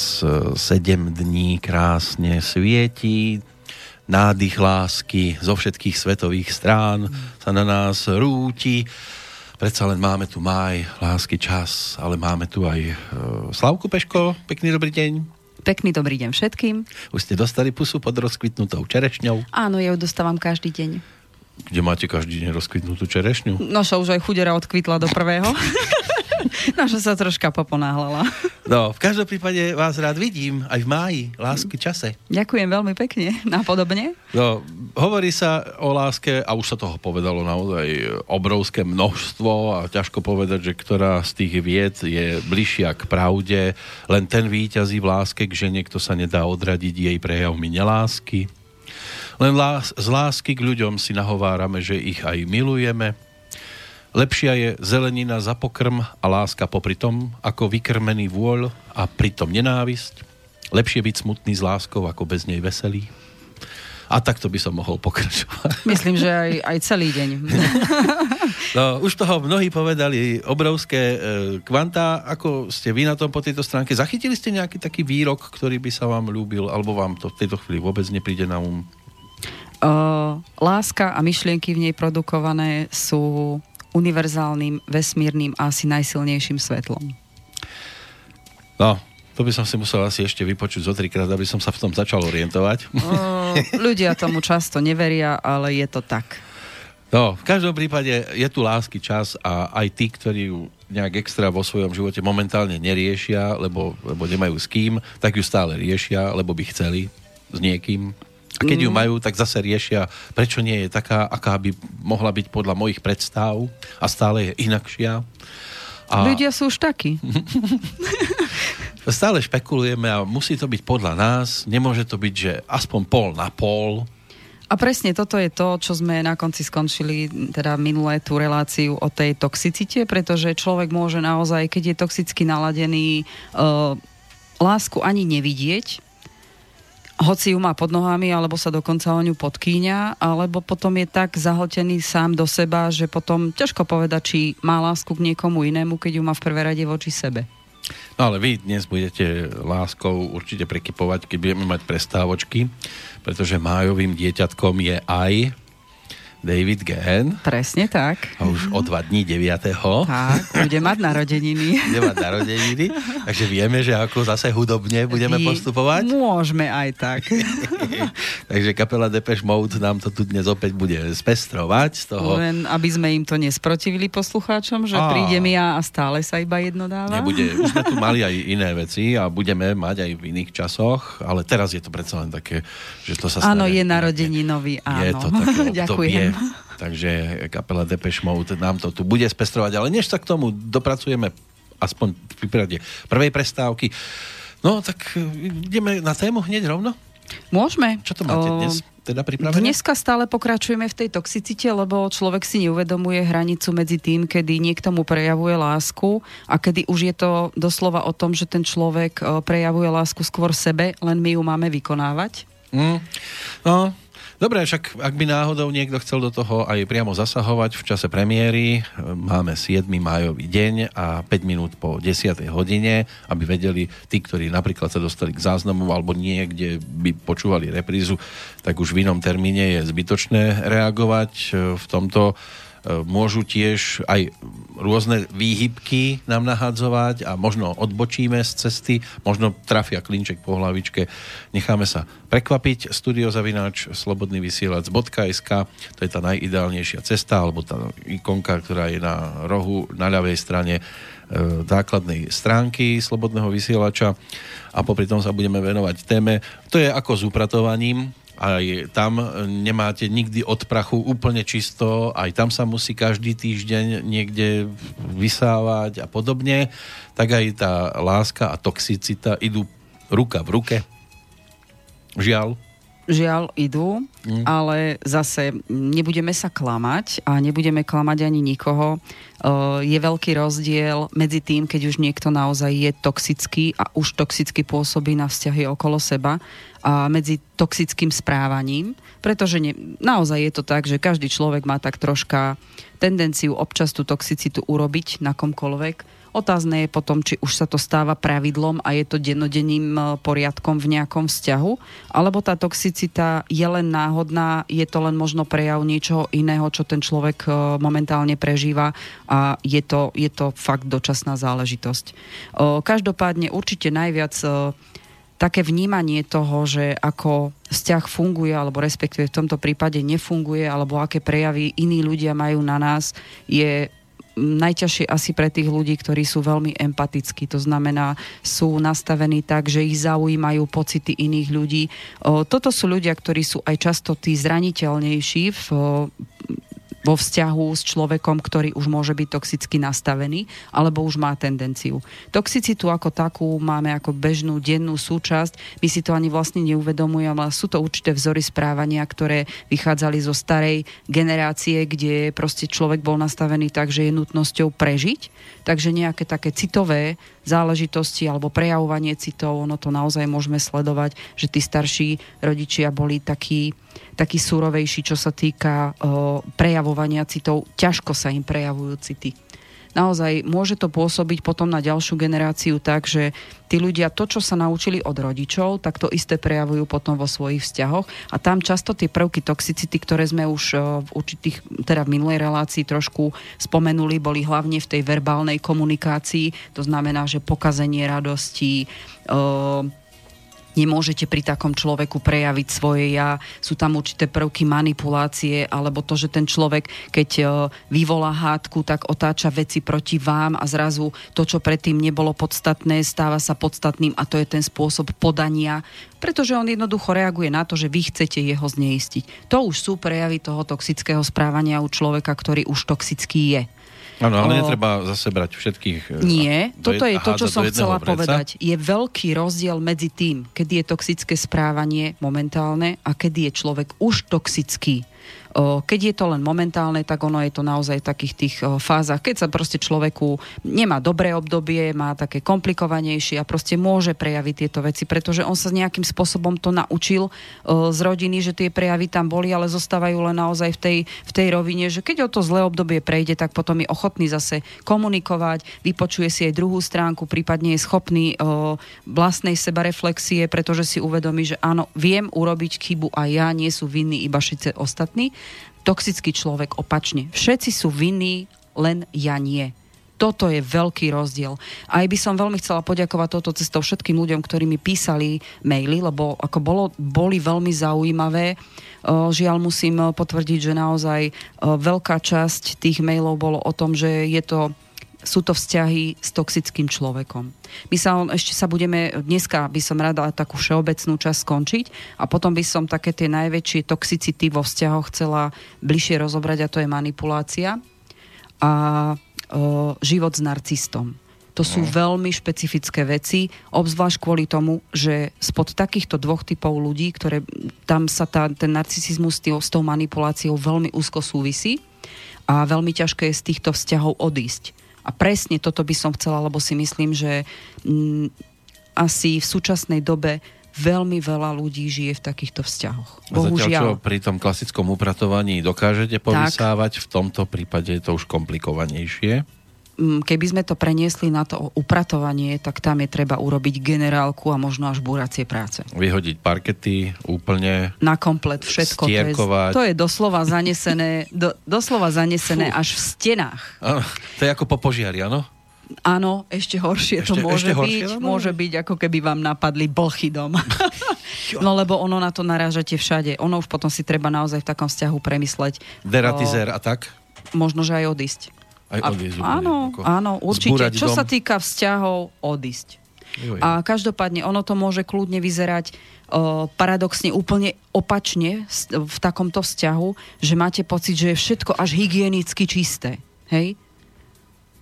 Nás 7 e, dní krásne svieti, nádych lásky zo všetkých svetových strán sa na nás rúti. Predsa len máme tu máj, lásky čas, ale máme tu aj uh, Slavku Peško. Pekný dobrý deň. Pekný dobrý deň všetkým. Už ste dostali pusu pod rozkvitnutou čerešňou? Áno, ja ju dostávam každý deň. Kde máte každý deň rozkvitnutú čerešňu? Noša už aj chudera odkvitla do prvého. Naša sa troška poponáhlala. No, v každom prípade vás rád vidím, aj v máji, lásky čase. Ďakujem veľmi pekne, napodobne. No, hovorí sa o láske, a už sa toho povedalo naozaj obrovské množstvo a ťažko povedať, že ktorá z tých vied je bližšia k pravde. Len ten víťazí v láske k žene, kto sa nedá odradiť jej prejavmi nelásky. Len lás, z lásky k ľuďom si nahovárame, že ich aj milujeme, Lepšia je zelenina za pokrm a láska popri tom, ako vykrmený vôľ a pritom nenávisť. Lepšie byť smutný s láskou, ako bez nej veselý. A takto by som mohol pokračovať. Myslím, že aj, aj celý deň. No, už toho mnohí povedali obrovské e, kvantá. Ako ste vy na tom po tejto stránke? Zachytili ste nejaký taký výrok, ktorý by sa vám ľúbil, alebo vám to v tejto chvíli vôbec nepríde na um? Uh, láska a myšlienky v nej produkované sú univerzálnym, vesmírnym a asi najsilnejším svetlom. No, to by som si musel asi ešte vypočuť zo trikrát, aby som sa v tom začal orientovať. O, ľudia tomu často neveria, ale je to tak. No, v každom prípade je tu lásky čas a aj tí, ktorí ju nejak extra vo svojom živote momentálne neriešia, lebo, lebo nemajú s kým, tak ju stále riešia, lebo by chceli s niekým. A keď ju mm. majú, tak zase riešia, prečo nie je taká, aká by mohla byť podľa mojich predstav a stále je inakšia. A... Ľudia sú už takí. stále špekulujeme a musí to byť podľa nás. Nemôže to byť, že aspoň pol na pol. A presne toto je to, čo sme na konci skončili, teda minulé tú reláciu o tej toxicite, pretože človek môže naozaj, keď je toxicky naladený, uh, lásku ani nevidieť, hoci ju má pod nohami, alebo sa dokonca o ňu podkýňa, alebo potom je tak zahltený sám do seba, že potom ťažko povedať, či má lásku k niekomu inému, keď ju má v prvé rade voči sebe. No ale vy dnes budete láskou určite prekypovať, keď budeme mať prestávočky, pretože májovým dieťatkom je aj David Gen. Presne tak. A už o dva dní 9. Tak, bude mať narodeniny. bude mať narodeniny, takže vieme, že ako zase hudobne budeme Vy, postupovať. Môžeme aj tak. takže kapela Depeche Mode nám to tu dnes opäť bude spestrovať. Z toho... Len aby sme im to nesprotivili poslucháčom, že a... prídem ja a stále sa iba jedno dáva. Nebude, už sme tu mali aj iné veci a budeme mať aj v iných časoch, ale teraz je to predsa len také, že to sa Áno, je narodeninový, áno. Je to také Ďakujem. Takže kapela Depeche Mode nám to tu bude spestrovať, ale než sa k tomu dopracujeme aspoň v prípade prvej prestávky, no tak e, ideme na tému hneď rovno? Môžeme. Čo to máte dnes? Teda pripravené? Dneska stále pokračujeme v tej toxicite, lebo človek si neuvedomuje hranicu medzi tým, kedy niekto mu prejavuje lásku a kedy už je to doslova o tom, že ten človek e, prejavuje lásku skôr sebe, len my ju máme vykonávať. Mm. No, Dobre, však ak by náhodou niekto chcel do toho aj priamo zasahovať v čase premiéry, máme 7. májový deň a 5 minút po 10. hodine, aby vedeli tí, ktorí napríklad sa dostali k záznamu alebo niekde by počúvali reprízu, tak už v inom termíne je zbytočné reagovať. V tomto E, môžu tiež aj rôzne výhybky nám nahadzovať a možno odbočíme z cesty, možno trafia klinček po hlavičke. Necháme sa prekvapiť. Studiozavináč slobodnyvysielac.sk to je tá najideálnejšia cesta, alebo tá ikonka, ktorá je na rohu na ľavej strane e, základnej stránky Slobodného vysielača a popri tom sa budeme venovať téme. To je ako s upratovaním, aj tam nemáte nikdy od prachu úplne čisto, aj tam sa musí každý týždeň niekde vysávať a podobne, tak aj tá láska a toxicita idú ruka v ruke. Žiaľ. Žiaľ idú, mm. ale zase nebudeme sa klamať a nebudeme klamať ani nikoho. Je veľký rozdiel medzi tým, keď už niekto naozaj je toxický a už toxicky pôsobí na vzťahy okolo seba a medzi toxickým správaním, pretože ne, naozaj je to tak, že každý človek má tak troška tendenciu občas tú toxicitu urobiť na komkoľvek. Otázne je potom, či už sa to stáva pravidlom a je to dennodenným e, poriadkom v nejakom vzťahu, alebo tá toxicita je len náhodná, je to len možno prejav niečoho iného, čo ten človek e, momentálne prežíva a je to, je to fakt dočasná záležitosť. Každopádne určite najviac také vnímanie toho, že ako vzťah funguje, alebo respektíve v tomto prípade nefunguje, alebo aké prejavy iní ľudia majú na nás, je najťažšie asi pre tých ľudí, ktorí sú veľmi empatickí. To znamená, sú nastavení tak, že ich zaujímajú pocity iných ľudí. Toto sú ľudia, ktorí sú aj často tí zraniteľnejší v vo vzťahu s človekom, ktorý už môže byť toxicky nastavený, alebo už má tendenciu. Toxicitu ako takú máme ako bežnú dennú súčasť, my si to ani vlastne neuvedomujeme, ale sú to určité vzory správania, ktoré vychádzali zo starej generácie, kde proste človek bol nastavený tak, že je nutnosťou prežiť, takže nejaké také citové záležitosti alebo prejavovanie citov, ono to naozaj môžeme sledovať, že tí starší rodičia boli takí taký súrovejší, čo sa týka o, prejavovania citov. Ťažko sa im prejavujú city. Naozaj môže to pôsobiť potom na ďalšiu generáciu tak, že tí ľudia to, čo sa naučili od rodičov, tak to isté prejavujú potom vo svojich vzťahoch a tam často tie prvky toxicity, ktoré sme už v určitých, teda v minulej relácii trošku spomenuli, boli hlavne v tej verbálnej komunikácii, to znamená, že pokazenie radosti, nemôžete pri takom človeku prejaviť svoje ja. Sú tam určité prvky manipulácie, alebo to, že ten človek, keď e, vyvolá hádku, tak otáča veci proti vám a zrazu to, čo predtým nebolo podstatné, stáva sa podstatným a to je ten spôsob podania, pretože on jednoducho reaguje na to, že vy chcete jeho zneistiť. To už sú prejavy toho toxického správania u človeka, ktorý už toxický je. Áno, ale o... netreba zase brať všetkých. E, Nie, toto je to, čo som chcela vreca. povedať. Je veľký rozdiel medzi tým, kedy je toxické správanie momentálne a kedy je človek už toxický. Keď je to len momentálne, tak ono je to naozaj v takých tých fázach, keď sa proste človeku nemá dobré obdobie, má také komplikovanejšie a proste môže prejaviť tieto veci, pretože on sa nejakým spôsobom to naučil z rodiny, že tie prejavy tam boli, ale zostávajú len naozaj v tej, v tej rovine, že keď o to zlé obdobie prejde, tak potom je ochotný zase komunikovať, vypočuje si aj druhú stránku, prípadne je schopný vlastnej sebareflexie, pretože si uvedomí, že áno, viem urobiť chybu a ja nie sú vinní iba všetci ostatní toxický človek opačne. Všetci sú vinní, len ja nie. Toto je veľký rozdiel. Aj by som veľmi chcela poďakovať toto cestou všetkým ľuďom, ktorí mi písali maily, lebo ako bolo, boli veľmi zaujímavé. Žiaľ musím potvrdiť, že naozaj veľká časť tých mailov bolo o tom, že je to sú to vzťahy s toxickým človekom. My sa ešte sa budeme, dneska by som rada takú všeobecnú časť skončiť a potom by som také tie najväčšie toxicity vo vzťahoch chcela bližšie rozobrať a to je manipulácia a e, život s narcistom. To sú no. veľmi špecifické veci, obzvlášť kvôli tomu, že spod takýchto dvoch typov ľudí, ktoré tam sa tá, ten narcisizmus s tou manipuláciou veľmi úzko súvisí a veľmi ťažké je z týchto vzťahov odísť. A presne toto by som chcela, lebo si myslím, že m, mm, asi v súčasnej dobe veľmi veľa ľudí žije v takýchto vzťahoch. Bohužiaľ. Zatiaľ, čo pri tom klasickom upratovaní dokážete povysávať, tak. v tomto prípade je to už komplikovanejšie. Keby sme to preniesli na to upratovanie, tak tam je treba urobiť generálku a možno až búracie práce. Vyhodiť parkety úplne. Na komplet všetko. To je, to je doslova zanesené, do, doslova zanesené Fú. až v stenách. Ano, to je ako po požiari, áno? Áno, ešte horšie ešte, to môže ešte horšie, byť. No? Môže byť, ako keby vám napadli blchy doma. no lebo ono na to narážate všade. Ono už potom si treba naozaj v takom vzťahu premysleť. Deratizer o, a tak? Možno, že aj odísť. Aj odísť. A, áno, áno, určite. Čo dom. sa týka vzťahov, odísť. Jo. A každopádne ono to môže kľudne vyzerať uh, paradoxne úplne opačne v takomto vzťahu, že máte pocit, že je všetko až hygienicky čisté. Hej?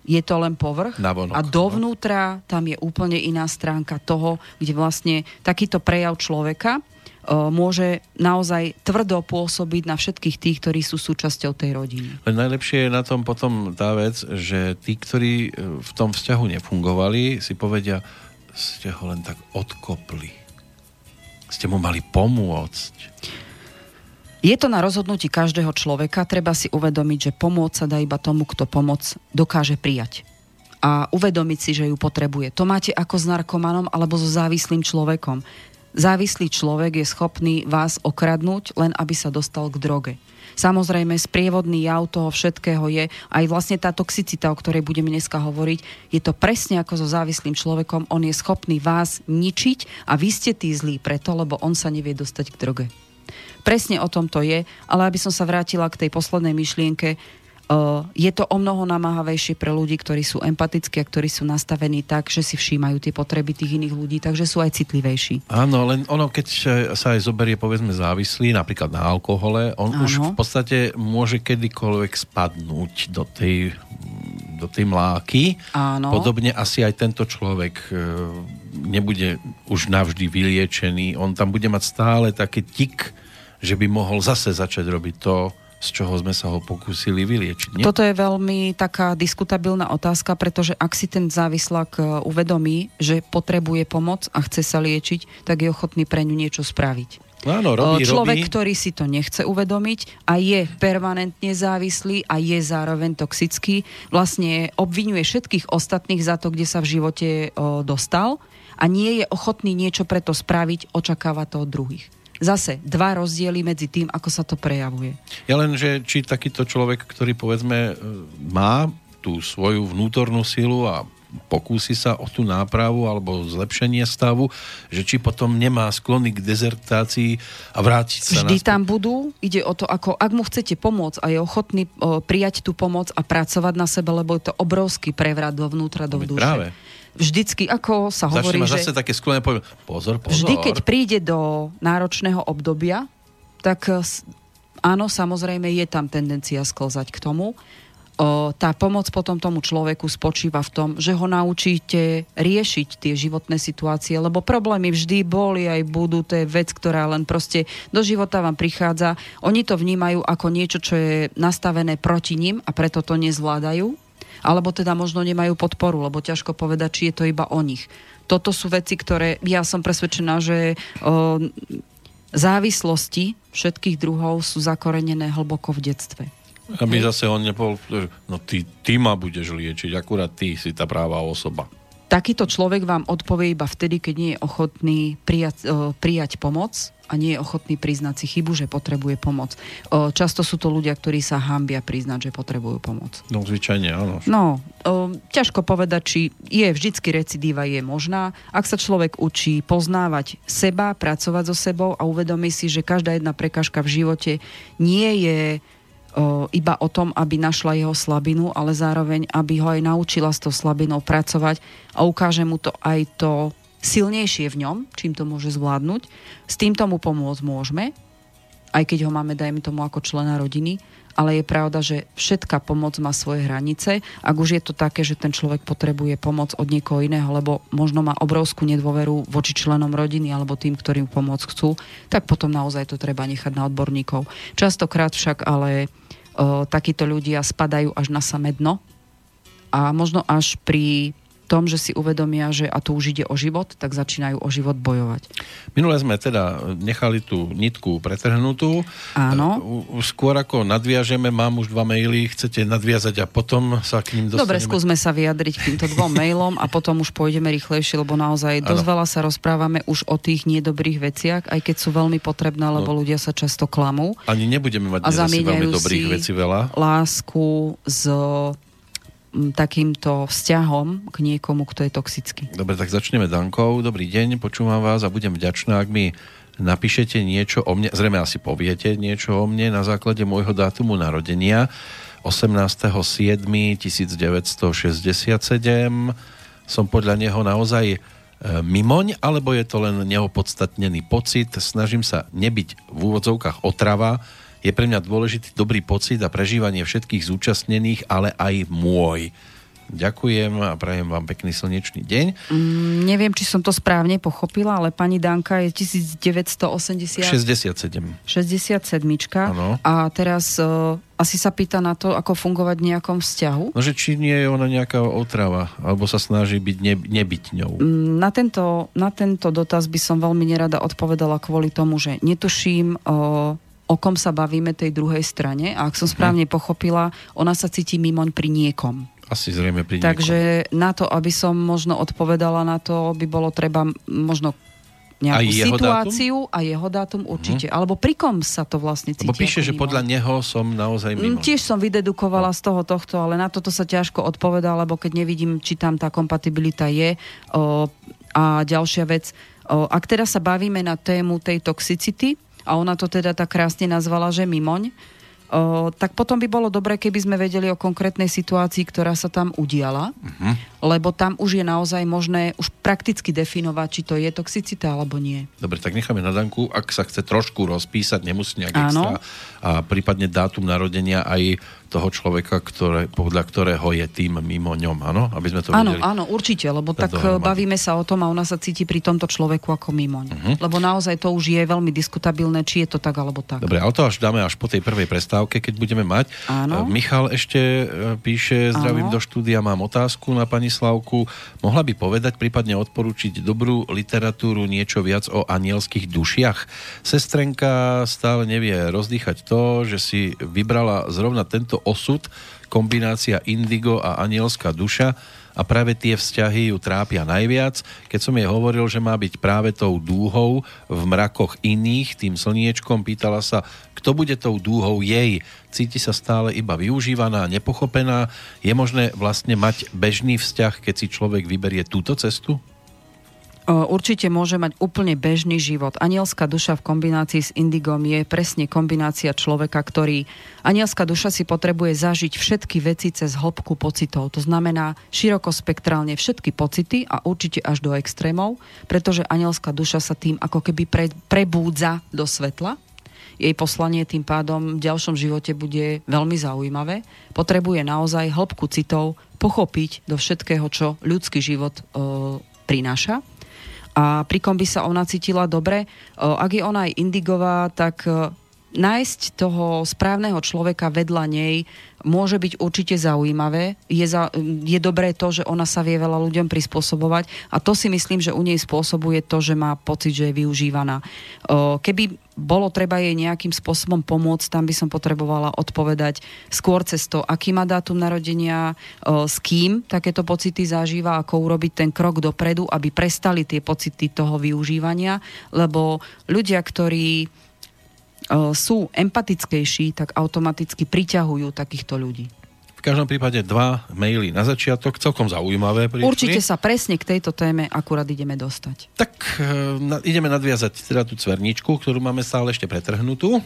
Je to len povrch Navonok, a dovnútra tam je úplne iná stránka toho, kde vlastne takýto prejav človeka môže naozaj tvrdo pôsobiť na všetkých tých, ktorí sú súčasťou tej rodiny. Len najlepšie je na tom potom tá vec, že tí, ktorí e, v tom vzťahu nefungovali, si povedia, ste ho len tak odkopli. Ste mu mali pomôcť. Je to na rozhodnutí každého človeka. Treba si uvedomiť, že pomôcť sa dá iba tomu, kto pomoc dokáže prijať. a uvedomiť si, že ju potrebuje. To máte ako s narkomanom alebo so závislým človekom. Závislý človek je schopný vás okradnúť, len aby sa dostal k droge. Samozrejme, sprievodný jav toho všetkého je aj vlastne tá toxicita, o ktorej budeme dneska hovoriť. Je to presne ako so závislým človekom. On je schopný vás ničiť a vy ste tí zlí preto, lebo on sa nevie dostať k droge. Presne o tom to je, ale aby som sa vrátila k tej poslednej myšlienke, je to o mnoho namáhavejšie pre ľudí, ktorí sú empatickí a ktorí sú nastavení tak, že si všímajú tie potreby tých iných ľudí, takže sú aj citlivejší. Áno, len ono, keď sa aj zoberie, povedzme, závislý, napríklad na alkohole, on Áno. už v podstate môže kedykoľvek spadnúť do tej, do tej mláky. Áno. Podobne asi aj tento človek e, nebude už navždy vyliečený. On tam bude mať stále taký tik, že by mohol zase začať robiť to, z čoho sme sa ho pokúsili vyliečiť. Nie? Toto je veľmi taká diskutabilná otázka, pretože ak si ten závislák e, uvedomí, že potrebuje pomoc a chce sa liečiť, tak je ochotný pre ňu niečo spraviť. Áno, robí, Človek, robí. ktorý si to nechce uvedomiť a je permanentne závislý a je zároveň toxický, vlastne obvinuje všetkých ostatných za to, kde sa v živote o, dostal a nie je ochotný niečo preto spraviť, očakáva to od druhých zase dva rozdiely medzi tým, ako sa to prejavuje. Ja len, že či takýto človek, ktorý povedzme e, má tú svoju vnútornú silu a pokúsi sa o tú nápravu alebo zlepšenie stavu, že či potom nemá sklony k dezertácii a vrátiť sa Vždy naspäť. tam budú. Ide o to, ako ak mu chcete pomôcť a je ochotný o, prijať tú pomoc a pracovať na sebe, lebo je to obrovský prevrat dovnútra, do duše. Práve vždycky, ako sa hovorí, Začne že... zase také sklené poviem, pozor, pozor. Vždy, keď príde do náročného obdobia, tak áno, samozrejme je tam tendencia sklzať k tomu. O, tá pomoc potom tomu človeku spočíva v tom, že ho naučíte riešiť tie životné situácie, lebo problémy vždy boli aj budú, to je vec, ktorá len proste do života vám prichádza. Oni to vnímajú ako niečo, čo je nastavené proti ním a preto to nezvládajú alebo teda možno nemajú podporu, lebo ťažko povedať, či je to iba o nich. Toto sú veci, ktoré ja som presvedčená, že o, závislosti všetkých druhov sú zakorenené hlboko v detstve. Aby zase on nepol, no ty, ty ma budeš liečiť, akurát ty si tá práva osoba. Takýto človek vám odpovie iba vtedy, keď nie je ochotný prijať, prijať pomoc a nie je ochotný priznať si chybu, že potrebuje pomoc. často sú to ľudia, ktorí sa hambia priznať, že potrebujú pomoc. No, zvyčajne, áno. No, ťažko povedať, či je vždycky recidíva je možná. Ak sa človek učí poznávať seba, pracovať so sebou a uvedomí si, že každá jedna prekažka v živote nie je iba o tom, aby našla jeho slabinu, ale zároveň, aby ho aj naučila s tou slabinou pracovať a ukáže mu to aj to silnejšie v ňom, čím to môže zvládnuť. S tým tomu pomôcť môžeme, aj keď ho máme, dajme tomu, ako člena rodiny, ale je pravda, že všetká pomoc má svoje hranice. Ak už je to také, že ten človek potrebuje pomoc od niekoho iného, lebo možno má obrovskú nedôveru voči členom rodiny alebo tým, ktorým pomoc chcú, tak potom naozaj to treba nechať na odborníkov. Častokrát však ale o, takíto ľudia spadajú až na samé dno a možno až pri tom, že si uvedomia, že a tu už ide o život, tak začínajú o život bojovať. Minule sme teda nechali tú nitku pretrhnutú. Áno. E, skôr ako nadviažeme, mám už dva maily, chcete nadviazať a potom sa k ním dostaneme. Dobre, skúsme sa vyjadriť k týmto dvom mailom a potom už pôjdeme rýchlejšie, lebo naozaj dosť veľa sa rozprávame už o tých nedobrých veciach, aj keď sú veľmi potrebné, lebo no, ľudia sa často klamú. Ani nebudeme mať asi veľmi dobrých vecí veľa. lásku z takýmto vzťahom k niekomu, kto je toxický. Dobre, tak začneme Dankou. Dobrý deň, počúvam vás a budem vďačná, ak mi napíšete niečo o mne, zrejme asi poviete niečo o mne na základe môjho dátumu narodenia 18.7.1967. Som podľa neho naozaj e, mimoň, alebo je to len neopodstatnený pocit. Snažím sa nebyť v úvodzovkách otrava, je pre mňa dôležitý dobrý pocit a prežívanie všetkých zúčastnených, ale aj môj. Ďakujem a prajem vám pekný slnečný deň. Mm, neviem, či som to správne pochopila, ale pani Danka je 1980... 67. 67. Ano. A teraz uh, asi sa pýta na to, ako fungovať v nejakom vzťahu. No, že či nie je ona nejaká otrava, alebo sa snaží byť ne, nebyť ňou. Mm, na tento, na tento dotaz by som veľmi nerada odpovedala kvôli tomu, že netuším... Uh, o kom sa bavíme tej druhej strane. A ak som správne pochopila, ona sa cíti mimoň pri niekom. Asi zrejme pri Takže niekom. na to, aby som možno odpovedala na to, by bolo treba možno nejakú situáciu dátum? a jeho dátum určite. Uh-huh. Alebo pri kom sa to vlastne cíti? Lebo píše, že podľa neho som naozaj mm, mimo. Tiež som vydedukovala no. z toho tohto, ale na toto sa ťažko odpovedá, lebo keď nevidím, či tam tá kompatibilita je. O, a ďalšia vec, o, ak teda sa bavíme na tému tej toxicity, a ona to teda tak krásne nazvala, že mimoň, o, tak potom by bolo dobre, keby sme vedeli o konkrétnej situácii, ktorá sa tam udiala, uh-huh. lebo tam už je naozaj možné už prakticky definovať, či to je toxicita alebo nie. Dobre, tak necháme na Danku, ak sa chce trošku rozpísať, nemusí nejak Áno. extra, a prípadne dátum narodenia aj toho človeka, ktoré, podľa ktorého je tým mimo ňom, áno? Aby sme to áno, vedeli. Áno, určite, lebo tak dohromady. bavíme sa o tom a ona sa cíti pri tomto človeku ako mimoň. Uh-huh. Lebo naozaj to už je veľmi diskutabilné, či je to tak alebo tak. Dobre, ale to až dáme až po tej prvej prestávke, keď budeme mať. Áno. E, Michal ešte e, píše, zdravím áno. do štúdia, mám otázku na pani Slavku. Mohla by povedať, prípadne odporúčiť dobrú literatúru, niečo viac o anielských dušiach? Sestrenka stále nevie rozdýchať to, že si vybrala zrovna tento osud, kombinácia indigo a anielská duša a práve tie vzťahy ju trápia najviac. Keď som jej hovoril, že má byť práve tou dúhou v mrakoch iných, tým slniečkom, pýtala sa, kto bude tou dúhou jej. Cíti sa stále iba využívaná, nepochopená. Je možné vlastne mať bežný vzťah, keď si človek vyberie túto cestu? Určite môže mať úplne bežný život. Anielská duša v kombinácii s indigom je presne kombinácia človeka, ktorý... Anielská duša si potrebuje zažiť všetky veci cez hĺbku pocitov. To znamená širokospektrálne všetky pocity a určite až do extrémov, pretože anielská duša sa tým ako keby pre, prebúdza do svetla. Jej poslanie tým pádom v ďalšom živote bude veľmi zaujímavé. Potrebuje naozaj hĺbku citov pochopiť do všetkého, čo ľudský život e, prináša a prikom by sa ona cítila dobre. Ak je ona aj indigová, tak nájsť toho správneho človeka vedľa nej môže byť určite zaujímavé. Je, za, je dobré to, že ona sa vie veľa ľuďom prispôsobovať a to si myslím, že u nej spôsobuje to, že má pocit, že je využívaná. Keby bolo treba jej nejakým spôsobom pomôcť, tam by som potrebovala odpovedať skôr cez to, aký má dátum narodenia, s kým takéto pocity zažíva, ako urobiť ten krok dopredu, aby prestali tie pocity toho využívania, lebo ľudia, ktorí sú empatickejší, tak automaticky priťahujú takýchto ľudí. V každom prípade dva maily na začiatok, celkom zaujímavé. Prišli. Určite sa presne k tejto téme akurát ideme dostať. Tak e, na, ideme nadviazať teda tú cverničku, ktorú máme stále ešte pretrhnutú.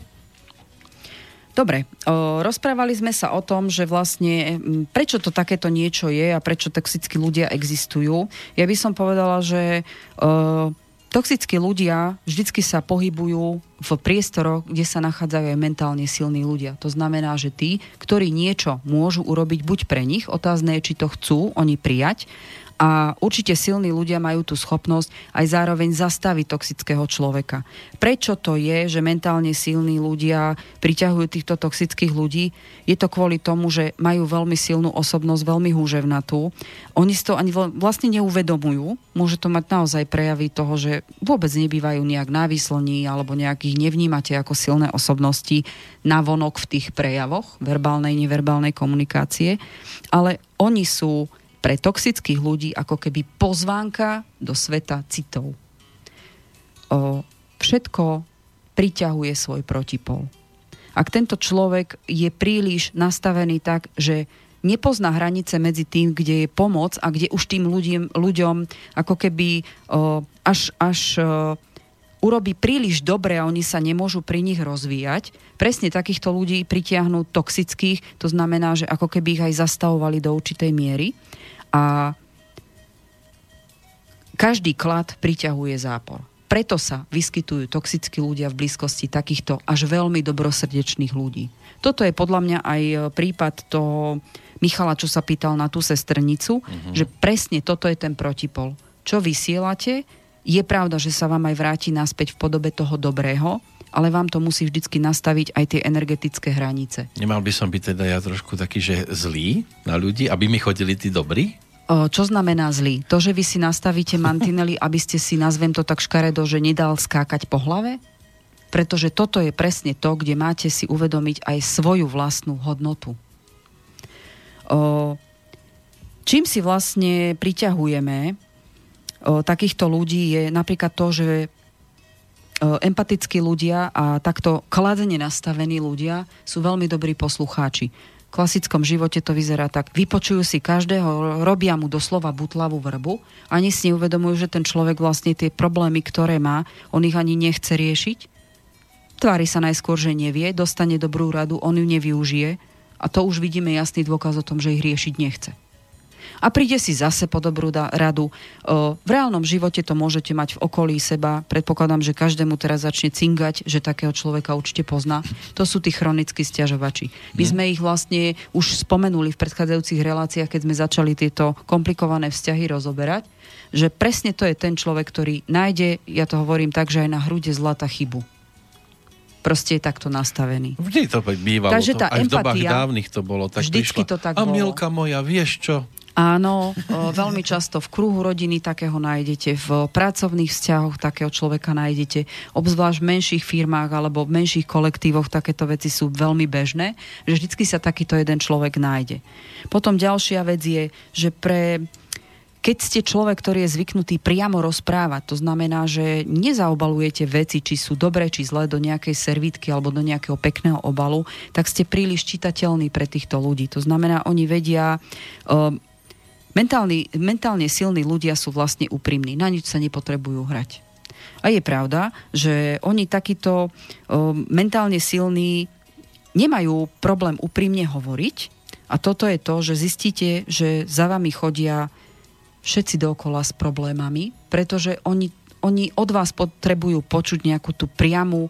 Dobre, o, rozprávali sme sa o tom, že vlastne prečo to takéto niečo je a prečo toxickí ľudia existujú. Ja by som povedala, že o, Toxickí ľudia vždycky sa pohybujú v priestoroch, kde sa nachádzajú aj mentálne silní ľudia. To znamená, že tí, ktorí niečo môžu urobiť buď pre nich, otázne je, či to chcú oni prijať, a určite silní ľudia majú tú schopnosť aj zároveň zastaviť toxického človeka. Prečo to je, že mentálne silní ľudia priťahujú týchto toxických ľudí? Je to kvôli tomu, že majú veľmi silnú osobnosť, veľmi húževnatú. Oni si to ani vlastne neuvedomujú. Môže to mať naozaj prejavy toho, že vôbec nebývajú nejak návislní alebo nejakých nevnímate ako silné osobnosti navonok v tých prejavoch verbálnej, neverbálnej komunikácie. Ale oni sú pre toxických ľudí ako keby pozvánka do sveta citov. O, všetko priťahuje svoj protipol. Ak tento človek je príliš nastavený tak, že nepozná hranice medzi tým, kde je pomoc a kde už tým ľuďom, ľuďom ako keby o, až, až o, urobí príliš dobre a oni sa nemôžu pri nich rozvíjať. Presne takýchto ľudí pritiahnú toxických, to znamená, že ako keby ich aj zastavovali do určitej miery. A každý klad priťahuje zápor. Preto sa vyskytujú toxickí ľudia v blízkosti takýchto až veľmi dobrosrdečných ľudí. Toto je podľa mňa aj prípad toho Michala, čo sa pýtal na tú sestrnicu, uh-huh. že presne toto je ten protipol. Čo vysielate, je pravda, že sa vám aj vráti naspäť v podobe toho dobrého, ale vám to musí vždycky nastaviť aj tie energetické hranice. Nemal by som byť teda ja trošku taký, že zlý na ľudí, aby mi chodili tí dobrí? Čo znamená zlý? To, že vy si nastavíte mantinely, aby ste si, nazvem to tak škaredo, že nedal skákať po hlave? Pretože toto je presne to, kde máte si uvedomiť aj svoju vlastnú hodnotu. O, čím si vlastne priťahujeme o, takýchto ľudí je napríklad to, že empatickí ľudia a takto kladene nastavení ľudia sú veľmi dobrí poslucháči. V klasickom živote to vyzerá tak. Vypočujú si každého, robia mu doslova butlavú vrbu, ani si neuvedomujú, že ten človek vlastne tie problémy, ktoré má, on ich ani nechce riešiť. Tvári sa najskôr, že nevie, dostane dobrú radu, on ju nevyužije a to už vidíme jasný dôkaz o tom, že ich riešiť nechce a príde si zase po dobrú radu. V reálnom živote to môžete mať v okolí seba. Predpokladám, že každému teraz začne cingať, že takého človeka určite pozná. To sú tí chronickí stiažovači. My mhm. sme ich vlastne už spomenuli v predchádzajúcich reláciách, keď sme začali tieto komplikované vzťahy rozoberať, že presne to je ten človek, ktorý nájde, ja to hovorím tak, že aj na hrude zlata chybu proste je takto nastavený. Vždy to bývalo. Takže tá to, aj empatia, v dobách dávnych to bolo. Tak vždycky prišla, to tak a Milka moja, vieš čo? Áno, veľmi často v kruhu rodiny takého nájdete, v pracovných vzťahoch takého človeka nájdete, obzvlášť v menších firmách alebo v menších kolektívoch takéto veci sú veľmi bežné, že vždycky sa takýto jeden človek nájde. Potom ďalšia vec je, že pre keď ste človek, ktorý je zvyknutý priamo rozprávať, to znamená, že nezaobalujete veci, či sú dobré, či zlé, do nejakej servítky alebo do nejakého pekného obalu, tak ste príliš čitateľní pre týchto ľudí. To znamená, oni vedia uh, Mentálni, mentálne silní ľudia sú vlastne úprimní, na nič sa nepotrebujú hrať. A je pravda, že oni takíto o, mentálne silní nemajú problém úprimne hovoriť a toto je to, že zistíte, že za vami chodia všetci dookola s problémami, pretože oni, oni od vás potrebujú počuť nejakú tú priamu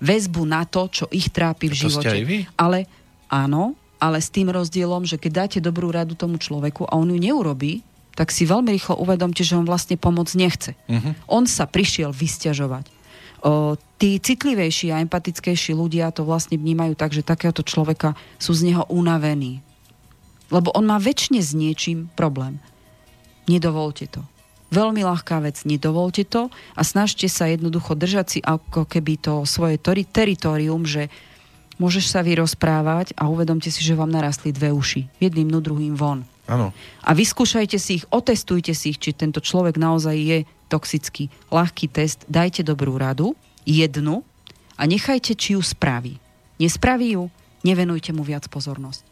väzbu na to, čo ich trápi v živote. Ale áno, ale s tým rozdielom, že keď dáte dobrú radu tomu človeku a on ju neurobí, tak si veľmi rýchlo uvedomte, že on vlastne pomoc nechce. Uh-huh. On sa prišiel vysťažovať. O, tí citlivejší a empatickejší ľudia to vlastne vnímajú tak, že takéhoto človeka sú z neho unavení. Lebo on má väčšine s niečím problém. Nedovolte to. Veľmi ľahká vec, nedovolte to a snažte sa jednoducho držať si ako keby to svoje teritorium, že môžeš sa vyrozprávať a uvedomte si, že vám narastli dve uši. Jedným, no druhým von. Ano. A vyskúšajte si ich, otestujte si ich, či tento človek naozaj je toxický. Ľahký test, dajte dobrú radu, jednu, a nechajte, či ju spraví. Nespraví ju, nevenujte mu viac pozornosť.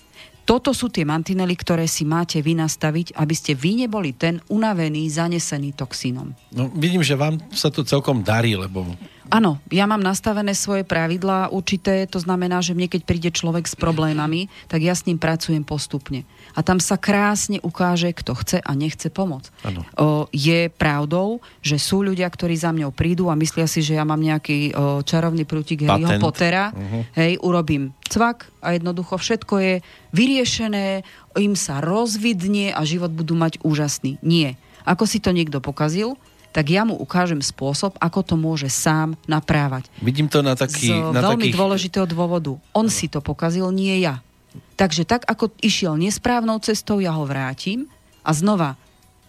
Toto sú tie mantinely, ktoré si máte vy nastaviť, aby ste vy neboli ten unavený, zanesený toxínom. No, vidím, že vám sa to celkom darí, lebo Áno, ja mám nastavené svoje pravidlá určité, to znamená, že mne keď príde človek s problémami, tak ja s ním pracujem postupne. A tam sa krásne ukáže, kto chce a nechce pomoc. O, je pravdou, že sú ľudia, ktorí za mňou prídu a myslia si, že ja mám nejaký o, čarovný prútik Harryho Pottera, uh-huh. hej, urobím cvak a jednoducho všetko je vyriešené, im sa rozvidnie a život budú mať úžasný. Nie. Ako si to niekto pokazil, tak ja mu ukážem spôsob, ako to môže sám naprávať. Vidím to na taký... Z na veľmi takých... dôležitého dôvodu. On si to pokazil, nie ja. Takže tak, ako išiel nesprávnou cestou, ja ho vrátim a znova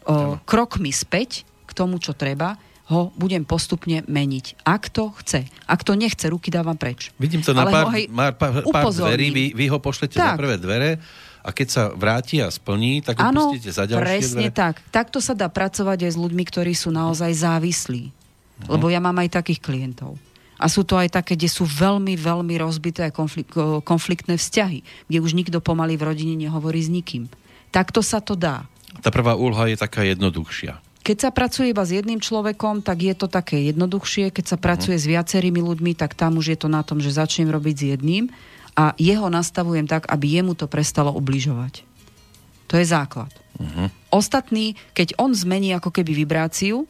o, krokmi späť k tomu, čo treba, ho budem postupne meniť. Ak to chce. Ak to nechce, ruky dávam preč. Vidím to na Ale pár, pár, pár, pár dverí, vy, vy ho pošlete tak. za prvé dvere a keď sa vráti a splní, tak ho ano, pustíte za ďalšie presne dvere? tak. Takto sa dá pracovať aj s ľuďmi, ktorí sú naozaj závislí. Uh-huh. Lebo ja mám aj takých klientov. A sú to aj také, kde sú veľmi, veľmi rozbité a konflikt, konfliktné vzťahy, kde už nikto pomaly v rodine nehovorí s nikým. Takto sa to dá. Tá prvá úloha je taká jednoduchšia. Keď sa pracuje iba s jedným človekom, tak je to také jednoduchšie. Keď sa pracuje uh-huh. s viacerými ľuďmi, tak tam už je to na tom, že začnem robiť s jedným a jeho nastavujem tak, aby jemu to prestalo ubližovať. To je základ. Uh-huh. Ostatný, keď on zmení ako keby vibráciu,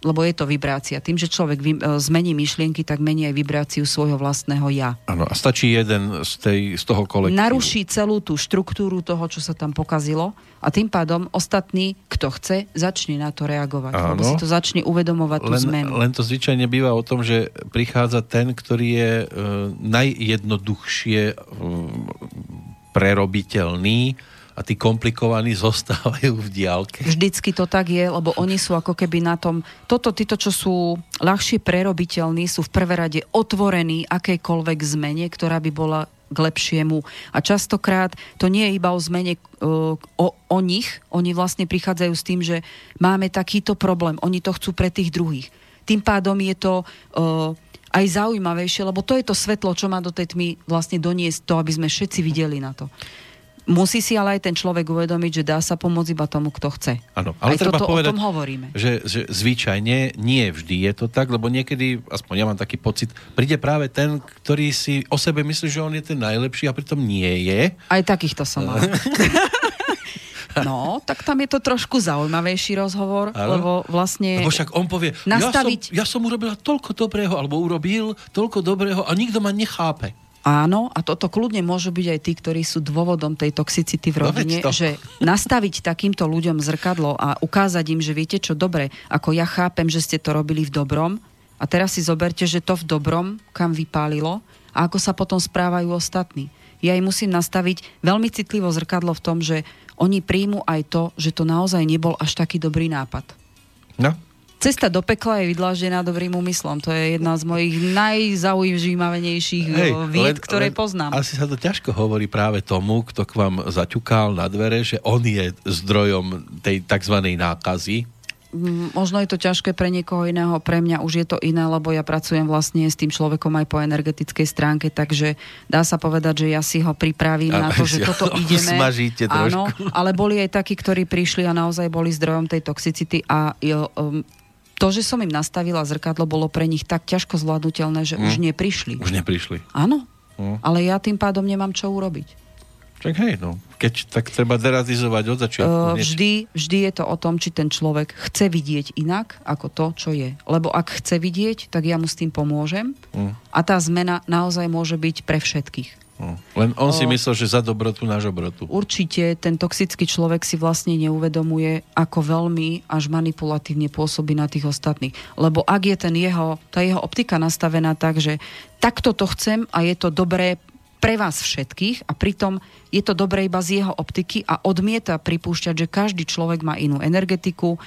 lebo je to vibrácia. Tým, že človek e, zmení myšlienky, tak mení aj vibráciu svojho vlastného ja. Áno, a stačí jeden z, tej, z toho kolektívu. Naruší celú tú štruktúru toho, čo sa tam pokazilo a tým pádom ostatný, kto chce, začne na to reagovať. Áno. Lebo si to začne uvedomovať tú len, zmenu. Len to zvyčajne býva o tom, že prichádza ten, ktorý je e, najjednoduchšie e, prerobiteľný a tí komplikovaní zostávajú v diálke. Vždycky to tak je, lebo oni sú ako keby na tom, toto, títo, čo sú ľahšie prerobiteľní, sú v prvé rade otvorení akejkoľvek zmene, ktorá by bola k lepšiemu. A častokrát to nie je iba o zmene uh, o, o nich, oni vlastne prichádzajú s tým, že máme takýto problém, oni to chcú pre tých druhých. Tým pádom je to uh, aj zaujímavejšie, lebo to je to svetlo, čo má do tej tmy vlastne doniesť to, aby sme všetci videli na to. Musí si ale aj ten človek uvedomiť, že dá sa pomôcť iba tomu, kto chce. Áno, ale aj treba toto povedať, o tom hovoríme. Že, že zvyčajne nie vždy je to tak, lebo niekedy, aspoň ja mám taký pocit, príde práve ten, ktorý si o sebe myslí, že on je ten najlepší a pritom nie je. Aj takýchto som mal. No, tak tam je to trošku zaujímavejší rozhovor, ano? lebo vlastne... Lebo však on povie, nastaviť... ja, som, ja som urobila toľko dobrého, alebo urobil toľko dobrého a nikto ma nechápe. Áno, a toto kľudne môžu byť aj tí, ktorí sú dôvodom tej toxicity v no rodine, no že nastaviť takýmto ľuďom zrkadlo a ukázať im, že viete čo, dobre, ako ja chápem, že ste to robili v dobrom a teraz si zoberte, že to v dobrom, kam vypálilo a ako sa potom správajú ostatní. Ja im musím nastaviť veľmi citlivo zrkadlo v tom, že oni príjmu aj to, že to naozaj nebol až taký dobrý nápad. No, Cesta do pekla je vydláždená dobrým úmyslom. To je jedna z mojich najzaujímavenejších Hej, vied, ktoré len, poznám. Asi sa to ťažko hovorí práve tomu, kto k vám zaťukal na dvere, že on je zdrojom tej tzv. nákazy. Mm, možno je to ťažké pre niekoho iného, pre mňa už je to iné, lebo ja pracujem vlastne s tým človekom aj po energetickej stránke, takže dá sa povedať, že ja si ho pripravím a, na to, že toto ideme. Áno, ale boli aj takí, ktorí prišli a naozaj boli zdrojom tej toxicity a um, to, že som im nastavila zrkadlo, bolo pre nich tak ťažko zvládnutelné, že mm. už neprišli. Už neprišli. Áno, mm. ale ja tým pádom nemám čo urobiť. Tak hej, no. Keď tak treba derazizovať od začiatku. Uh, vždy, vždy je to o tom, či ten človek chce vidieť inak ako to, čo je. Lebo ak chce vidieť, tak ja mu s tým pomôžem. Mm. A tá zmena naozaj môže byť pre všetkých. No. Len on si myslel, že za dobrotu na žobrotu. Určite ten toxický človek si vlastne neuvedomuje, ako veľmi až manipulatívne pôsobí na tých ostatných. Lebo ak je ten jeho, tá jeho optika nastavená tak, že takto to chcem a je to dobré pre vás všetkých a pritom je to dobré iba z jeho optiky a odmieta pripúšťať, že každý človek má inú energetiku,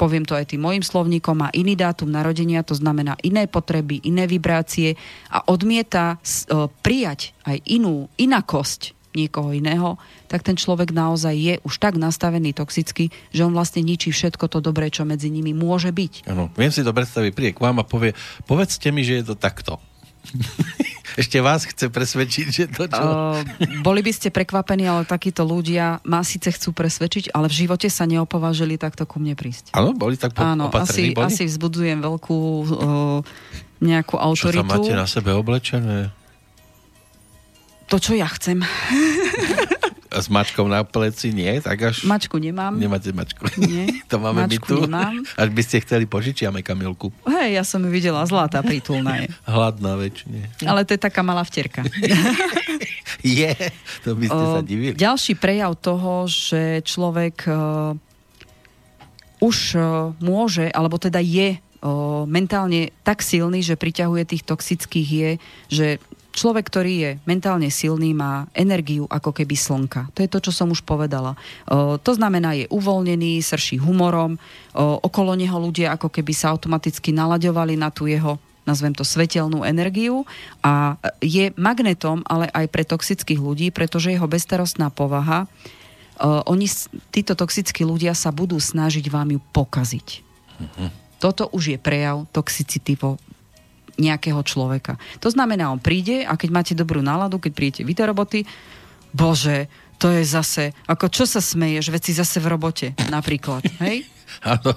poviem to aj tým mojim slovníkom, má iný dátum narodenia, to znamená iné potreby, iné vibrácie a odmieta uh, prijať aj inú inakosť niekoho iného, tak ten človek naozaj je už tak nastavený toxicky, že on vlastne ničí všetko to dobré, čo medzi nimi môže byť. Ano, viem si to predstaviť, príde k vám a povie, povedzte mi, že je to takto. Ešte vás chce presvedčiť, že to čo? Uh, boli by ste prekvapení, ale takíto ľudia ma síce chcú presvedčiť, ale v živote sa neopovažili takto ku mne prísť. Áno, boli tak po- Áno, asi, boli? asi vzbudzujem veľkú uh, nejakú autoritu. Čo tam máte na sebe oblečené? To, čo ja chcem. s mačkou na pleci nie? Tak až... Mačku nemám. Nemáte mačku? Nie. to máme mačku my tu. nemám. Až by ste chceli, požičiame Kamilku. Hej, ja som ju videla, zlatá, prítulná je. Hladná väčšine. Ale to je taká malá vterka. je, to by ste o, sa divili. Ďalší prejav toho, že človek uh, už uh, môže, alebo teda je mentálne tak silný, že priťahuje tých toxických je, že človek, ktorý je mentálne silný, má energiu ako keby slnka. To je to, čo som už povedala. O, to znamená, je uvoľnený, srší humorom, o, okolo neho ľudia ako keby sa automaticky nalaďovali na tú jeho nazvem to svetelnú energiu a je magnetom ale aj pre toxických ľudí, pretože jeho bestarostná povaha, oni, títo toxickí ľudia sa budú snažiť vám ju pokaziť. Mm-hmm. Toto už je prejav toxicity vo nejakého človeka. To znamená, on príde a keď máte dobrú náladu, keď príjete vy do roboty, bože, to je zase, ako čo sa smeješ, veci zase v robote, napríklad, hej? Áno.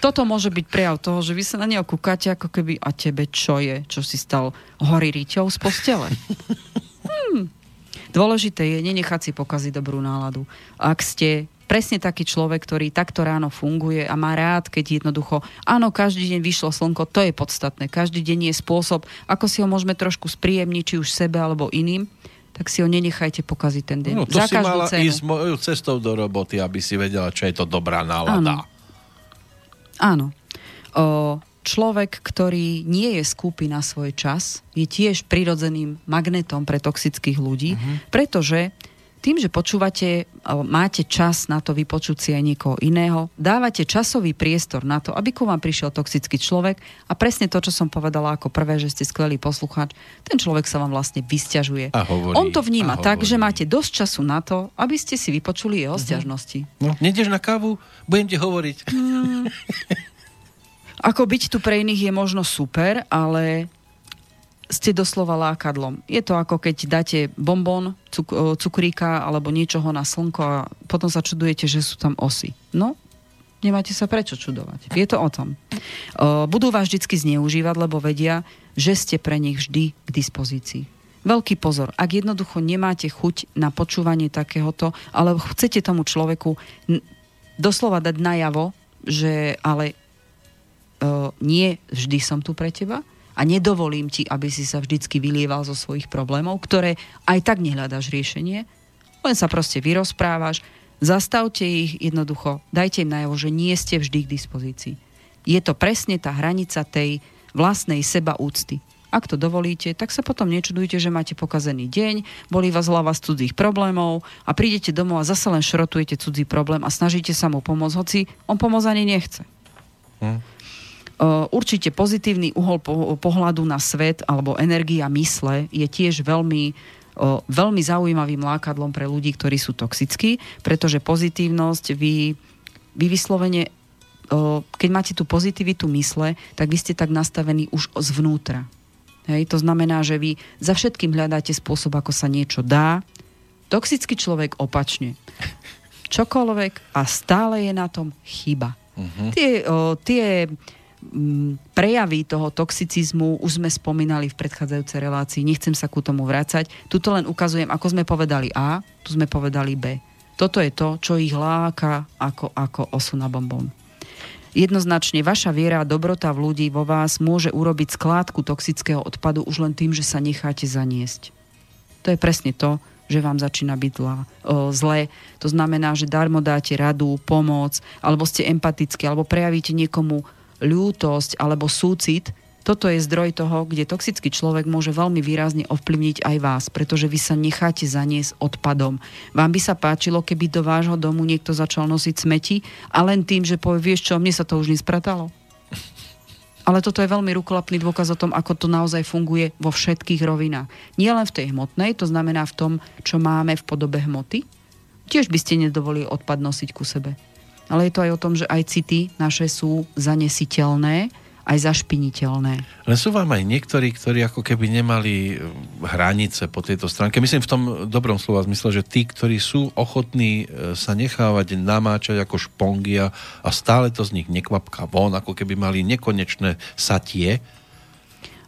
Toto môže byť prejav toho, že vy sa na neho kúkate, ako keby, a tebe čo je, čo si stal hory riťou z postele. Hmm. Dôležité je nenechať si pokaziť dobrú náladu. Ak ste presne taký človek, ktorý takto ráno funguje a má rád, keď jednoducho, áno, každý deň vyšlo slnko, to je podstatné. Každý deň je spôsob, ako si ho môžeme trošku spríjemniť, či už sebe alebo iným tak si ho nenechajte pokaziť ten deň. No, to Za si mala cenu. ísť mojou cestou do roboty, aby si vedela, čo je to dobrá nálada. Áno. Áno. O, človek, ktorý nie je skúpi na svoj čas, je tiež prirodzeným magnetom pre toxických ľudí, uh-huh. pretože tým, že počúvate, máte čas na to vypočuť si aj niekoho iného, dávate časový priestor na to, aby ku vám prišiel toxický človek a presne to, čo som povedala ako prvé, že ste skvelý poslucháč, ten človek sa vám vlastne vysťažuje. A hovorí, On to vníma tak, že máte dosť času na to, aby ste si vypočuli jeho stiažnosti. No, nedeš na kávu? Budem ti hovoriť. Ako byť tu pre iných je možno super, ale ste doslova lákadlom. Je to ako keď dáte bonbon, cuk- cukríka alebo niečoho na slnko a potom sa čudujete, že sú tam osy. No, nemáte sa prečo čudovať. Je to o tom. Budú vás vždy zneužívať, lebo vedia, že ste pre nich vždy k dispozícii. Veľký pozor, ak jednoducho nemáte chuť na počúvanie takéhoto, alebo chcete tomu človeku doslova dať najavo, že ale nie vždy som tu pre teba a nedovolím ti, aby si sa vždycky vylieval zo svojich problémov, ktoré aj tak nehľadáš riešenie, len sa proste vyrozprávaš, zastavte ich jednoducho, dajte im najavo, že nie ste vždy k dispozícii. Je to presne tá hranica tej vlastnej seba úcty. Ak to dovolíte, tak sa potom nečudujte, že máte pokazený deň, bolí vás hlava z cudzích problémov a prídete domov a zase len šrotujete cudzí problém a snažíte sa mu pomôcť, hoci on pomôcť ani nechce. Hm. Uh, určite pozitívny uhol po- pohľadu na svet alebo energia mysle je tiež veľmi, uh, veľmi zaujímavým lákadlom pre ľudí, ktorí sú toxickí, pretože pozitívnosť vy, vy vyslovene, uh, keď máte tú pozitivitu mysle, tak vy ste tak nastavení už zvnútra. Hej, to znamená, že vy za všetkým hľadáte spôsob, ako sa niečo dá. Toxický človek opačne. Čokoľvek a stále je na tom chyba. Mhm. Tie, o, tie prejavy toho toxicizmu už sme spomínali v predchádzajúcej relácii, nechcem sa ku tomu vrácať. Tuto len ukazujem, ako sme povedali A, tu sme povedali B. Toto je to, čo ich láka ako, ako osu na bombón. Jednoznačne vaša viera a dobrota v ľudí vo vás môže urobiť skládku toxického odpadu už len tým, že sa necháte zaniesť. To je presne to, že vám začína byť zlé. To znamená, že darmo dáte radu, pomoc, alebo ste empatickí, alebo prejavíte niekomu ľútosť alebo súcit. Toto je zdroj toho, kde toxický človek môže veľmi výrazne ovplyvniť aj vás, pretože vy sa necháte zaniesť odpadom. Vám by sa páčilo, keby do vášho domu niekto začal nosiť smeti a len tým, že povie, vieš čo, mne sa to už nespratalo. Ale toto je veľmi rukolapný dôkaz o tom, ako to naozaj funguje vo všetkých rovinách. Nie len v tej hmotnej, to znamená v tom, čo máme v podobe hmoty. Tiež by ste nedovolili odpad nosiť ku sebe. Ale je to aj o tom, že aj city naše sú zanesiteľné, aj zašpiniteľné. Len sú vám aj niektorí, ktorí ako keby nemali e, hranice po tejto stránke. Myslím v tom dobrom slova zmysle, že tí, ktorí sú ochotní e, sa nechávať namáčať ako špongia a stále to z nich nekvapká von, ako keby mali nekonečné satie.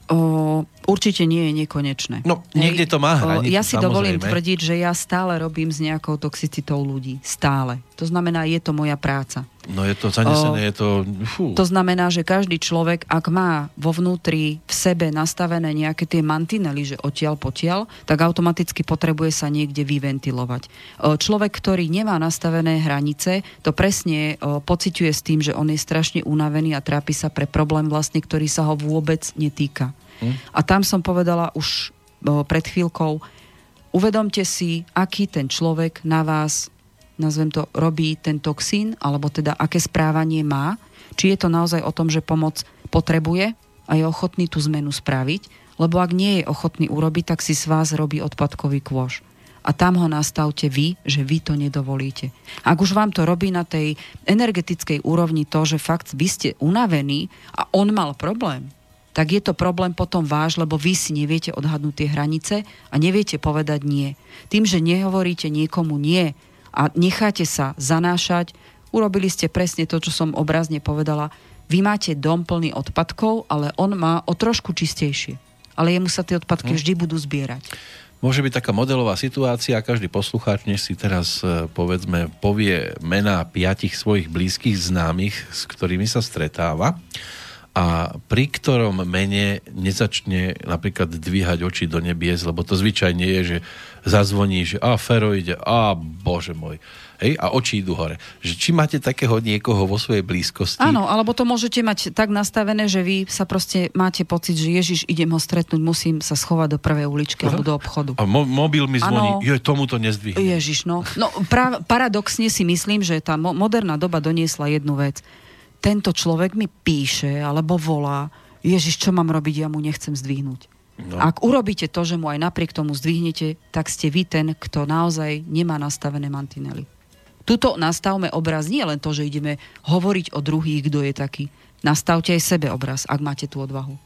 O, určite nie je nekonečné. No, niekde to má hranicu, Ja si dovolím samozrejme. tvrdiť, že ja stále robím s nejakou toxicitou ľudí. Stále. To znamená, je to moja práca. No je to zanesené, O, je to... Fú. To znamená, že každý človek, ak má vo vnútri v sebe nastavené nejaké tie mantinely, že odtiaľ potiaľ, tak automaticky potrebuje sa niekde vyventilovať. O, Človek, ktorý nemá nastavené hranice, to presne o, pociťuje s tým, že on je strašne unavený a trápi sa pre problém vlastne, ktorý sa ho vôbec netýka. A tam som povedala už pred chvíľkou, uvedomte si, aký ten človek na vás nazvem to, robí ten toxín, alebo teda aké správanie má, či je to naozaj o tom, že pomoc potrebuje a je ochotný tú zmenu spraviť, lebo ak nie je ochotný urobiť, tak si z vás robí odpadkový kôž. A tam ho nastavte vy, že vy to nedovolíte. Ak už vám to robí na tej energetickej úrovni to, že fakt vy ste unavení a on mal problém, tak je to problém potom váš, lebo vy si neviete odhadnúť tie hranice a neviete povedať nie. Tým, že nehovoríte niekomu nie a necháte sa zanášať, urobili ste presne to, čo som obrazne povedala. Vy máte dom plný odpadkov, ale on má o trošku čistejšie. Ale jemu sa tie odpadky vždy budú zbierať. Môže byť taká modelová situácia, každý poslucháč, než si teraz e, povedzme povie mená piatich svojich blízkych známych, s ktorými sa stretáva a pri ktorom mene nezačne napríklad dvíhať oči do nebies, lebo to zvyčajne je, že zazvoní, že a Fero ide, a bože môj. Hej, a oči idú hore. Že či máte takého niekoho vo svojej blízkosti? Áno, alebo to môžete mať tak nastavené, že vy sa proste máte pocit, že Ježiš, idem ho stretnúť, musím sa schovať do prvej uličky alebo do obchodu. A mo- mobil mi zvoní, ano, jo, tomu to nezdvihne. Ježiš, no. No, pra- paradoxne si myslím, že tá mo- moderná doba doniesla jednu vec tento človek mi píše alebo volá, Ježiš, čo mám robiť, ja mu nechcem zdvihnúť. No. Ak urobíte to, že mu aj napriek tomu zdvihnete, tak ste vy ten, kto naozaj nemá nastavené mantinely. Tuto nastavme obraz, nie len to, že ideme hovoriť o druhých, kto je taký. Nastavte aj sebe obraz, ak máte tú odvahu.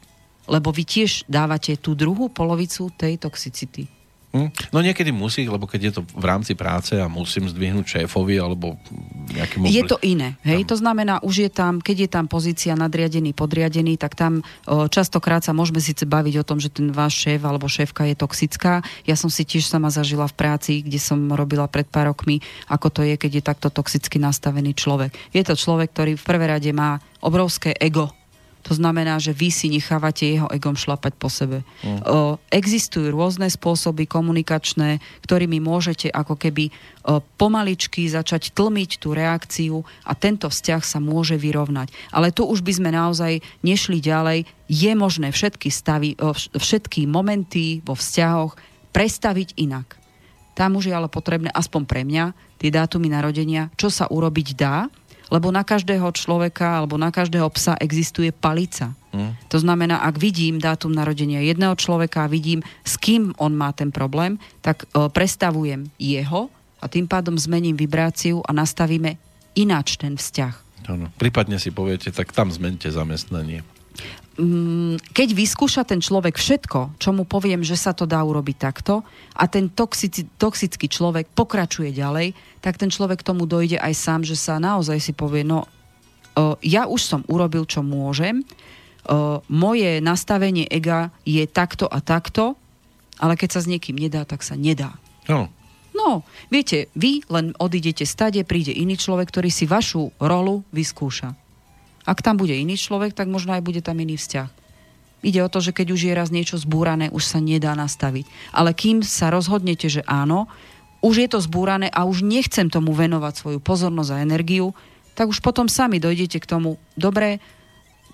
Lebo vy tiež dávate tú druhú polovicu tej toxicity. Hm? No niekedy musí, lebo keď je to v rámci práce a musím zdvihnúť šéfovi alebo nejakému... Je to iné, hej? Tam. To znamená, už je tam, keď je tam pozícia nadriadený, podriadený, tak tam o, častokrát sa môžeme síce baviť o tom, že ten váš šéf alebo šéfka je toxická. Ja som si tiež sama zažila v práci, kde som robila pred pár rokmi, ako to je, keď je takto toxicky nastavený človek. Je to človek, ktorý v prvé rade má obrovské ego, to znamená, že vy si nechávate jeho egom šlapať po sebe. Mm. O, existujú rôzne spôsoby komunikačné, ktorými môžete ako keby o, pomaličky začať tlmiť tú reakciu a tento vzťah sa môže vyrovnať. Ale tu už by sme naozaj nešli ďalej. Je možné všetky stavy, o, všetky momenty vo vzťahoch prestaviť inak. Tam už je ale potrebné, aspoň pre mňa, tie dátumy narodenia, čo sa urobiť dá, lebo na každého človeka alebo na každého psa existuje palica. Mm. To znamená, ak vidím dátum narodenia jedného človeka a vidím, s kým on má ten problém, tak e, prestavujem jeho a tým pádom zmením vibráciu a nastavíme ináč ten vzťah. Ano. Prípadne si poviete, tak tam zmente zamestnanie. Mm, keď vyskúša ten človek všetko, čo mu poviem, že sa to dá urobiť takto a ten toxici, toxický človek pokračuje ďalej, tak ten človek tomu dojde aj sám, že sa naozaj si povie, no ja už som urobil, čo môžem, moje nastavenie ega je takto a takto, ale keď sa s niekým nedá, tak sa nedá. No. No, viete, vy len odídete stade, príde iný človek, ktorý si vašu rolu vyskúša. Ak tam bude iný človek, tak možno aj bude tam iný vzťah. Ide o to, že keď už je raz niečo zbúrané, už sa nedá nastaviť. Ale kým sa rozhodnete, že áno, už je to zbúrané a už nechcem tomu venovať svoju pozornosť a energiu, tak už potom sami dojdete k tomu, dobre,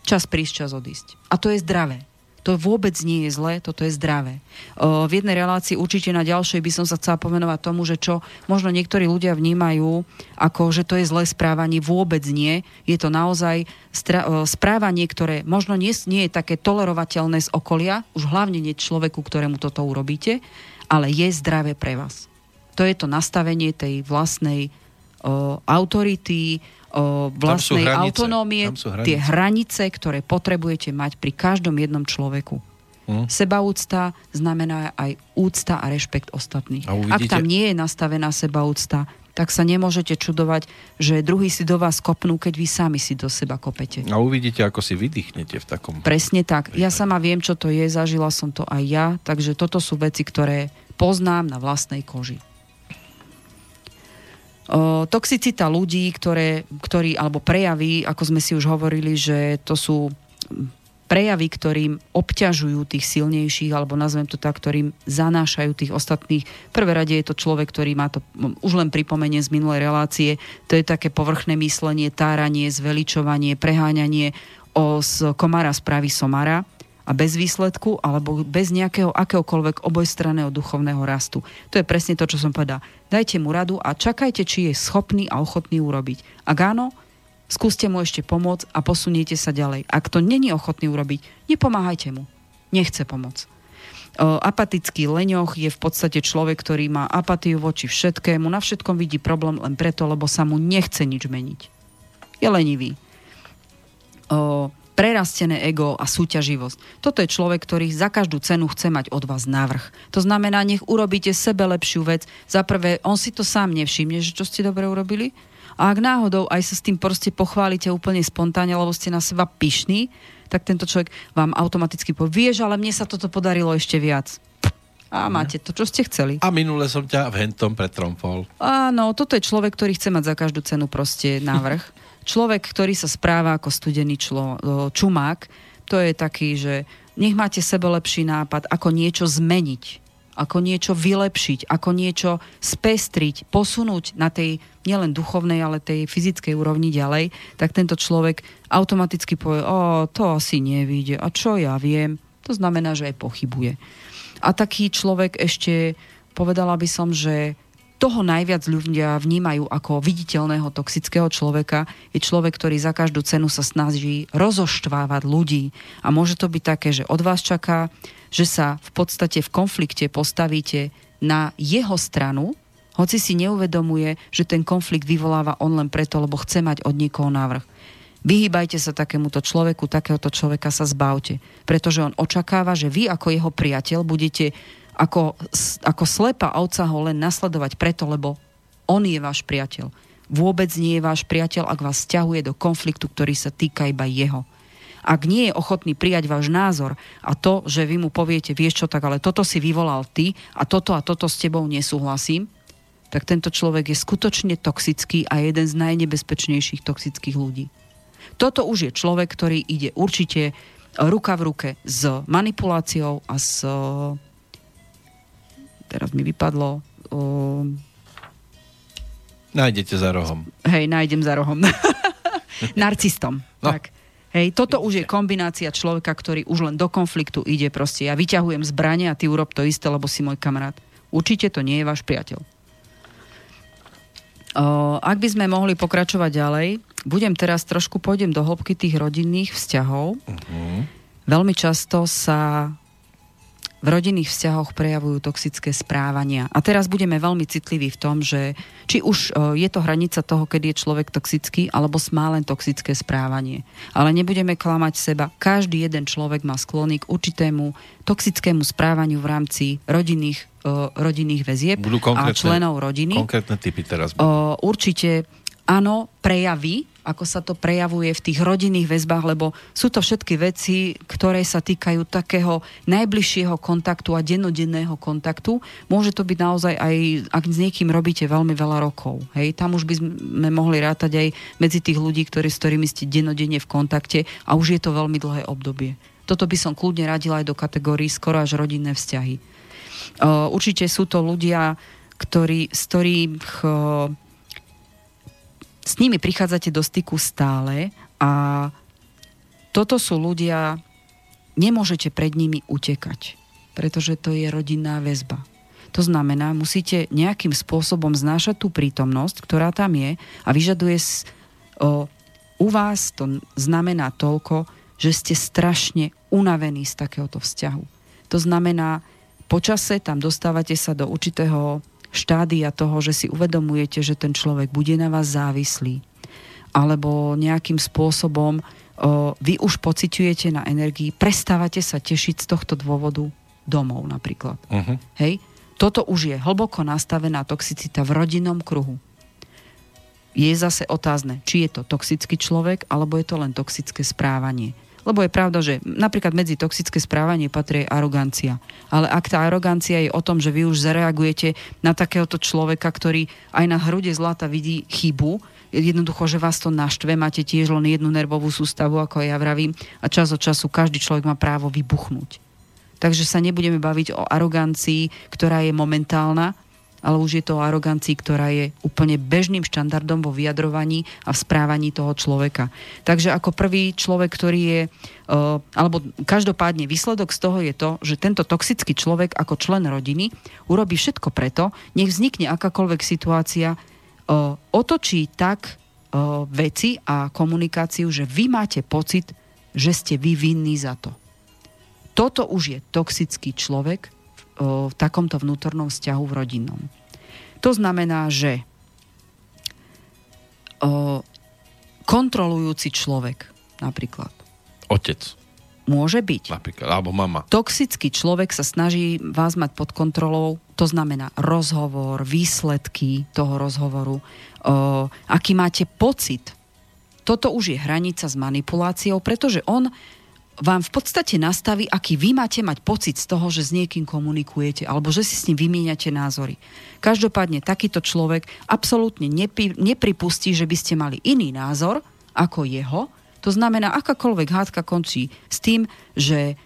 čas prísť, čas odísť. A to je zdravé. To vôbec nie je zlé, toto je zdravé. V jednej relácii určite na ďalšej by som sa chcela pomenovať tomu, že čo možno niektorí ľudia vnímajú ako, že to je zlé správanie, vôbec nie. Je to naozaj stra- správanie, ktoré možno nie, nie je také tolerovateľné z okolia, už hlavne nie človeku, ktorému toto urobíte, ale je zdravé pre vás. To je to nastavenie tej vlastnej autority, o vlastnej hranice, autonómie, tie hranice, ktoré potrebujete mať pri každom jednom človeku. Hmm. Sebaúcta znamená aj úcta a rešpekt ostatných. A Ak tam nie je nastavená sebaúcta, tak sa nemôžete čudovať, že druhý si do vás kopnú, keď vy sami si do seba kopete. A uvidíte, ako si vydýchnete v takom... Presne tak. Ja sama viem, čo to je, zažila som to aj ja, takže toto sú veci, ktoré poznám na vlastnej koži. Toxicita ľudí, ktoré, ktorí, alebo prejavy, ako sme si už hovorili, že to sú prejavy, ktorým obťažujú tých silnejších, alebo nazvem to tak, ktorým zanášajú tých ostatných. Prvé rade je to človek, ktorý má to, už len pripomenie z minulej relácie, to je také povrchné myslenie, táranie, zveličovanie, preháňanie. O z komára spraví somara a bez výsledku alebo bez nejakého akéhokoľvek obojstranného duchovného rastu. To je presne to, čo som povedal. Dajte mu radu a čakajte, či je schopný a ochotný urobiť. Ak áno, skúste mu ešte pomôcť a posuniete sa ďalej. Ak to není ochotný urobiť, nepomáhajte mu. Nechce pomoc. apatický leňoch je v podstate človek, ktorý má apatiu voči všetkému, na všetkom vidí problém len preto, lebo sa mu nechce nič meniť. Je lenivý. Prerastené ego a súťaživosť. Toto je človek, ktorý za každú cenu chce mať od vás návrh. To znamená, nech urobíte sebe lepšiu vec. Za prvé, on si to sám nevšimne, že čo ste dobre urobili. A ak náhodou aj sa s tým proste pochválite úplne spontánne, lebo ste na seba pyšní, tak tento človek vám automaticky povie, vieš, ale mne sa toto podarilo ešte viac. A máte to, čo ste chceli. A minule som ťa v hentom pretromfol. Áno, toto je človek, ktorý chce mať za každú cenu proste návrh. človek, ktorý sa správa ako studený člo, čumák, to je taký, že nech máte sebe lepší nápad, ako niečo zmeniť, ako niečo vylepšiť, ako niečo spestriť, posunúť na tej nielen duchovnej, ale tej fyzickej úrovni ďalej, tak tento človek automaticky povie, o, to asi nevíde, a čo ja viem, to znamená, že aj pochybuje. A taký človek ešte, povedala by som, že toho najviac ľudia vnímajú ako viditeľného toxického človeka, je človek, ktorý za každú cenu sa snaží rozoštvávať ľudí. A môže to byť také, že od vás čaká, že sa v podstate v konflikte postavíte na jeho stranu, hoci si neuvedomuje, že ten konflikt vyvoláva on len preto, lebo chce mať od niekoho návrh. Vyhýbajte sa takémuto človeku, takéhoto človeka sa zbavte, pretože on očakáva, že vy ako jeho priateľ budete ako, ako slepá ovca ho len nasledovať preto, lebo on je váš priateľ. Vôbec nie je váš priateľ, ak vás stiahuje do konfliktu, ktorý sa týka iba jeho. Ak nie je ochotný prijať váš názor a to, že vy mu poviete, vieš čo, tak ale toto si vyvolal ty a toto a toto s tebou nesúhlasím, tak tento človek je skutočne toxický a jeden z najnebezpečnejších toxických ľudí. Toto už je človek, ktorý ide určite ruka v ruke s manipuláciou a s teraz mi vypadlo... Uh, Nájdete za rohom. Hej, nájdem za rohom. Narcistom. No. Tak. Hej, toto už je kombinácia človeka, ktorý už len do konfliktu ide proste. Ja vyťahujem zbranie a ty urob to isté, lebo si môj kamarát. Určite to nie je váš priateľ. O, ak by sme mohli pokračovať ďalej, budem teraz trošku, pôjdem do hĺbky tých rodinných vzťahov. Uh-huh. Veľmi často sa v rodinných vzťahoch prejavujú toxické správania. A teraz budeme veľmi citliví v tom, že či už e, je to hranica toho, keď je človek toxický, alebo má len toxické správanie. Ale nebudeme klamať seba. Každý jeden človek má sklony k určitému toxickému správaniu v rámci rodinných, uh, rodinných väzieb a členov rodiny. Konkrétne typy teraz. Uh, určite áno, prejavy, ako sa to prejavuje v tých rodinných väzbách, lebo sú to všetky veci, ktoré sa týkajú takého najbližšieho kontaktu a dennodenného kontaktu. Môže to byť naozaj aj, ak s niekým robíte veľmi veľa rokov. Hej, tam už by sme mohli rátať aj medzi tých ľudí, ktorí, s ktorými ste dennodenne v kontakte a už je to veľmi dlhé obdobie. Toto by som kľudne radila aj do kategórií skoro až rodinné vzťahy. Určite sú to ľudia, ktorí, z ktorých s nimi prichádzate do styku stále a toto sú ľudia, nemôžete pred nimi utekať, pretože to je rodinná väzba. To znamená, musíte nejakým spôsobom znášať tú prítomnosť, ktorá tam je a vyžaduje o, u vás to znamená toľko, že ste strašne unavení z takéhoto vzťahu. To znamená, počase tam dostávate sa do určitého štádia toho, že si uvedomujete, že ten človek bude na vás závislý. Alebo nejakým spôsobom o, vy už pociťujete na energii, prestávate sa tešiť z tohto dôvodu domov napríklad. Uh-huh. Hej? Toto už je hlboko nastavená toxicita v rodinnom kruhu. Je zase otázne, či je to toxický človek, alebo je to len toxické správanie. Lebo je pravda, že napríklad medzi toxické správanie patrí arogancia. Ale ak tá arogancia je o tom, že vy už zareagujete na takéhoto človeka, ktorý aj na hrude zlata vidí chybu, jednoducho, že vás to naštve, máte tiež len jednu nervovú sústavu, ako ja vravím, a čas od času každý človek má právo vybuchnúť. Takže sa nebudeme baviť o arogancii, ktorá je momentálna, ale už je to o arogancii, ktorá je úplne bežným štandardom vo vyjadrovaní a v správaní toho človeka. Takže ako prvý človek, ktorý je, uh, alebo každopádne výsledok z toho je to, že tento toxický človek ako člen rodiny urobí všetko preto, nech vznikne akákoľvek situácia, uh, otočí tak uh, veci a komunikáciu, že vy máte pocit, že ste vy vinní za to. Toto už je toxický človek, v takomto vnútornom vzťahu v rodinnom. To znamená, že kontrolujúci človek napríklad. Otec. Môže byť. Napríklad, alebo mama. Toxický človek sa snaží vás mať pod kontrolou, to znamená rozhovor, výsledky toho rozhovoru, o, aký máte pocit. Toto už je hranica s manipuláciou, pretože on vám v podstate nastaví, aký vy máte mať pocit z toho, že s niekým komunikujete alebo že si s ním vymieňate názory. Každopádne takýto človek absolútne nepri, nepripustí, že by ste mali iný názor ako jeho. To znamená, akákoľvek hádka končí s tým, že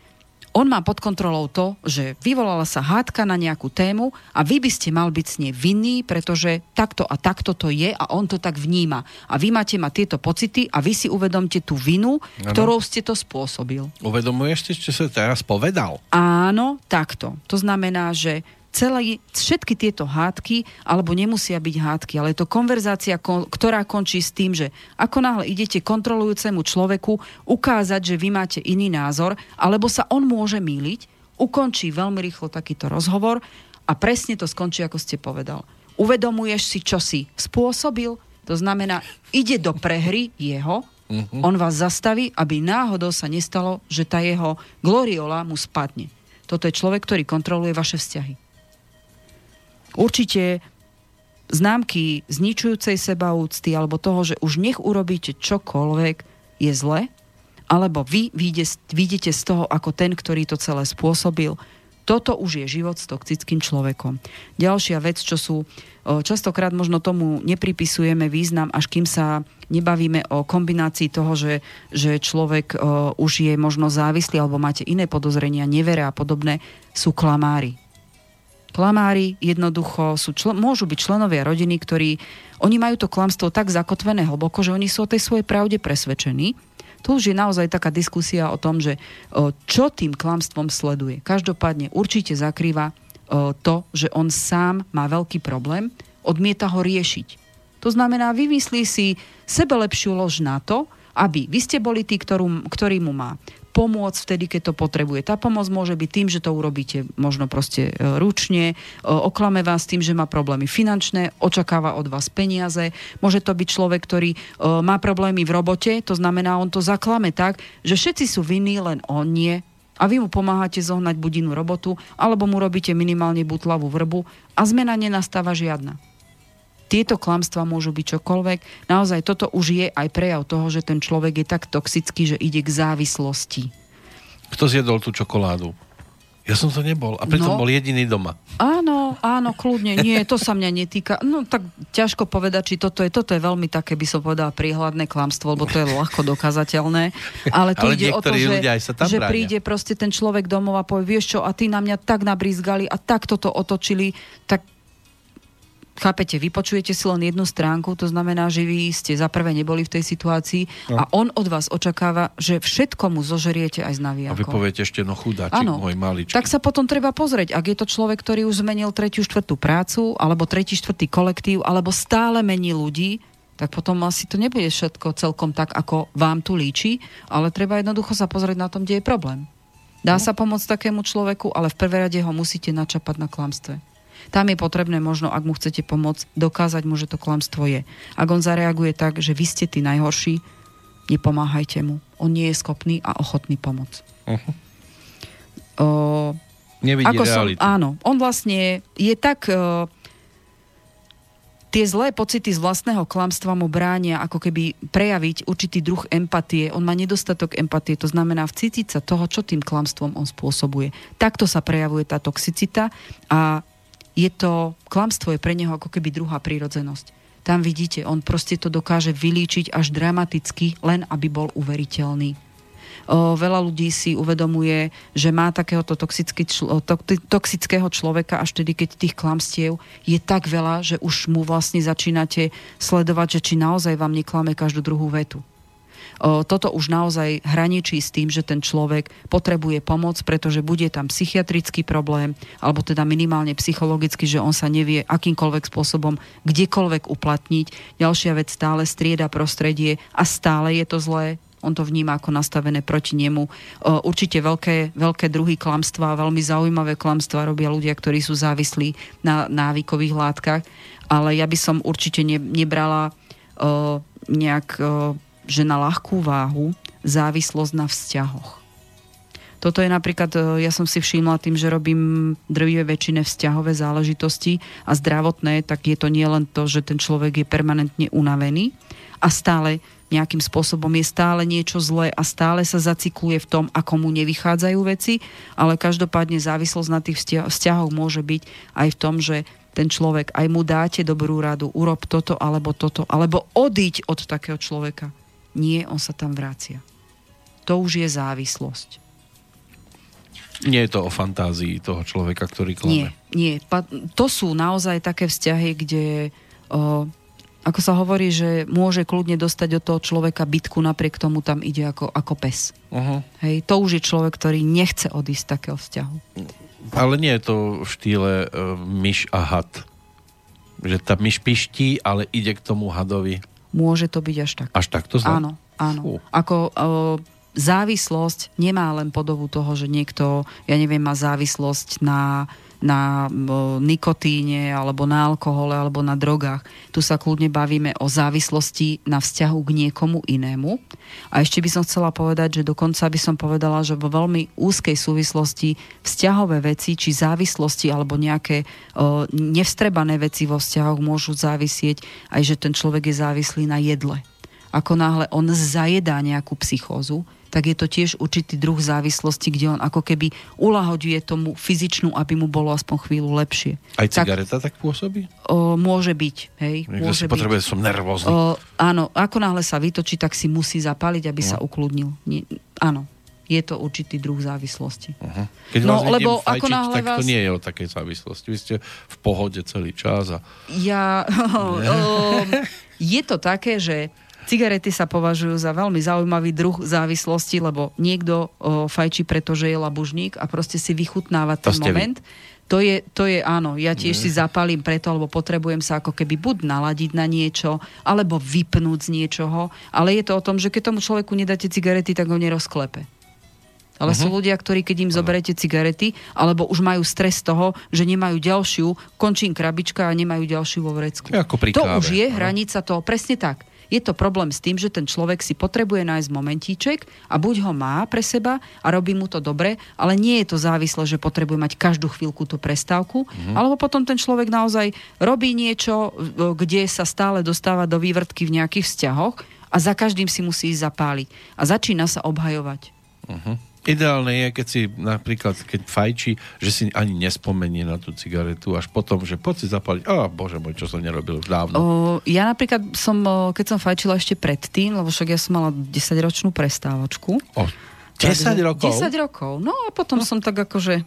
on má pod kontrolou to, že vyvolala sa hádka na nejakú tému a vy by ste mal byť s nej vinný, pretože takto a takto to je a on to tak vníma. A vy máte mať tieto pocity a vy si uvedomte tú vinu, ano. ktorou ste to spôsobil. Uvedomuješ si, čo sa teraz povedal? Áno, takto. To znamená, že celé, všetky tieto hádky, alebo nemusia byť hádky, ale je to konverzácia, ktorá končí s tým, že ako náhle idete kontrolujúcemu človeku ukázať, že vy máte iný názor, alebo sa on môže míliť, ukončí veľmi rýchlo takýto rozhovor a presne to skončí, ako ste povedal. Uvedomuješ si, čo si spôsobil, to znamená, ide do prehry jeho, uh-huh. on vás zastaví, aby náhodou sa nestalo, že tá jeho gloriola mu spadne. Toto je človek, ktorý kontroluje vaše vzťahy. Určite známky zničujúcej sebaúcty alebo toho, že už nech urobíte čokoľvek, je zle, alebo vy vidíte z toho ako ten, ktorý to celé spôsobil. Toto už je život s toxickým človekom. Ďalšia vec, čo sú, častokrát možno tomu nepripisujeme význam, až kým sa nebavíme o kombinácii toho, že, že človek už je možno závislý alebo máte iné podozrenia, nevere a podobné, sú klamári Klamári jednoducho sú čl- môžu byť členovia rodiny, ktorí oni majú to klamstvo tak zakotvené hlboko, že oni sú o tej svojej pravde presvedčení. Tu už je naozaj taká diskusia o tom, že čo tým klamstvom sleduje. Každopádne určite zakrýva to, že on sám má veľký problém, odmieta ho riešiť. To znamená, vymyslí si sebe lepšiu lož na to, aby vy ste boli tí, ktorú, ktorý mu má pomôcť vtedy, keď to potrebuje. Tá pomoc môže byť tým, že to urobíte možno proste e, ručne, e, oklame vás tým, že má problémy finančné, očakáva od vás peniaze. Môže to byť človek, ktorý e, má problémy v robote, to znamená, on to zaklame tak, že všetci sú vinní, len on nie. A vy mu pomáhate zohnať budinú robotu, alebo mu robíte minimálne butlavú vrbu a zmena nenastáva žiadna tieto klamstvá môžu byť čokoľvek. Naozaj toto už je aj prejav toho, že ten človek je tak toxický, že ide k závislosti. Kto zjedol tú čokoládu? Ja som to nebol a pritom no, bol jediný doma. Áno, áno, kľudne. Nie, to sa mňa netýka. No tak ťažko povedať, či toto je, toto je veľmi také, by som povedala, príhľadné klamstvo, lebo to je ľahko dokázateľné. Ale tu Ale ide o to, že, že príde proste ten človek domov a povie, vieš čo, a ty na mňa tak nabrízgali a tak toto otočili, tak Chápete, vypočujete si len jednu stránku, to znamená, že vy ste za prvé neboli v tej situácii no. a on od vás očakáva, že všetko mu zožeriete aj z navijakou. A vy poviete ešte, no chudáčik ano. môj maličký. Tak sa potom treba pozrieť, ak je to človek, ktorý už zmenil tretiu, štvrtú prácu, alebo tretí, štvrtý kolektív, alebo stále mení ľudí, tak potom asi to nebude všetko celkom tak, ako vám tu líči, ale treba jednoducho sa pozrieť na tom, kde je problém. Dá no. sa pomôcť takému človeku, ale v prvé rade ho musíte načapať na klamstve. Tam je potrebné možno, ak mu chcete pomôcť, dokázať mu, že to klamstvo je. Ak on zareaguje tak, že vy ste tí najhorší, nepomáhajte mu. On nie je schopný a ochotný pomôcť. Uh-huh. O, Nevidí ako realitu. Som, áno, on vlastne je tak... O, tie zlé pocity z vlastného klamstva mu bránia ako keby prejaviť určitý druh empatie. On má nedostatok empatie, to znamená vcítiť sa toho, čo tým klamstvom on spôsobuje. Takto sa prejavuje tá toxicita a je to, klamstvo je pre neho ako keby druhá prírodzenosť. Tam vidíte, on proste to dokáže vylíčiť až dramaticky, len aby bol uveriteľný. O, veľa ľudí si uvedomuje, že má takéhoto toxický člo, to, toxického človeka až tedy, keď tých klamstiev je tak veľa, že už mu vlastne začínate sledovať, že či naozaj vám neklame každú druhú vetu toto už naozaj hraničí s tým, že ten človek potrebuje pomoc, pretože bude tam psychiatrický problém, alebo teda minimálne psychologicky, že on sa nevie akýmkoľvek spôsobom kdekoľvek uplatniť. Ďalšia vec stále strieda prostredie a stále je to zlé, on to vníma ako nastavené proti nemu. Určite veľké, veľké druhy klamstva, veľmi zaujímavé klamstva robia ľudia, ktorí sú závislí na návykových látkach, ale ja by som určite ne, nebrala nejak že na ľahkú váhu závislosť na vzťahoch. Toto je napríklad, e, ja som si všimla tým, že robím drvivé väčšine vzťahové záležitosti a zdravotné, tak je to nie len to, že ten človek je permanentne unavený a stále nejakým spôsobom je stále niečo zlé a stále sa zacikluje v tom, ako mu nevychádzajú veci, ale každopádne závislosť na tých vzťahoch môže byť aj v tom, že ten človek, aj mu dáte dobrú radu, urob toto alebo toto, alebo odiť od takého človeka Nie, on sa tam vracia. To už je závislosť. Nie je to o fantázii toho človeka, ktorý klame. Nie, nie. Pa, to sú naozaj také vzťahy, kde o, ako sa hovorí, že môže kľudne dostať od toho človeka bitku, napriek tomu tam ide ako, ako pes. Uh-huh. Hej, to už je človek, ktorý nechce odísť z takého vzťahu. Ale nie je to v štýle uh, myš a had. Že tá myš piští, ale ide k tomu hadovi. Môže to byť až tak. Až tak to Áno, áno. Fú. Ako uh, závislosť nemá len podobu toho, že niekto, ja neviem, má závislosť na, na nikotíne, alebo na alkohole, alebo na drogách. Tu sa kľudne bavíme o závislosti na vzťahu k niekomu inému. A ešte by som chcela povedať, že dokonca by som povedala, že vo veľmi úzkej súvislosti vzťahové veci, či závislosti, alebo nejaké o, nevstrebané veci vo vzťahoch môžu závisieť aj, že ten človek je závislý na jedle. Ako náhle on zajedá nejakú psychózu, tak je to tiež určitý druh závislosti, kde on ako keby ulahoďuje tomu fyzičnú, aby mu bolo aspoň chvíľu lepšie. Aj cigareta tak, tak pôsobí? O, môže byť, hej. Niekto môže si potrebuje, som nervózny. O, áno, ako náhle sa vytočí, tak si musí zapáliť, aby no. sa ukludnil. Nie, áno, je to určitý druh závislosti. Uh-huh. Keď no, vás lebo fajčiť, ako náhle tak vás... to nie je o takej závislosti. Vy ste v pohode celý čas. A... Ja... o, je to také, že Cigarety sa považujú za veľmi zaujímavý druh závislosti, lebo niekto o, fajčí, pretože je labužník a proste si vychutnáva ten to moment. Vy. To je, to je áno, ja tiež Nie. si zapalím preto, lebo potrebujem sa ako keby buď naladiť na niečo, alebo vypnúť z niečoho, ale je to o tom, že keď tomu človeku nedáte cigarety, tak ho nerozklepe. Ale uh-huh. sú mhm. ľudia, ktorí keď im zoberete cigarety, alebo už majú stres toho, že nemajú ďalšiu, končím krabička a nemajú ďalšiu vo vrecku. Ako pri to káve, už je hranica toho, presne tak. Je to problém s tým, že ten človek si potrebuje nájsť momentíček a buď ho má pre seba a robí mu to dobre, ale nie je to závislé, že potrebuje mať každú chvíľku tú prestávku, mm-hmm. alebo potom ten človek naozaj robí niečo, kde sa stále dostáva do vývrtky v nejakých vzťahoch a za každým si musí zapáliť. A začína sa obhajovať. Uh-huh. Ideálne je, keď si napríklad, keď fajčí, že si ani nespomenie na tú cigaretu, až potom, že poď si zapaliť, a bože môj, čo som nerobil už dávno. O, ja napríklad som, keď som fajčila ešte predtým, lebo však ja som mala 10-ročnú prestávočku. O, 10 Takže, rokov? 10 rokov, no a potom no. som tak akože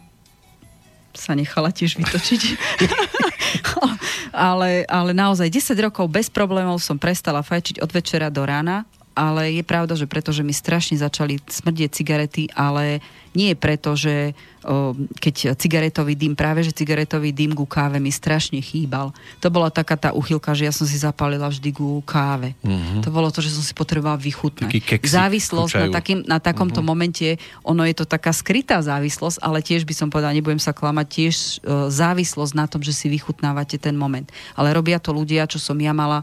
sa nechala tiež vytočiť. ale, ale naozaj 10 rokov bez problémov som prestala fajčiť od večera do rána ale je pravda, že pretože mi strašne začali smrdieť cigarety, ale nie je preto, že o, keď cigaretový dym, práve že cigaretový dym ku káve mi strašne chýbal. To bola taká tá uchylka, že ja som si zapálila vždy ku káve. Mm-hmm. To bolo to, že som si potrebovala vychutnať. Závislosť na, takým, na takomto mm-hmm. momente, ono je to taká skrytá závislosť, ale tiež by som povedala, nebudem sa klamať, tiež o, závislosť na tom, že si vychutnávate ten moment. Ale robia to ľudia, čo som ja mala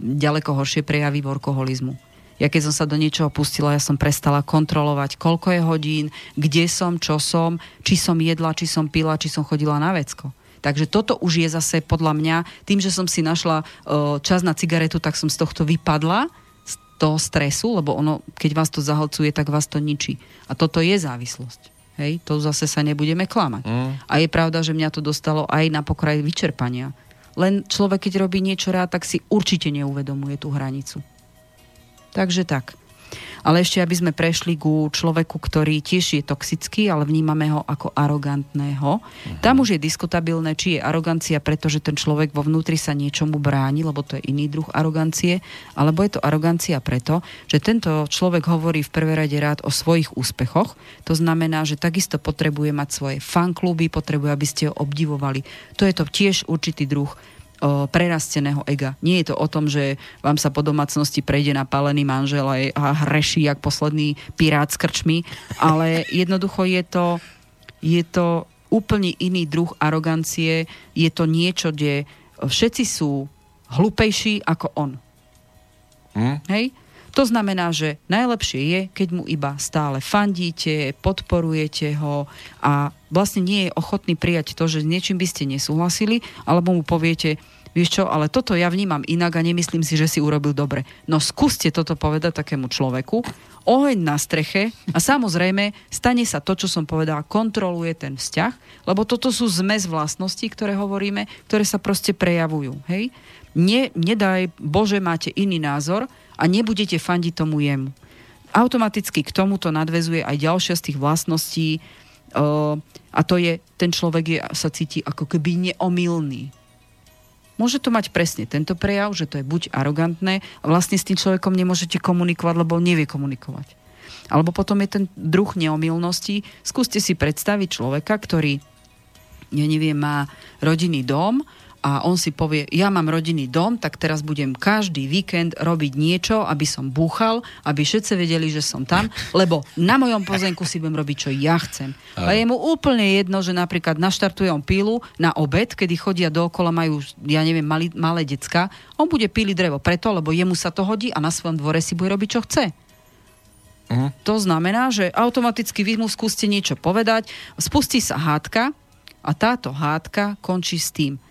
ďaleko horšie prejavy workoholizmu ja keď som sa do niečoho pustila, ja som prestala kontrolovať, koľko je hodín, kde som, čo som, či som jedla, či som pila, či som chodila na vecko. Takže toto už je zase podľa mňa, tým, že som si našla uh, čas na cigaretu, tak som z tohto vypadla, z toho stresu, lebo ono, keď vás to zahlcuje, tak vás to ničí. A toto je závislosť. Hej, to zase sa nebudeme klamať. Mm. A je pravda, že mňa to dostalo aj na pokraj vyčerpania. Len človek, keď robí niečo rád, tak si určite neuvedomuje tú hranicu. Takže tak. Ale ešte, aby sme prešli ku človeku, ktorý tiež je toxický, ale vnímame ho ako arogantného. Uh-huh. Tam už je diskutabilné, či je arogancia, pretože ten človek vo vnútri sa niečomu bráni, lebo to je iný druh arogancie, alebo je to arogancia preto, že tento človek hovorí v prvej rade rád o svojich úspechoch. To znamená, že takisto potrebuje mať svoje fankluby, potrebuje, aby ste ho obdivovali. To je to tiež určitý druh prerasteného ega. Nie je to o tom, že vám sa po domácnosti prejde na palený manžel a hreší jak posledný pirát s krčmi, ale jednoducho je to, je to úplne iný druh arogancie. Je to niečo, kde všetci sú hlupejší ako on. Hm? Hej? To znamená, že najlepšie je, keď mu iba stále fandíte, podporujete ho a vlastne nie je ochotný prijať to, že niečím by ste nesúhlasili, alebo mu poviete, Vieš čo, ale toto ja vnímam inak a nemyslím si, že si urobil dobre. No skúste toto povedať takému človeku, oheň na streche a samozrejme stane sa to, čo som povedala, kontroluje ten vzťah, lebo toto sú zmes vlastností, ktoré hovoríme, ktoré sa proste prejavujú. Hej? Ne, nedaj, Bože, máte iný názor a nebudete fandiť tomu jemu. Automaticky k tomuto nadvezuje aj ďalšia z tých vlastností, uh, a to je, ten človek je, sa cíti ako keby neomilný Môže to mať presne tento prejav, že to je buď arogantné a vlastne s tým človekom nemôžete komunikovať, lebo nevie komunikovať. Alebo potom je ten druh neomilnosti. Skúste si predstaviť človeka, ktorý, ja neviem, má rodinný dom a on si povie, ja mám rodinný dom, tak teraz budem každý víkend robiť niečo, aby som búchal, aby všetci vedeli, že som tam, lebo na mojom pozemku si budem robiť, čo ja chcem. A je mu úplne jedno, že napríklad naštartuje on pílu na obed, kedy chodia dookola, majú, ja neviem, mali, malé decka, on bude píliť drevo preto, lebo jemu sa to hodí a na svojom dvore si bude robiť, čo chce. Uh-huh. To znamená, že automaticky vy mu skúste niečo povedať, spustí sa hádka a táto hádka končí s tým –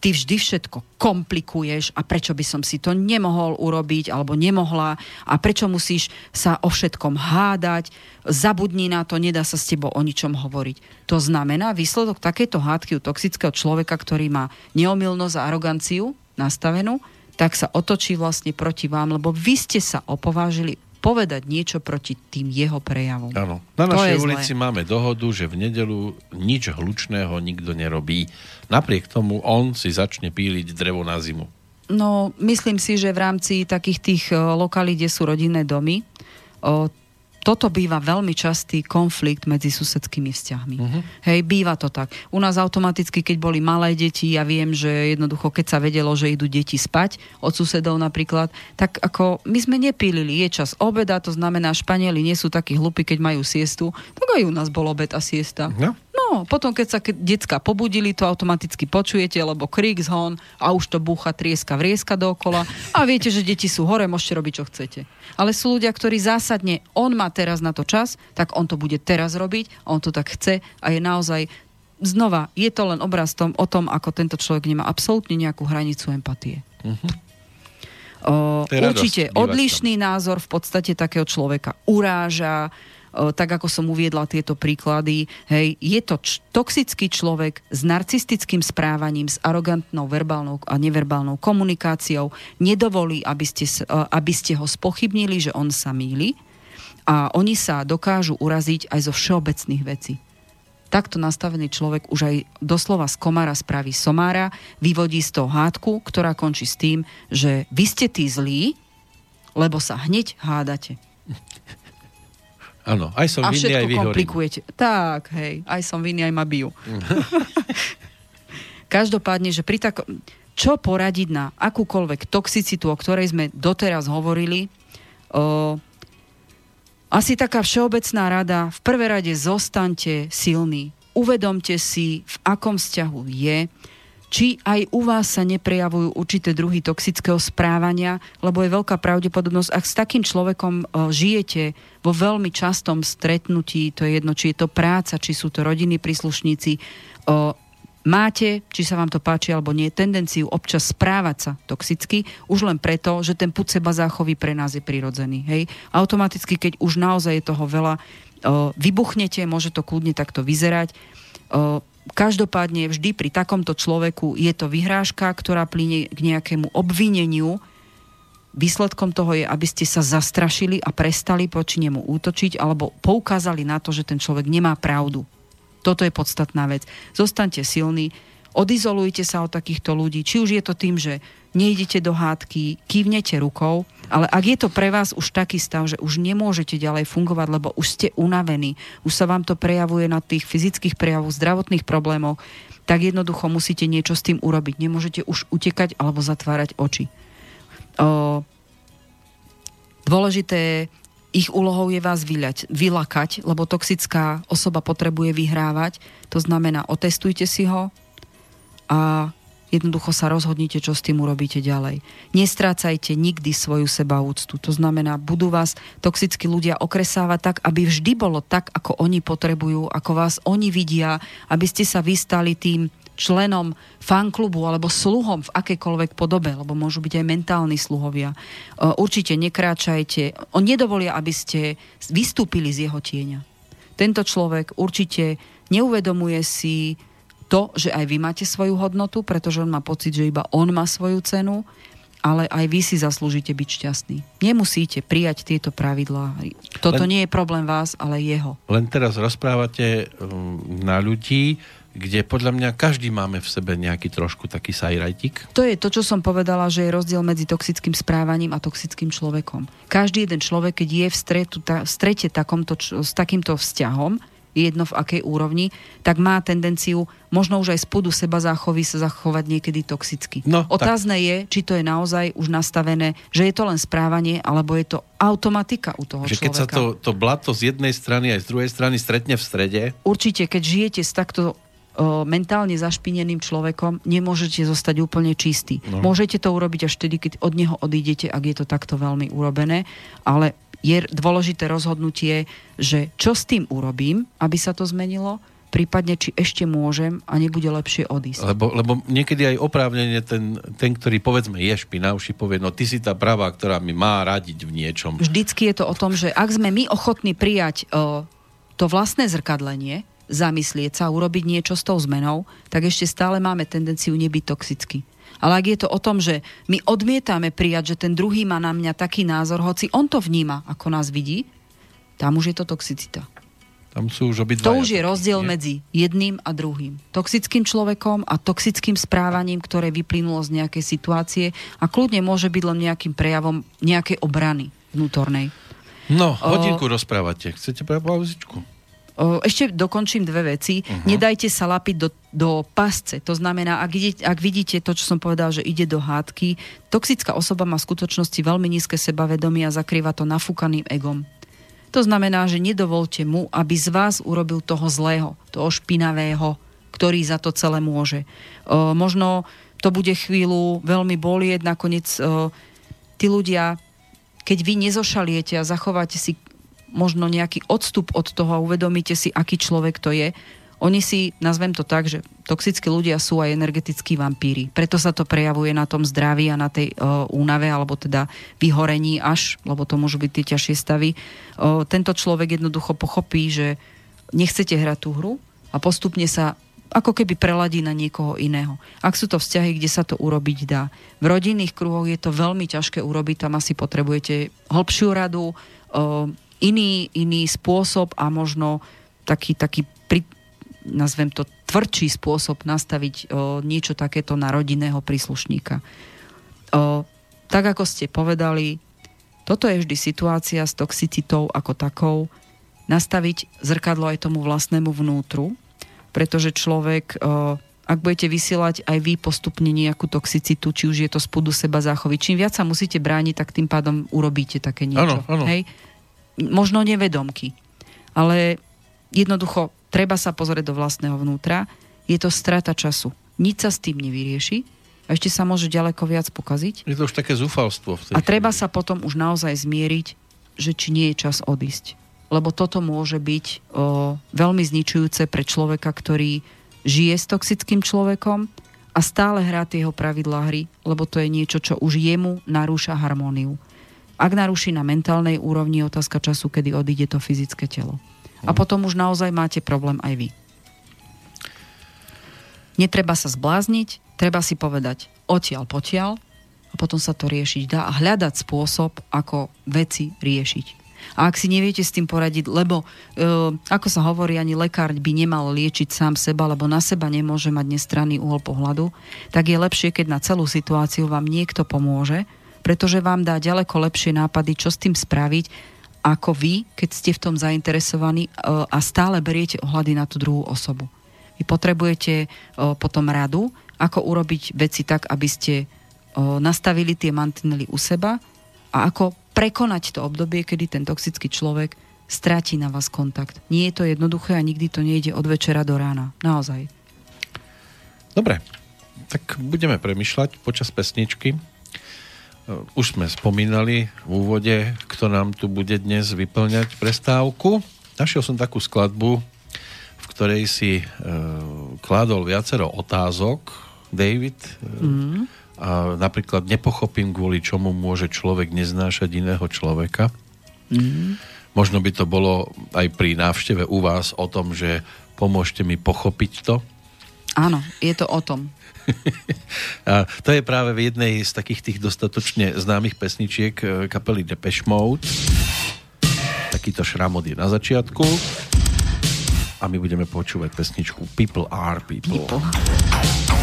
ty vždy všetko komplikuješ a prečo by som si to nemohol urobiť alebo nemohla a prečo musíš sa o všetkom hádať, zabudni na to, nedá sa s tebou o ničom hovoriť. To znamená výsledok takéto hádky u toxického človeka, ktorý má neomilnosť a aroganciu nastavenú, tak sa otočí vlastne proti vám, lebo vy ste sa opovážili povedať niečo proti tým jeho prejavom. Áno. Na našej ulici zlé. máme dohodu, že v nedelu nič hlučného nikto nerobí. Napriek tomu on si začne píliť drevo na zimu. No, myslím si, že v rámci takých tých lokalí, kde sú rodinné domy, toto býva veľmi častý konflikt medzi susedskými vzťahmi. Uh-huh. Hej, býva to tak. U nás automaticky, keď boli malé deti, ja viem, že jednoducho, keď sa vedelo, že idú deti spať od susedov napríklad, tak ako my sme nepílili, je čas obeda, to znamená, Španieli nie sú takí hlupí, keď majú siestu, tak aj u nás bol obed a siesta. No. No, potom keď sa keď decka pobudili, to automaticky počujete, lebo krík zhon a už to búcha, trieska, vrieska dookola a viete, že deti sú hore, môžete robiť, čo chcete. Ale sú ľudia, ktorí zásadne, on má teraz na to čas, tak on to bude teraz robiť, on to tak chce a je naozaj znova, je to len obraz tom, o tom, ako tento človek nemá absolútne nejakú hranicu empatie. Uh-huh. O, určite odlišný názor v podstate takého človeka uráža, tak ako som uviedla tieto príklady, hej, je to č- toxický človek s narcistickým správaním, s arogantnou verbálnou a neverbálnou komunikáciou, nedovolí, aby ste, aby ste ho spochybnili, že on sa míli a oni sa dokážu uraziť aj zo všeobecných vecí takto nastavený človek už aj doslova z komára spraví somára, vyvodí z toho hádku, ktorá končí s tým, že vy ste tí zlí, lebo sa hneď hádate. Áno, aj som a vinný, aj vyhorím. komplikujete. Tak, hej, aj som vinný, aj ma bijú. Každopádne, že pri takom... Čo poradiť na akúkoľvek toxicitu, o ktorej sme doteraz hovorili, o, asi taká všeobecná rada, v prvé rade zostaňte silní. Uvedomte si, v akom vzťahu je, či aj u vás sa neprejavujú určité druhy toxického správania, lebo je veľká pravdepodobnosť, ak s takým človekom o, žijete vo veľmi častom stretnutí, to je jedno, či je to práca, či sú to rodinní príslušníci, o, máte, či sa vám to páči alebo nie, tendenciu občas správať sa toxicky, už len preto, že ten put seba záchovy pre nás je prirodzený. Hej? Automaticky, keď už naozaj je toho veľa, o, vybuchnete, môže to kľudne takto vyzerať. Každopádne vždy pri takomto človeku je to vyhrážka, ktorá plíne k nejakému obvineniu. Výsledkom toho je, aby ste sa zastrašili a prestali poči nemu útočiť alebo poukázali na to, že ten človek nemá pravdu. Toto je podstatná vec. Zostaňte silní, odizolujte sa od takýchto ľudí, či už je to tým, že nejdete do hádky, kývnete rukou, ale ak je to pre vás už taký stav, že už nemôžete ďalej fungovať, lebo už ste unavení, už sa vám to prejavuje na tých fyzických prejavoch, zdravotných problémov, tak jednoducho musíte niečo s tým urobiť. Nemôžete už utekať alebo zatvárať oči. O, dôležité ich úlohou je vás vyľať, vylakať, lebo toxická osoba potrebuje vyhrávať. To znamená, otestujte si ho, a jednoducho sa rozhodnite, čo s tým urobíte ďalej. Nestrácajte nikdy svoju sebaúctu. To znamená, budú vás toxickí ľudia okresávať tak, aby vždy bolo tak, ako oni potrebujú, ako vás oni vidia, aby ste sa vystali tým členom fanklubu alebo sluhom v akejkoľvek podobe, lebo môžu byť aj mentálni sluhovia. Určite nekráčajte. On nedovolia, aby ste vystúpili z jeho tieňa. Tento človek určite neuvedomuje si to, že aj vy máte svoju hodnotu, pretože on má pocit, že iba on má svoju cenu, ale aj vy si zaslúžite byť šťastní. Nemusíte prijať tieto pravidlá. Toto len, nie je problém vás, ale jeho. Len teraz rozprávate um, na ľudí, kde podľa mňa každý máme v sebe nejaký trošku taký sajrajtik. To je to, čo som povedala, že je rozdiel medzi toxickým správaním a toxickým človekom. Každý jeden človek, keď je v, stretu, ta, v strete takomto, s takýmto vzťahom, jedno v akej úrovni, tak má tendenciu možno už aj z pudu seba záchovy sa zachovať niekedy toxicky. No, Otázne tak. je, či to je naozaj už nastavené, že je to len správanie, alebo je to automatika u toho že človeka. keď sa to, to blato z jednej strany aj z druhej strany stretne v strede? Určite, keď žijete s takto mentálne zašpineným človekom nemôžete zostať úplne čistý. No. Môžete to urobiť až vtedy, keď od neho odídete, ak je to takto veľmi urobené, ale je dôležité rozhodnutie, že čo s tým urobím, aby sa to zmenilo, prípadne či ešte môžem a nebude lepšie odísť. Lebo, lebo niekedy aj oprávnenie ten, ten, ktorý povedzme je špinavší, povie, no ty si tá pravá, ktorá mi má radiť v niečom. Vždycky je to o tom, že ak sme my ochotní prijať o, to vlastné zrkadlenie, zamyslieť sa urobiť niečo s tou zmenou, tak ešte stále máme tendenciu nebyť toxický. Ale ak je to o tom, že my odmietame prijať, že ten druhý má na mňa taký názor, hoci on to vníma, ako nás vidí, tam už je to toxicita. Tam sú už To už je rozdiel nie? medzi jedným a druhým. Toxickým človekom a toxickým správaním, ktoré vyplynulo z nejakej situácie a kľudne môže byť len nejakým prejavom nejakej obrany vnútornej. No, hodinku o... rozprávate. Chcete pauzičku? Ešte dokončím dve veci. Uh-huh. Nedajte sa lapiť do, do pasce. To znamená, ak, ide, ak vidíte to, čo som povedal, že ide do hádky, toxická osoba má v skutočnosti veľmi nízke sebavedomie a zakrýva to nafúkaným egom. To znamená, že nedovolte mu, aby z vás urobil toho zlého, toho špinavého, ktorý za to celé môže. O, možno to bude chvíľu veľmi bolieť, nakoniec o, tí ľudia, keď vy nezošaliete a zachováte si možno nejaký odstup od toho a uvedomíte si, aký človek to je, oni si, nazvem to tak, že toxickí ľudia sú aj energetickí vampíri. Preto sa to prejavuje na tom zdraví a na tej uh, únave, alebo teda vyhorení až, lebo to môžu byť tie ťažšie stavy. Uh, tento človek jednoducho pochopí, že nechcete hrať tú hru a postupne sa ako keby preladí na niekoho iného. Ak sú to vzťahy, kde sa to urobiť dá. V rodinných kruhoch je to veľmi ťažké urobiť, tam asi potrebujete hĺbšiu radu, uh, iný, iný spôsob a možno taký, taký pri, nazvem to tvrdší spôsob nastaviť o, niečo takéto na rodinného príslušníka. O, tak ako ste povedali, toto je vždy situácia s toxicitou ako takou, nastaviť zrkadlo aj tomu vlastnému vnútru, pretože človek, o, ak budete vysielať aj vy postupne nejakú toxicitu, či už je to z pudu seba záchovy, čím viac sa musíte brániť, tak tým pádom urobíte také niečo. Ano, ano. Hej? Možno nevedomky. Ale jednoducho treba sa pozrieť do vlastného vnútra. Je to strata času. Nič sa s tým nevyrieši a ešte sa môže ďaleko viac pokaziť. Je to už také zúfalstvo. a treba chvíli. sa potom už naozaj zmieriť, že či nie je čas odísť. Lebo toto môže byť o, veľmi zničujúce pre človeka, ktorý žije s toxickým človekom a stále hrá tie jeho pravidlá hry, lebo to je niečo, čo už jemu narúša harmóniu. Ak naruší na mentálnej úrovni, je otázka času, kedy odíde to fyzické telo. A mhm. potom už naozaj máte problém aj vy. Netreba sa zblázniť, treba si povedať odtiaľ potiaľ a potom sa to riešiť dá a hľadať spôsob, ako veci riešiť. A ak si neviete s tým poradiť, lebo e, ako sa hovorí, ani lekár by nemal liečiť sám seba, lebo na seba nemôže mať nestranný uhol pohľadu, tak je lepšie, keď na celú situáciu vám niekto pomôže, pretože vám dá ďaleko lepšie nápady, čo s tým spraviť, ako vy, keď ste v tom zainteresovaní e, a stále beriete ohľady na tú druhú osobu. Vy potrebujete e, potom radu, ako urobiť veci tak, aby ste e, nastavili tie mantinely u seba a ako prekonať to obdobie, kedy ten toxický človek stráti na vás kontakt. Nie je to jednoduché a nikdy to nejde od večera do rána. Naozaj. Dobre, tak budeme premyšľať počas pesničky. Už sme spomínali v úvode, kto nám tu bude dnes vyplňať prestávku. Našiel som takú skladbu, v ktorej si e, kládol viacero otázok, David, mm. a napríklad nepochopím, kvôli čomu môže človek neznášať iného človeka. Mm. Možno by to bolo aj pri návšteve u vás o tom, že pomôžte mi pochopiť to. Áno, je to o tom. a to je práve v jednej z takých tých dostatočne známych pesničiek eh, kapely Depeche Mode. Takýto šramot je na začiatku. A my budeme počúvať pesničku People are People. people.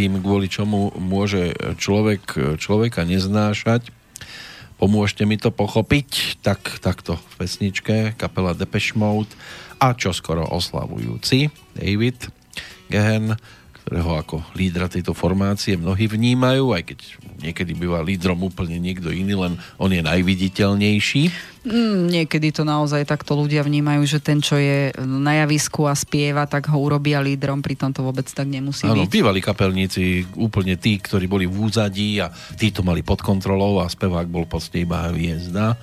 Nepochopím, kvôli čomu môže človek človeka neznášať. Pomôžte mi to pochopiť. Tak, takto v pesničke kapela Depeche Mode a čo skoro oslavujúci David Gehen, ktorého ako lídra tejto formácie mnohí vnímajú, aj keď niekedy býva lídrom úplne niekto iný, len on je najviditeľnejší. Mm, niekedy to naozaj takto ľudia vnímajú, že ten, čo je na javisku a spieva, tak ho urobia lídrom, pritom to vôbec tak nemusí ano, byť. bývali kapelníci úplne tí, ktorí boli v úzadí a tí to mali pod kontrolou a spevák bol proste iba hviezda.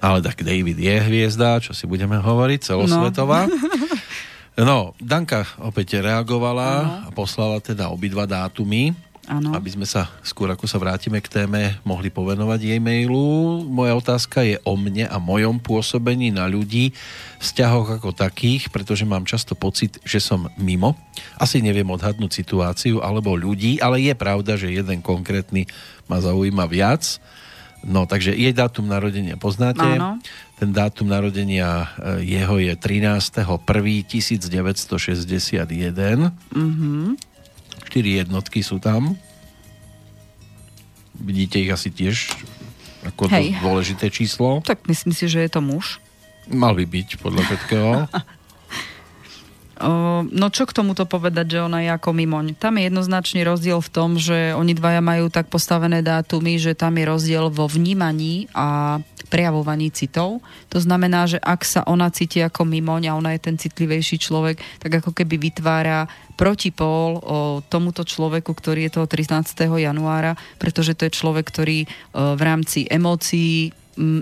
Ale tak David je hviezda, čo si budeme hovoriť, celosvetová. No. no Danka opäť reagovala ano. a poslala teda obidva dátumy Ano. Aby sme sa skôr, ako sa vrátime k téme, mohli povenovať jej mailu. Moja otázka je o mne a mojom pôsobení na ľudí, vzťahoch ako takých, pretože mám často pocit, že som mimo. Asi neviem odhadnúť situáciu alebo ľudí, ale je pravda, že jeden konkrétny ma zaujíma viac No, takže jej dátum narodenia poznáte. Áno. Ten dátum narodenia e, jeho je 13.1.1961. Mm-hmm. Štyri jednotky sú tam. Vidíte ich asi tiež ako Hej. dôležité číslo. Tak myslím si, že je to muž. Mal by byť podľa všetkého. No čo k tomuto povedať, že ona je ako mimoň? Tam je jednoznačný rozdiel v tom, že oni dvaja majú tak postavené dátumy, že tam je rozdiel vo vnímaní a prejavovaní citov. To znamená, že ak sa ona cíti ako mimoň a ona je ten citlivejší človek, tak ako keby vytvára protipól o tomuto človeku, ktorý je toho 13. januára, pretože to je človek, ktorý uh, v rámci emócií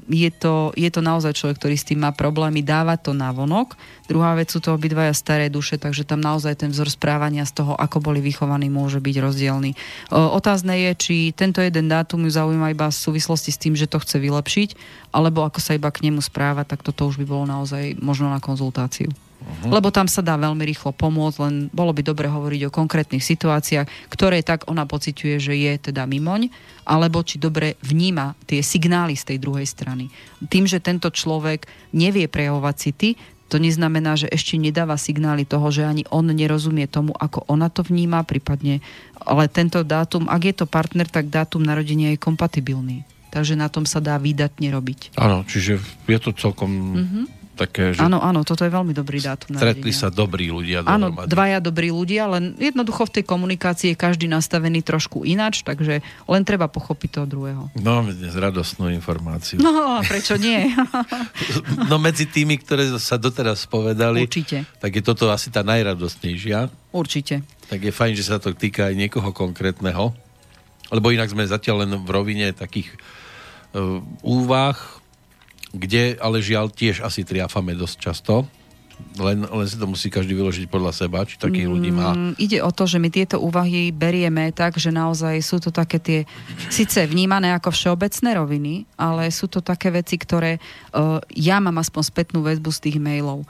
je to, je to naozaj človek, ktorý s tým má problémy, dáva to na vonok. Druhá vec sú to obidvaja staré duše, takže tam naozaj ten vzor správania z toho, ako boli vychovaní, môže byť rozdielný. Otázne je, či tento jeden dátum ju zaujíma iba v súvislosti s tým, že to chce vylepšiť, alebo ako sa iba k nemu správa, tak toto už by bolo naozaj možno na konzultáciu. Uh-huh. Lebo tam sa dá veľmi rýchlo pomôcť, len bolo by dobre hovoriť o konkrétnych situáciách, ktoré tak ona pociťuje, že je teda mimoň, alebo či dobre vníma tie signály z tej druhej strany. Tým, že tento človek nevie prejavovať city, to neznamená, že ešte nedáva signály toho, že ani on nerozumie tomu, ako ona to vníma, prípadne, ale tento dátum, ak je to partner, tak dátum narodenia je kompatibilný. Takže na tom sa dá výdatne robiť. Áno, čiže je to celkom mm-hmm. Také, že Áno, áno, toto je veľmi dobrý dátum stretli sa dobrí ľudia Áno, dohromady. dvaja dobrí ľudia, len jednoducho v tej komunikácii je každý nastavený trošku ináč, takže len treba pochopiť toho druhého. No, dnes radostnú informáciu. No, prečo nie? No medzi tými, ktoré sa doteraz povedali, Určite, tak je toto asi tá najradostnejšia. určite. Tak je fajn, že sa to týka aj niekoho konkrétneho. Lebo inak sme zatiaľ len v rovine takých uh, úvah, kde ale žiaľ tiež asi triafame dosť často. Len, len si to musí každý vyložiť podľa seba, či takých ľudí má. Mm, ide o to, že my tieto úvahy berieme tak, že naozaj sú to také tie, síce vnímané ako všeobecné roviny, ale sú to také veci, ktoré uh, ja mám aspoň spätnú väzbu z tých mailov.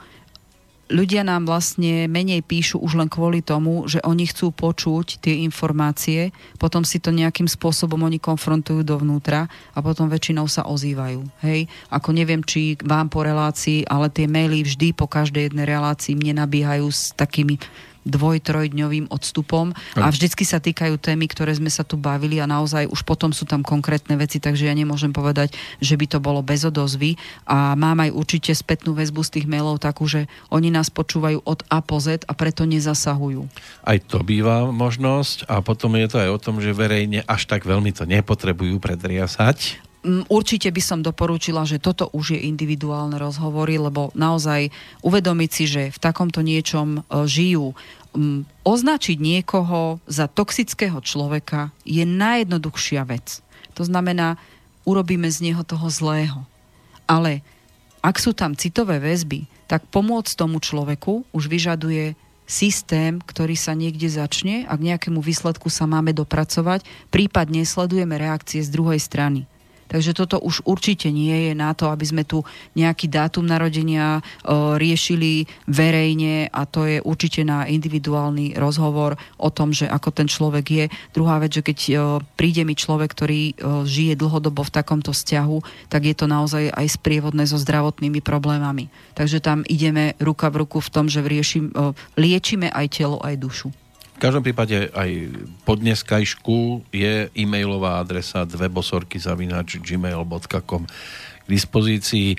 Ľudia nám vlastne menej píšu už len kvôli tomu, že oni chcú počuť tie informácie, potom si to nejakým spôsobom oni konfrontujú dovnútra a potom väčšinou sa ozývajú. Hej? Ako neviem, či vám po relácii, ale tie maily vždy po každej jednej relácii mne nabíhajú s takými dvoj, trojdňovým odstupom a vždycky sa týkajú témy, ktoré sme sa tu bavili a naozaj už potom sú tam konkrétne veci, takže ja nemôžem povedať, že by to bolo bez odozvy a mám aj určite spätnú väzbu z tých mailov takú, že oni nás počúvajú od A po Z a preto nezasahujú. Aj to býva možnosť a potom je to aj o tom, že verejne až tak veľmi to nepotrebujú predriasať. Mm, Určite by som doporučila, že toto už je individuálne rozhovory, lebo naozaj uvedomiť si, že v takomto niečom e, žijú, označiť niekoho za toxického človeka je najjednoduchšia vec. To znamená, urobíme z neho toho zlého. Ale ak sú tam citové väzby, tak pomôcť tomu človeku už vyžaduje systém, ktorý sa niekde začne a k nejakému výsledku sa máme dopracovať, prípadne sledujeme reakcie z druhej strany. Takže toto už určite nie je na to, aby sme tu nejaký dátum narodenia e, riešili verejne a to je určite na individuálny rozhovor o tom, že ako ten človek je. Druhá vec, že keď e, príde mi človek, ktorý e, žije dlhodobo v takomto vzťahu, tak je to naozaj aj sprievodné so zdravotnými problémami. Takže tam ideme ruka v ruku v tom, že riešim, liečime aj telo, aj dušu. V každom prípade aj po dneskajšku je e-mailová adresa dvebosorky.gmail.com k dispozícii.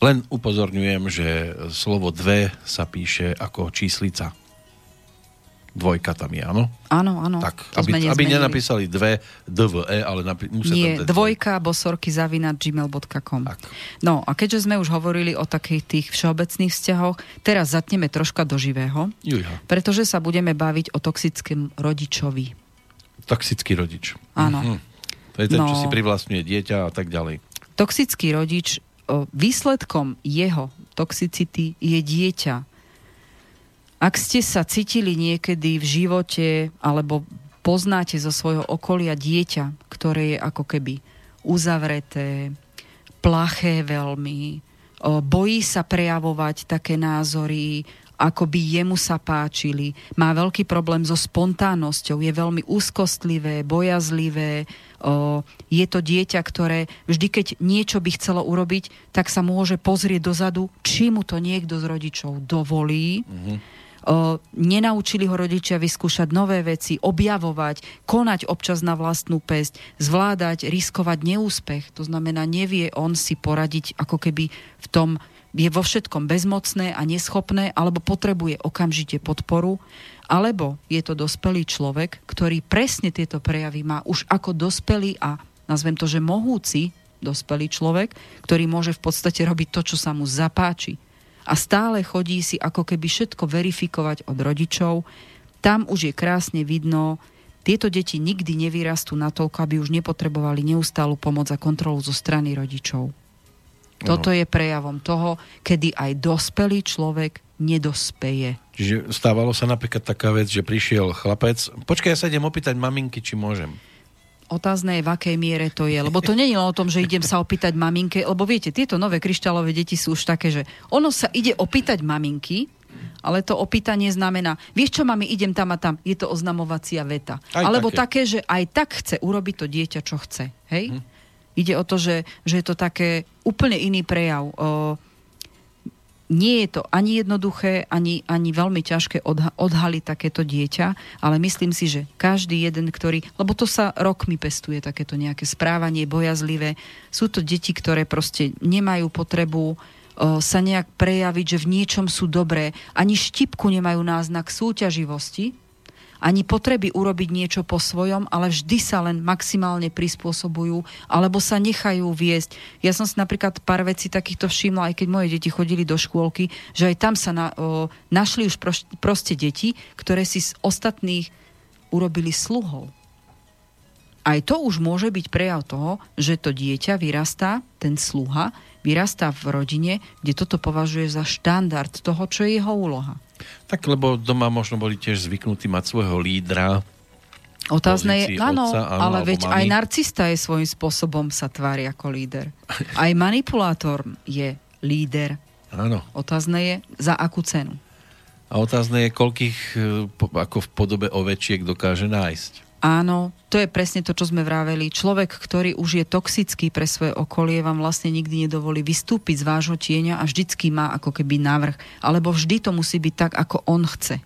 Len upozorňujem, že slovo dve sa píše ako číslica. Dvojka tam je, áno? Áno, áno. Tak, aby, aby nenapísali dve DVE, ale napi- musia Nie, tam dvojka bosorky zavinať gmail.com. Tak. No a keďže sme už hovorili o takých tých všeobecných vzťahoch, teraz zatneme troška do živého, Juha, pretože sa budeme baviť o toxickom rodičovi. toxický rodič. Áno. Mhm. To je ten, čo No. si privlastňuje dieťa a tak ďalej. Toxický rodič, o, výsledkom jeho toxicity je dieťa. Ak ste sa cítili niekedy v živote alebo poznáte zo svojho okolia dieťa, ktoré je ako keby uzavreté, plaché veľmi, bojí sa prejavovať také názory ako by jemu sa páčili. Má veľký problém so spontánnosťou, je veľmi úzkostlivé, bojazlivé. Je to dieťa, ktoré vždy, keď niečo by chcelo urobiť, tak sa môže pozrieť dozadu, či mu to niekto z rodičov dovolí. Mm-hmm nenaučili ho rodičia vyskúšať nové veci, objavovať, konať občas na vlastnú pesť, zvládať, riskovať neúspech. To znamená, nevie on si poradiť ako keby v tom, je vo všetkom bezmocné a neschopné, alebo potrebuje okamžite podporu, alebo je to dospelý človek, ktorý presne tieto prejavy má už ako dospelý a nazvem to, že mohúci dospelý človek, ktorý môže v podstate robiť to, čo sa mu zapáči a stále chodí si ako keby všetko verifikovať od rodičov. Tam už je krásne vidno, tieto deti nikdy nevyrastú natoľko, aby už nepotrebovali neustálu pomoc a kontrolu zo strany rodičov. Toto je prejavom toho, kedy aj dospelý človek nedospeje. Čiže stávalo sa napríklad taká vec, že prišiel chlapec, počkaj, ja sa idem opýtať maminky, či môžem. Otázne je, v akej miere to je. Lebo to nie je o tom, že idem sa opýtať maminke, lebo viete, tieto nové kryštálové deti sú už také, že ono sa ide opýtať maminky, ale to opýtanie znamená, vieš čo, mami, idem tam a tam. Je to oznamovacia veta. Aj Alebo také. také, že aj tak chce urobiť to dieťa, čo chce. Hej? Hm. Ide o to, že, že je to také úplne iný prejav. O, nie je to ani jednoduché, ani, ani veľmi ťažké odha- odhaliť takéto dieťa, ale myslím si, že každý jeden, ktorý, lebo to sa rokmi pestuje, takéto nejaké správanie bojazlivé, sú to deti, ktoré proste nemajú potrebu sa nejak prejaviť, že v niečom sú dobré, ani štipku nemajú náznak súťaživosti, ani potreby urobiť niečo po svojom, ale vždy sa len maximálne prispôsobujú alebo sa nechajú viesť. Ja som si napríklad pár vecí takýchto všimla, aj keď moje deti chodili do škôlky, že aj tam sa na, o, našli už proste deti, ktoré si z ostatných urobili sluhov. Aj to už môže byť prejav toho, že to dieťa vyrastá, ten sluha, vyrastá v rodine, kde toto považuje za štandard toho, čo je jeho úloha. Tak lebo doma možno boli tiež zvyknutí mať svojho lídra, Otázne je, áno, otca, áno, ale veď mami. aj narcista je svojím spôsobom sa tvári ako líder. Aj manipulátor je líder. Áno. Otázne je, za akú cenu. A otázne je, koľkých e, ako v podobe ovečiek dokáže nájsť. Áno, to je presne to, čo sme vraveli. Človek, ktorý už je toxický pre svoje okolie, vám vlastne nikdy nedovolí vystúpiť z vášho tieňa a vždycky má ako keby návrh. Alebo vždy to musí byť tak, ako on chce.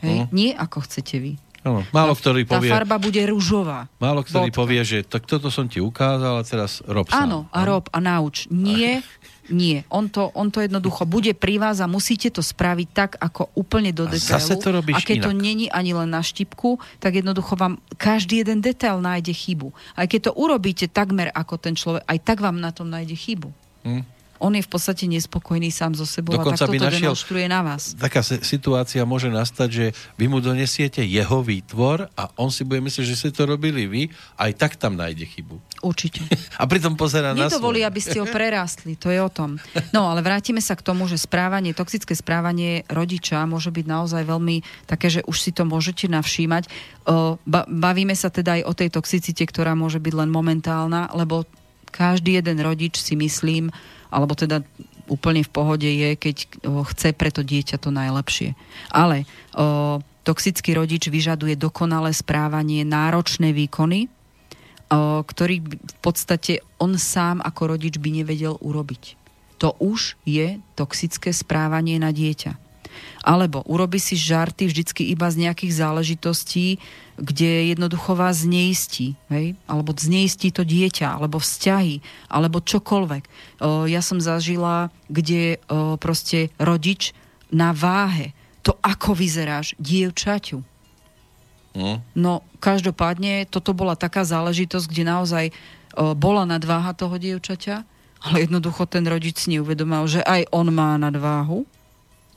Hej? Uh-huh. Nie ako chcete vy. Ano, málo tá, ktorý povie... Tá farba bude rúžová. Málo ktorý Bodka. povie, že tak toto som ti ukázal a teraz rob sám. Áno, a rob a nauč. Nie, Nie, on to, on to jednoducho bude pri vás a musíte to spraviť tak, ako úplne do detailu. Zase to robíš a keď inak. to není ani len na štipku, tak jednoducho vám každý jeden detail nájde chybu. Aj keď to urobíte takmer ako ten človek, aj tak vám na tom nájde chybu. Hm on je v podstate nespokojný sám so sebou Dokonca a tak toto našiel, demonstruje na vás. Taká situácia môže nastať, že vy mu donesiete jeho výtvor a on si bude myslieť, že ste to robili vy, aj tak tam nájde chybu. Určite. A pritom pozera na Nedovolí, aby ste ho prerástli, to je o tom. No, ale vrátime sa k tomu, že správanie, toxické správanie rodiča môže byť naozaj veľmi také, že už si to môžete navšímať. Bavíme sa teda aj o tej toxicite, ktorá môže byť len momentálna, lebo každý jeden rodič si myslím, alebo teda úplne v pohode je, keď chce pre to dieťa to najlepšie. Ale o, toxický rodič vyžaduje dokonalé správanie, náročné výkony, o, ktorý v podstate on sám ako rodič by nevedel urobiť. To už je toxické správanie na dieťa. Alebo urobi si žarty vždycky iba z nejakých záležitostí, kde jednoducho vás zneistí, hej? alebo zneistí to dieťa, alebo vzťahy, alebo čokoľvek. Ja som zažila, kde proste rodič na váhe, to ako vyzeráš dievčaťu. Mm. No, každopádne, toto bola taká záležitosť, kde naozaj bola nadváha toho dievčaťa, ale jednoducho ten rodič si neuvedomal, že aj on má nadváhu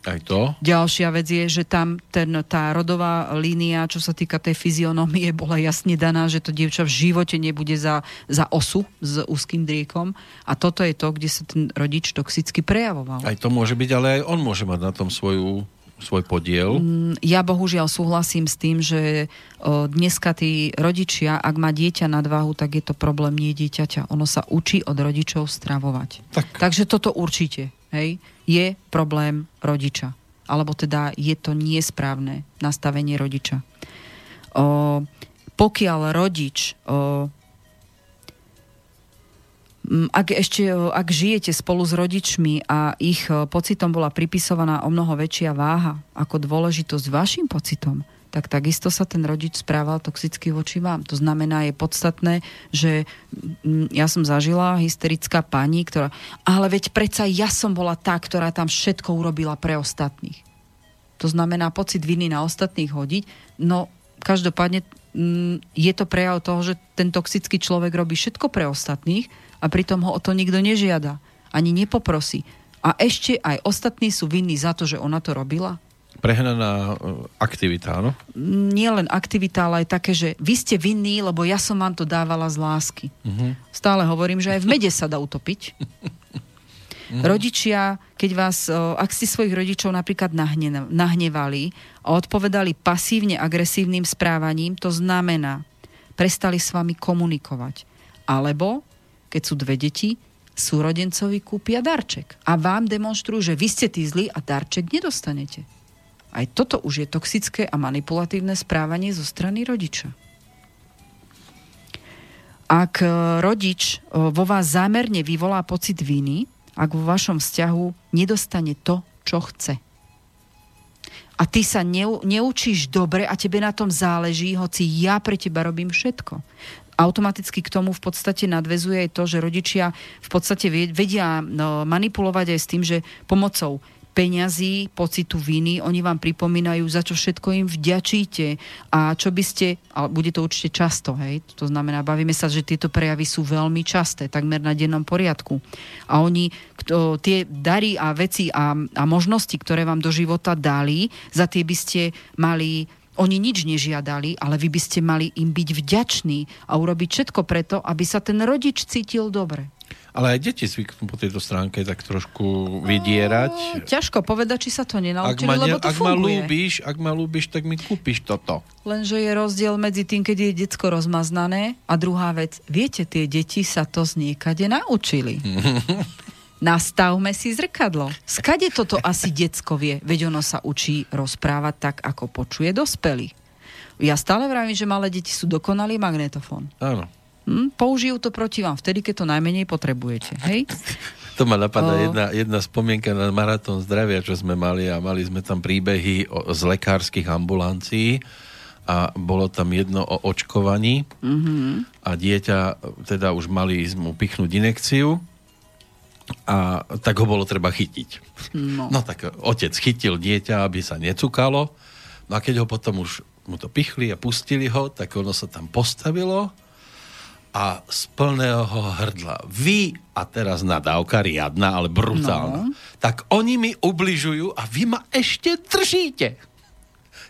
aj to. Ďalšia vec je, že tam ten, tá rodová línia, čo sa týka tej fyzionomie, bola jasne daná, že to dievča v živote nebude za, za osu s úzkým driekom. A toto je to, kde sa ten rodič toxicky prejavoval. Aj to môže byť, ale aj on môže mať na tom svoju svoj podiel? Mm, ja bohužiaľ súhlasím s tým, že dneska tí rodičia, ak má dieťa nadvahu, tak je to problém nie dieťaťa. Ono sa učí od rodičov stravovať. Tak. Takže toto určite hej, je problém rodiča. alebo teda je to nesprávne nastavenie rodiča. O, pokiaľ rodič o, ak ešte, ak žijete spolu s rodičmi a ich pocitom bola pripisovaná o mnoho väčšia váha ako dôležitosť vašim pocitom, tak takisto sa ten rodič správal toxicky voči vám. To znamená, je podstatné, že ja som zažila hysterická pani, ktorá, ale veď predsa ja som bola tá, ktorá tam všetko urobila pre ostatných. To znamená pocit viny na ostatných hodiť, no každopádne je to prejav toho, že ten toxický človek robí všetko pre ostatných a pritom ho o to nikto nežiada. Ani nepoprosí. A ešte aj ostatní sú vinní za to, že ona to robila? Prehnaná e, aktivita, áno? Nie len aktivita, ale aj také, že vy ste vinní, lebo ja som vám to dávala z lásky. Uh-huh. Stále hovorím, že aj v mede sa dá utopiť. uh-huh. Rodičia, keď vás, e, ak ste svojich rodičov napríklad nahne, nahnevali a odpovedali pasívne agresívnym správaním, to znamená, prestali s vami komunikovať. Alebo, keď sú dve deti, súrodencovi kúpia darček a vám demonstrujú, že vy ste tí zlí a darček nedostanete. Aj toto už je toxické a manipulatívne správanie zo strany rodiča. Ak e, rodič e, vo vás zámerne vyvolá pocit viny, ak vo vašom vzťahu nedostane to, čo chce. A ty sa neu, neučíš dobre a tebe na tom záleží, hoci ja pre teba robím všetko. Automaticky k tomu v podstate nadvezuje aj to, že rodičia v podstate vedia no, manipulovať aj s tým, že pomocou peňazí, pocitu viny, oni vám pripomínajú, za čo všetko im vďačíte a čo by ste, ale bude to určite často, hej, to znamená, bavíme sa, že tieto prejavy sú veľmi časté, takmer na dennom poriadku. A oni kto, tie dary a veci a, a možnosti, ktoré vám do života dali, za tie by ste mali oni nič nežiadali, ale vy by ste mali im byť vďační a urobiť všetko preto, aby sa ten rodič cítil dobre. Ale aj deti zvyknú po tejto stránke tak trošku vydierať. No, ťažko povedať, či sa to nenaučili, ak ma, lebo to ak funguje. ma ľúbiš, ak ma ľúbiš, tak mi kúpiš toto. Lenže je rozdiel medzi tým, keď je decko rozmaznané a druhá vec, viete, tie deti sa to z niekade naučili. Nastavme si zrkadlo. Skade toto asi decko vie? Veď ono sa učí rozprávať tak, ako počuje dospelý. Ja stále vravím, že malé deti sú dokonalý magnetofón. Áno. Hm, použijú to proti vám vtedy, keď to najmenej potrebujete. Hej? To ma napadá o... jedna, jedna spomienka na maratón zdravia, čo sme mali a mali sme tam príbehy o, z lekárskych ambulancií a bolo tam jedno o očkovaní mm-hmm. a dieťa teda už mali mu pichnúť inekciu a tak ho bolo treba chytiť. No. no tak otec chytil dieťa, aby sa necukalo no a keď ho potom už mu to pichli a pustili ho, tak ono sa tam postavilo a z plného hrdla. Vy, a teraz nadávka riadna, ale brutálna, no. tak oni mi ubližujú a vy ma ešte držíte.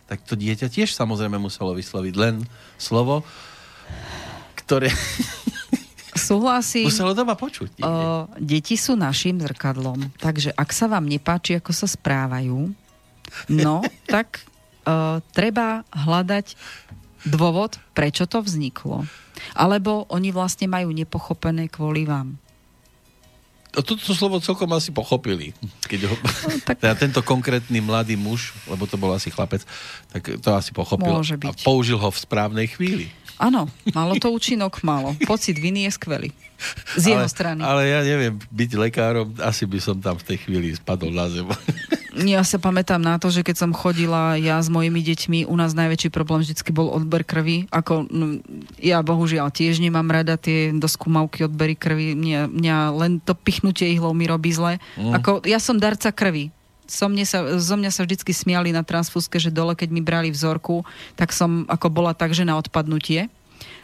Tak to dieťa tiež samozrejme muselo vysloviť len slovo, ktoré... Súhlasím. Muselo doma počuť. O, deti sú našim zrkadlom, takže ak sa vám nepáči, ako sa správajú, no, tak o, treba hľadať dôvod, prečo to vzniklo. Alebo oni vlastne majú nepochopené kvôli vám. A toto slovo celkom asi pochopili. Keď ho, no, tak... teda tento konkrétny mladý muž, lebo to bol asi chlapec, tak to asi pochopil Môže byť. a použil ho v správnej chvíli. Áno, malo to účinok, malo. Pocit viny je skvelý. Z jeho ale, strany. Ale ja neviem, byť lekárom, asi by som tam v tej chvíli spadol na zem. Ja sa pamätám na to, že keď som chodila ja s mojimi deťmi, u nás najväčší problém vždy bol odber krvi. Ako, no, ja bohužiaľ tiež nemám rada tie doskúmavky odbery krvi. Mňa, mňa len to pichnutie ihlou mi robí zle. Mm. Ako, ja som darca krvi. So mne sa, zo mňa sa vždycky smiali na transfúzke, že dole, keď mi brali vzorku, tak som ako bola tak, že na odpadnutie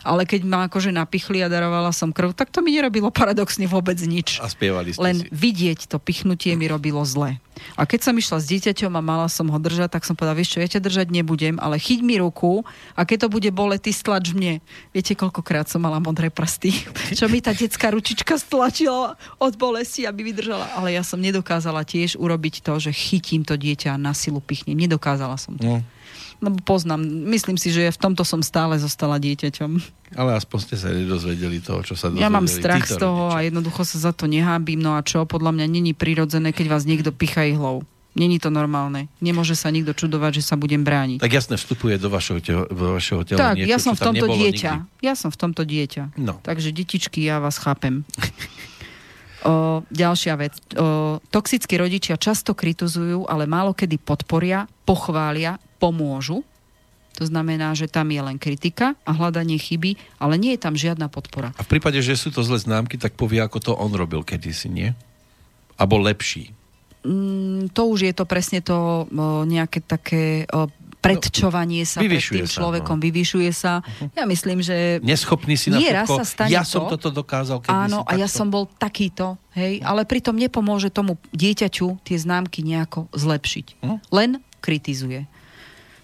ale keď ma akože napichli a darovala som krv, tak to mi nerobilo paradoxne vôbec nič. A spievali ste Len si. vidieť to pichnutie mi robilo zle. A keď som išla s dieťaťom a mala som ho držať, tak som povedala, vieš čo, ja ťa držať nebudem, ale chyť mi ruku a keď to bude boleť, ty stlač mne. Viete, koľkokrát som mala modré prsty, čo mi tá detská ručička stlačila od bolesti, aby vydržala. Ale ja som nedokázala tiež urobiť to, že chytím to dieťa a na silu pichnem. Nedokázala som to. No lebo poznám, myslím si, že v tomto som stále zostala dieťaťom. Ale aspoň ste sa nedozvedeli toho, čo sa dozvedeli. Ja mám strach z toho rodičia. a jednoducho sa za to nehábim. No a čo? Podľa mňa není prirodzené, keď vás niekto picha ihlou. Není to normálne. Nemôže sa nikto čudovať, že sa budem brániť. Tak jasne vstupuje do vašeho, teho, do vašeho tela tak, niečo, ja som v tomto dieťa. Nikdy. Ja som v tomto dieťa. No. Takže detičky, ja vás chápem. o, ďalšia vec. O, toxickí rodičia často kritizujú, ale málo kedy podporia, pochvália, pomôžu. To znamená, že tam je len kritika a hľadanie chyby, ale nie je tam žiadna podpora. A v prípade, že sú to zlé známky, tak povie, ako to on robil kedysi, nie? Abo lepší mm, to už je to presne to o, nejaké také o, predčovanie sa pred tým človekom, no. vyvyšuje sa. Uh-huh. Ja myslím, že... Neschopný si na nie raz sa stane ja to, som toto dokázal, keď Áno, a ja som bol takýto, hej, ale pritom nepomôže tomu dieťaťu tie známky nejako zlepšiť. Uh-huh. Len kritizuje.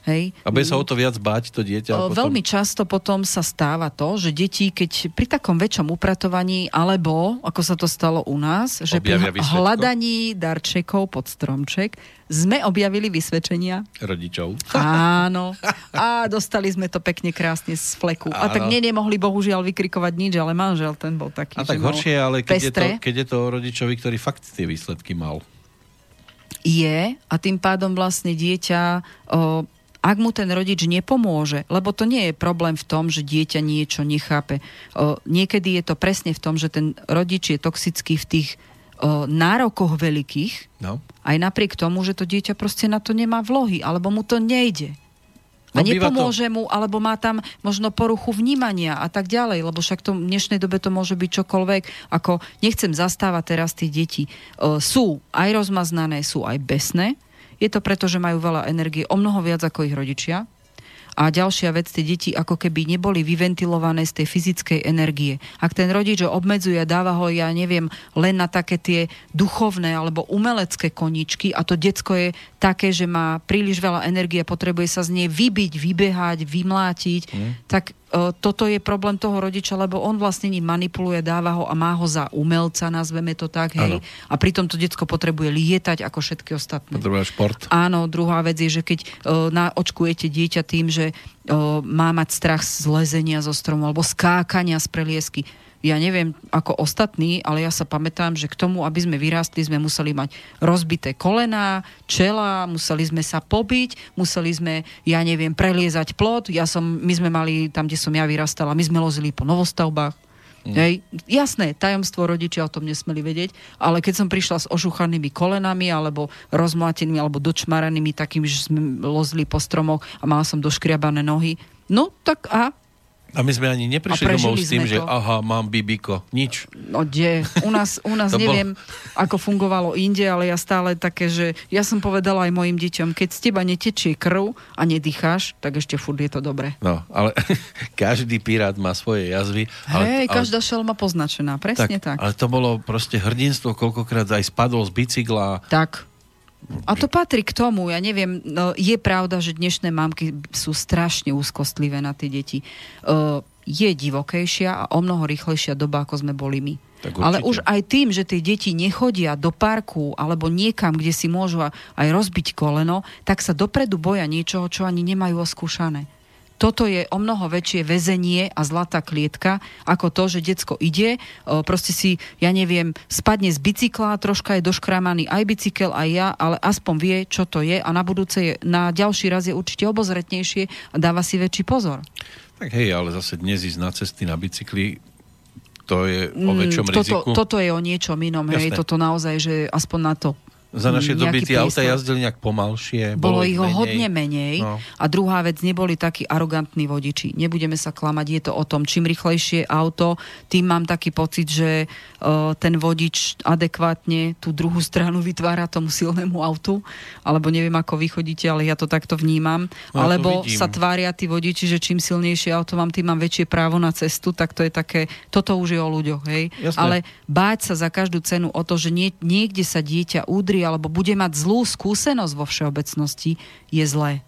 Hej. A bude sa o to viac báť to dieťa? O, potom... Veľmi často potom sa stáva to, že deti, keď pri takom väčšom upratovaní, alebo, ako sa to stalo u nás, že Objavia pri hľadaní darčekov pod stromček, sme objavili vysvedčenia. Rodičov. Áno. A dostali sme to pekne krásne z fleku. Áno. A tak nie nemohli bohužiaľ vykrikovať nič, ale manžel ten bol taký, A tak horšie, ale keď je, to, keď je to o rodičovi, ktorý fakt tie výsledky mal. Je a tým pádom vlastne dieťa o, ak mu ten rodič nepomôže, lebo to nie je problém v tom, že dieťa niečo nechápe. O, niekedy je to presne v tom, že ten rodič je toxický v tých o, nárokoch veľkých, no. aj napriek tomu, že to dieťa proste na to nemá vlohy, alebo mu to nejde. A no, nepomôže to... mu, alebo má tam možno poruchu vnímania a tak ďalej, lebo však to v dnešnej dobe to môže byť čokoľvek, ako nechcem zastávať teraz tie deti. O, sú aj rozmaznané, sú aj besné, je to preto, že majú veľa energie, o mnoho viac ako ich rodičia. A ďalšia vec, tie deti ako keby neboli vyventilované z tej fyzickej energie. Ak ten rodič ho obmedzuje a dáva ho, ja neviem, len na také tie duchovné alebo umelecké koničky a to decko je také, že má príliš veľa energie, potrebuje sa z nej vybiť, vybehať, vymlátiť, mm. tak toto je problém toho rodiča, lebo on vlastne ním manipuluje, dáva ho a má ho za umelca, nazveme to tak, hej. Ano. A pritom to detsko potrebuje lietať ako všetky ostatné. Potrebuje šport. Áno, druhá vec je, že keď uh, naočkujete dieťa tým, že uh, má mať strach z lezenia zo stromu alebo skákania z preliesky, ja neviem ako ostatní, ale ja sa pamätám, že k tomu, aby sme vyrástli, sme museli mať rozbité kolená, čela, museli sme sa pobiť, museli sme, ja neviem, preliezať plot. Ja som, my sme mali, tam, kde som ja vyrastala, my sme lozili po novostavbách. Mm. Hej. Jasné, tajomstvo rodičia o tom nesmeli vedieť, ale keď som prišla s ošuchanými kolenami alebo rozmlatenými alebo dočmaranými takým, že sme lozili po stromoch a mala som doškriabané nohy, no tak a a my sme ani neprišli domov s tým, že aha, mám bibiko. Nič. No kde? U nás, u nás neviem, bol... ako fungovalo inde, ale ja stále také, že ja som povedala aj mojim deťom, keď z teba netečie krv a nedýcháš, tak ešte furt je to dobre. No, ale každý pirát má svoje jazvy. Hej, ale, každá šelma poznačená, presne tak, tak. Ale to bolo proste hrdinstvo, koľkokrát aj spadol z bicykla. Tak. A to patrí k tomu, ja neviem, no, je pravda, že dnešné mamky sú strašne úzkostlivé na tie deti. Uh, je divokejšia a o mnoho rýchlejšia doba, ako sme boli my. Ale už aj tým, že tie deti nechodia do parku alebo niekam, kde si môžu aj rozbiť koleno, tak sa dopredu boja niečoho, čo ani nemajú oskúšané toto je o mnoho väčšie väzenie a zlatá klietka, ako to, že decko ide, proste si, ja neviem, spadne z bicykla, troška je doškramaný aj bicykel, aj ja, ale aspoň vie, čo to je a na budúce je, na ďalší raz je určite obozretnejšie a dáva si väčší pozor. Tak hej, ale zase dnes ísť na cesty na bicykli to je o mm, väčšom mm, toto, riziku. Toto je o niečom inom, hej, toto naozaj, že aspoň na to za naše doby tie auta jazdili nejak pomalšie. Bolo, bolo ich menej. hodne menej. No. A druhá vec, neboli takí arogantní vodiči. Nebudeme sa klamať, je to o tom, čím rýchlejšie auto, tým mám taký pocit, že uh, ten vodič adekvátne tú druhú stranu vytvára tomu silnému autu. Alebo neviem, ako vy chodíte, ale ja to takto vnímam. No, Alebo sa tvária tí vodiči, že čím silnejšie auto mám, tým mám väčšie právo na cestu, tak to je také, toto už je o ľuďoch, hej. Jasne. Ale báť sa za každú cenu o to, že nie, niekde sa dieťa udrie alebo bude mať zlú skúsenosť vo všeobecnosti, je zlé.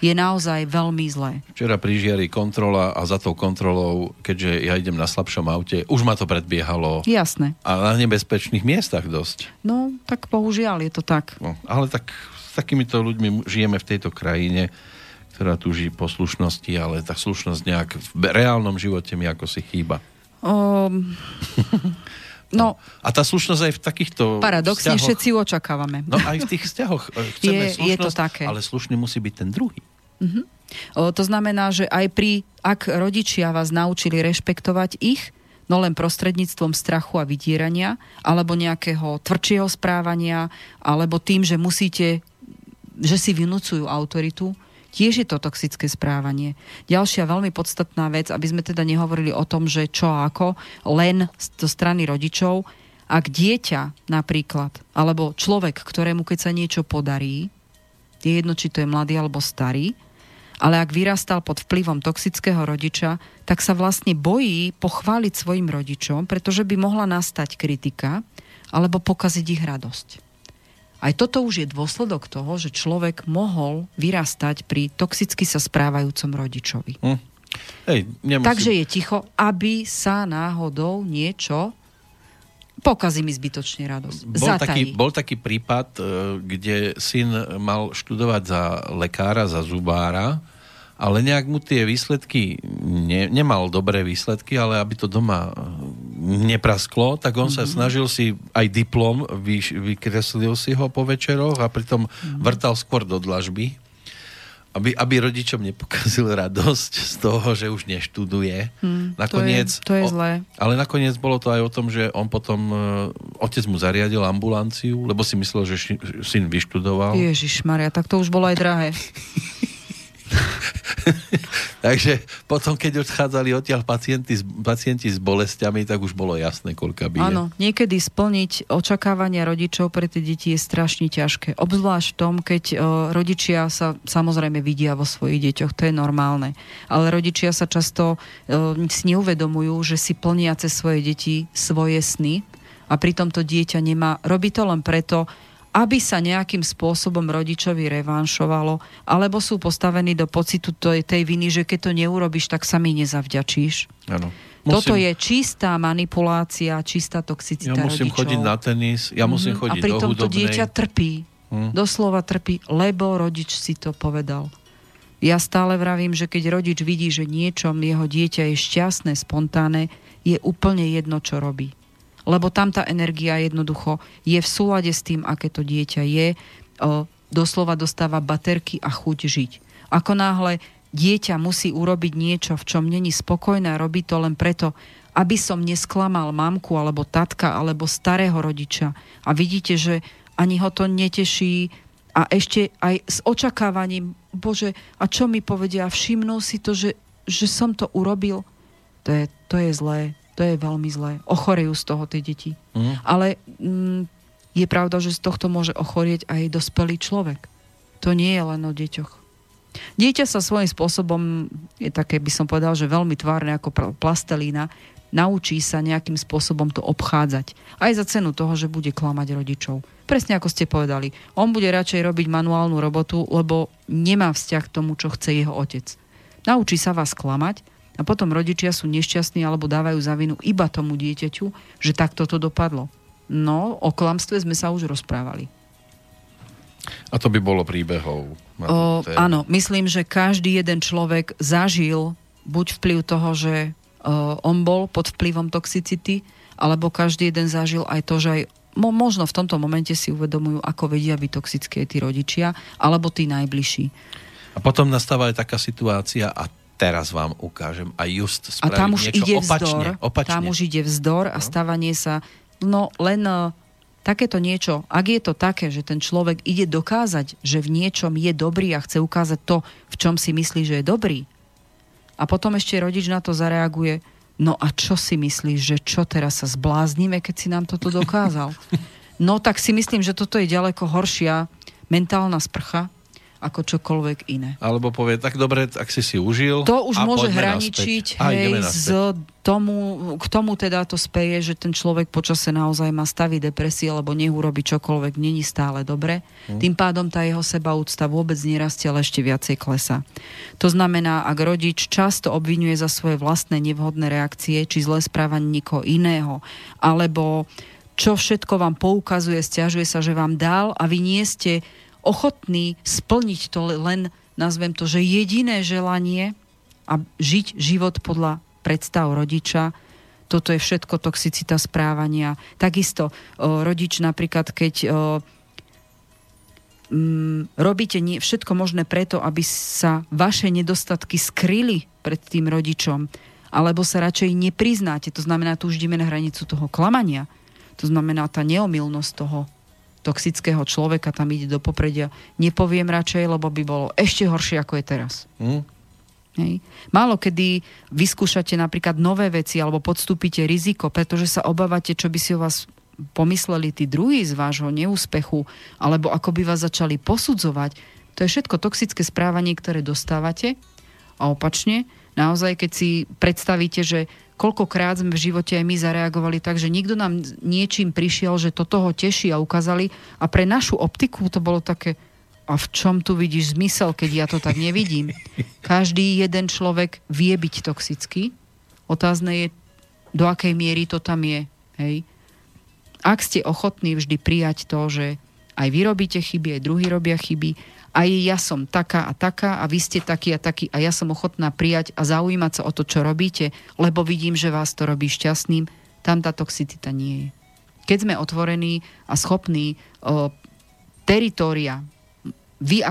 Je naozaj veľmi zlé. Včera pri žiari kontrola a za tou kontrolou, keďže ja idem na slabšom aute, už ma to predbiehalo. Jasné. A na nebezpečných miestach dosť. No, tak bohužiaľ je to tak. No, ale tak s takýmito ľuďmi žijeme v tejto krajine, ktorá túži poslušnosti, ale tá slušnosť nejak v reálnom živote mi ako si chýba. Um, No, a tá slušnosť aj v takýchto Paradoxne vzťahoch, všetci ju očakávame. No aj v tých vzťahoch e, chceme Je- slušnosť, je to také. ale slušný musí byť ten druhý. O, to znamená, že aj pri, ak rodičia vás naučili rešpektovať ich, no len prostredníctvom strachu a vydierania, alebo nejakého tvrdšieho správania, alebo tým, že musíte, že si vynúcujú autoritu, tiež je to toxické správanie. Ďalšia veľmi podstatná vec, aby sme teda nehovorili o tom, že čo ako, len zo strany rodičov, ak dieťa napríklad, alebo človek, ktorému keď sa niečo podarí, je jedno, či to je mladý alebo starý, ale ak vyrastal pod vplyvom toxického rodiča, tak sa vlastne bojí pochváliť svojim rodičom, pretože by mohla nastať kritika alebo pokaziť ich radosť. Aj toto už je dôsledok toho, že človek mohol vyrastať pri toxicky sa správajúcom rodičovi. Hm. Hej, nemusí... Takže je ticho, aby sa náhodou niečo pokazí mi zbytočne radosť. Bol taký, bol taký prípad, e, kde syn mal študovať za lekára, za zubára, ale nejak mu tie výsledky, ne, nemal dobré výsledky, ale aby to doma e, neprasklo, tak on mm-hmm. sa snažil si aj diplom, vyš, vykreslil si ho po večeroch a pritom mm-hmm. vrtal skôr do dlažby, aby, aby rodičom nepokazil radosť z toho, že už neštuduje. Hm, nakoniec, to je, to je o- zlé. ale nakoniec bolo to aj o tom, že on potom, e, otec mu zariadil ambulanciu, lebo si myslel, že ši, syn vyštudoval. Ježiš Maria, tak to už bolo aj drahé. Takže potom, keď odchádzali odtiaľ pacienti, pacienti s bolestiami, tak už bolo jasné, koľka bije. Áno, niekedy splniť očakávania rodičov pre tie deti je strašne ťažké. Obzvlášť v tom, keď e, rodičia sa samozrejme vidia vo svojich deťoch, to je normálne. Ale rodičia sa často e, si neuvedomujú, že si plnia cez svoje deti svoje sny a pritom to dieťa nemá, robí to len preto, aby sa nejakým spôsobom rodičovi revanšovalo, alebo sú postavení do pocitu tej, tej viny, že keď to neurobiš, tak sa mi nezavďačíš. Áno. Toto je čistá manipulácia, čistá Ja toxicita musím rodičov. chodiť na tenis, ja musím Mhm. chodiť A pritom to dieťa trpí. Hm. Doslova trpí, lebo rodič si to povedal. Ja stále vravím, že keď rodič vidí, že niečom jeho dieťa je šťastné, spontánne, je úplne jedno, čo robí. Lebo tam tá energia jednoducho je v súlade s tým, aké to dieťa je. Doslova dostáva baterky a chuť žiť. Ako náhle dieťa musí urobiť niečo, v čom není spokojné robí to len preto, aby som nesklamal mamku alebo tatka alebo starého rodiča. A vidíte, že ani ho to neteší a ešte aj s očakávaním, bože, a čo mi povedia, všimnú si to, že, že som to urobil. To je, to je zlé, to je veľmi zlé. Ochorejú z toho tie deti. Hm. Ale mm, je pravda, že z tohto môže ochorieť aj dospelý človek. To nie je len o deťoch. Dieťa sa svojím spôsobom, je také, by som povedal, že veľmi tvárne ako plastelína, naučí sa nejakým spôsobom to obchádzať. Aj za cenu toho, že bude klamať rodičov. Presne ako ste povedali. On bude radšej robiť manuálnu robotu, lebo nemá vzťah k tomu, čo chce jeho otec. Naučí sa vás klamať a potom rodičia sú nešťastní alebo dávajú za vinu iba tomu dieťaťu, že takto to dopadlo. No, o klamstve sme sa už rozprávali. A to by bolo príbehov. O, áno, myslím, že každý jeden človek zažil buď vplyv toho, že o, on bol pod vplyvom toxicity, alebo každý jeden zažil aj to, že aj mo, možno v tomto momente si uvedomujú, ako vedia byť toxické tí rodičia, alebo tí najbližší. A potom nastáva aj taká situácia a teraz vám ukážem a just A spraviť tam už niečo ide opačne. vzdor, opačne. tam už ide vzdor a stávanie sa, no len e, takéto niečo, ak je to také, že ten človek ide dokázať, že v niečom je dobrý a chce ukázať to, v čom si myslí, že je dobrý, a potom ešte rodič na to zareaguje, no a čo si myslíš, že čo teraz sa zbláznime, keď si nám toto dokázal? No tak si myslím, že toto je ďaleko horšia mentálna sprcha, ako čokoľvek iné. Alebo povie, tak dobre, ak si si užil. To už a môže hraničiť naspäť. Hej, z tomu, k tomu teda to speje, že ten človek počase naozaj má stavy depresie, lebo nech urobí čokoľvek, není stále dobre. Hm. Tým pádom tá jeho sebaúcta vôbec nerastie, ale ešte viacej klesa. To znamená, ak rodič často obvinuje za svoje vlastné nevhodné reakcie, či zlé správanie niekoho iného, alebo čo všetko vám poukazuje, stiažuje sa, že vám dal a vy nie ste ochotní splniť to len, nazvem to, že jediné želanie a žiť život podľa predstav rodiča, Toto je všetko toxicita správania. Takisto o, rodič napríklad, keď o, m, robíte nie, všetko možné preto, aby sa vaše nedostatky skryli pred tým rodičom, alebo sa radšej nepriznáte. To znamená, tu už ideme na hranicu toho klamania. To znamená tá neomilnosť toho toxického človeka tam ide do popredia. Nepoviem radšej, lebo by bolo ešte horšie, ako je teraz. Mm. Hej. Málo kedy vyskúšate napríklad nové veci alebo podstúpite riziko, pretože sa obávate, čo by si o vás pomysleli tí druhí z vášho neúspechu, alebo ako by vás začali posudzovať. To je všetko toxické správanie, ktoré dostávate. A opačne, naozaj, keď si predstavíte, že koľkokrát sme v živote aj my zareagovali tak, že nikto nám niečím prišiel, že toto ho teší a ukázali a pre našu optiku to bolo také, a v čom tu vidíš zmysel, keď ja to tak nevidím? Každý jeden človek vie byť toxický. Otázne je, do akej miery to tam je. Hej? Ak ste ochotní vždy prijať to, že aj vy robíte chyby, aj druhí robia chyby, aj ja som taká a taká a vy ste takí a takí a ja som ochotná prijať a zaujímať sa o to, čo robíte, lebo vidím, že vás to robí šťastným, tam tá toxicita nie je. Keď sme otvorení a schopní o, teritória vy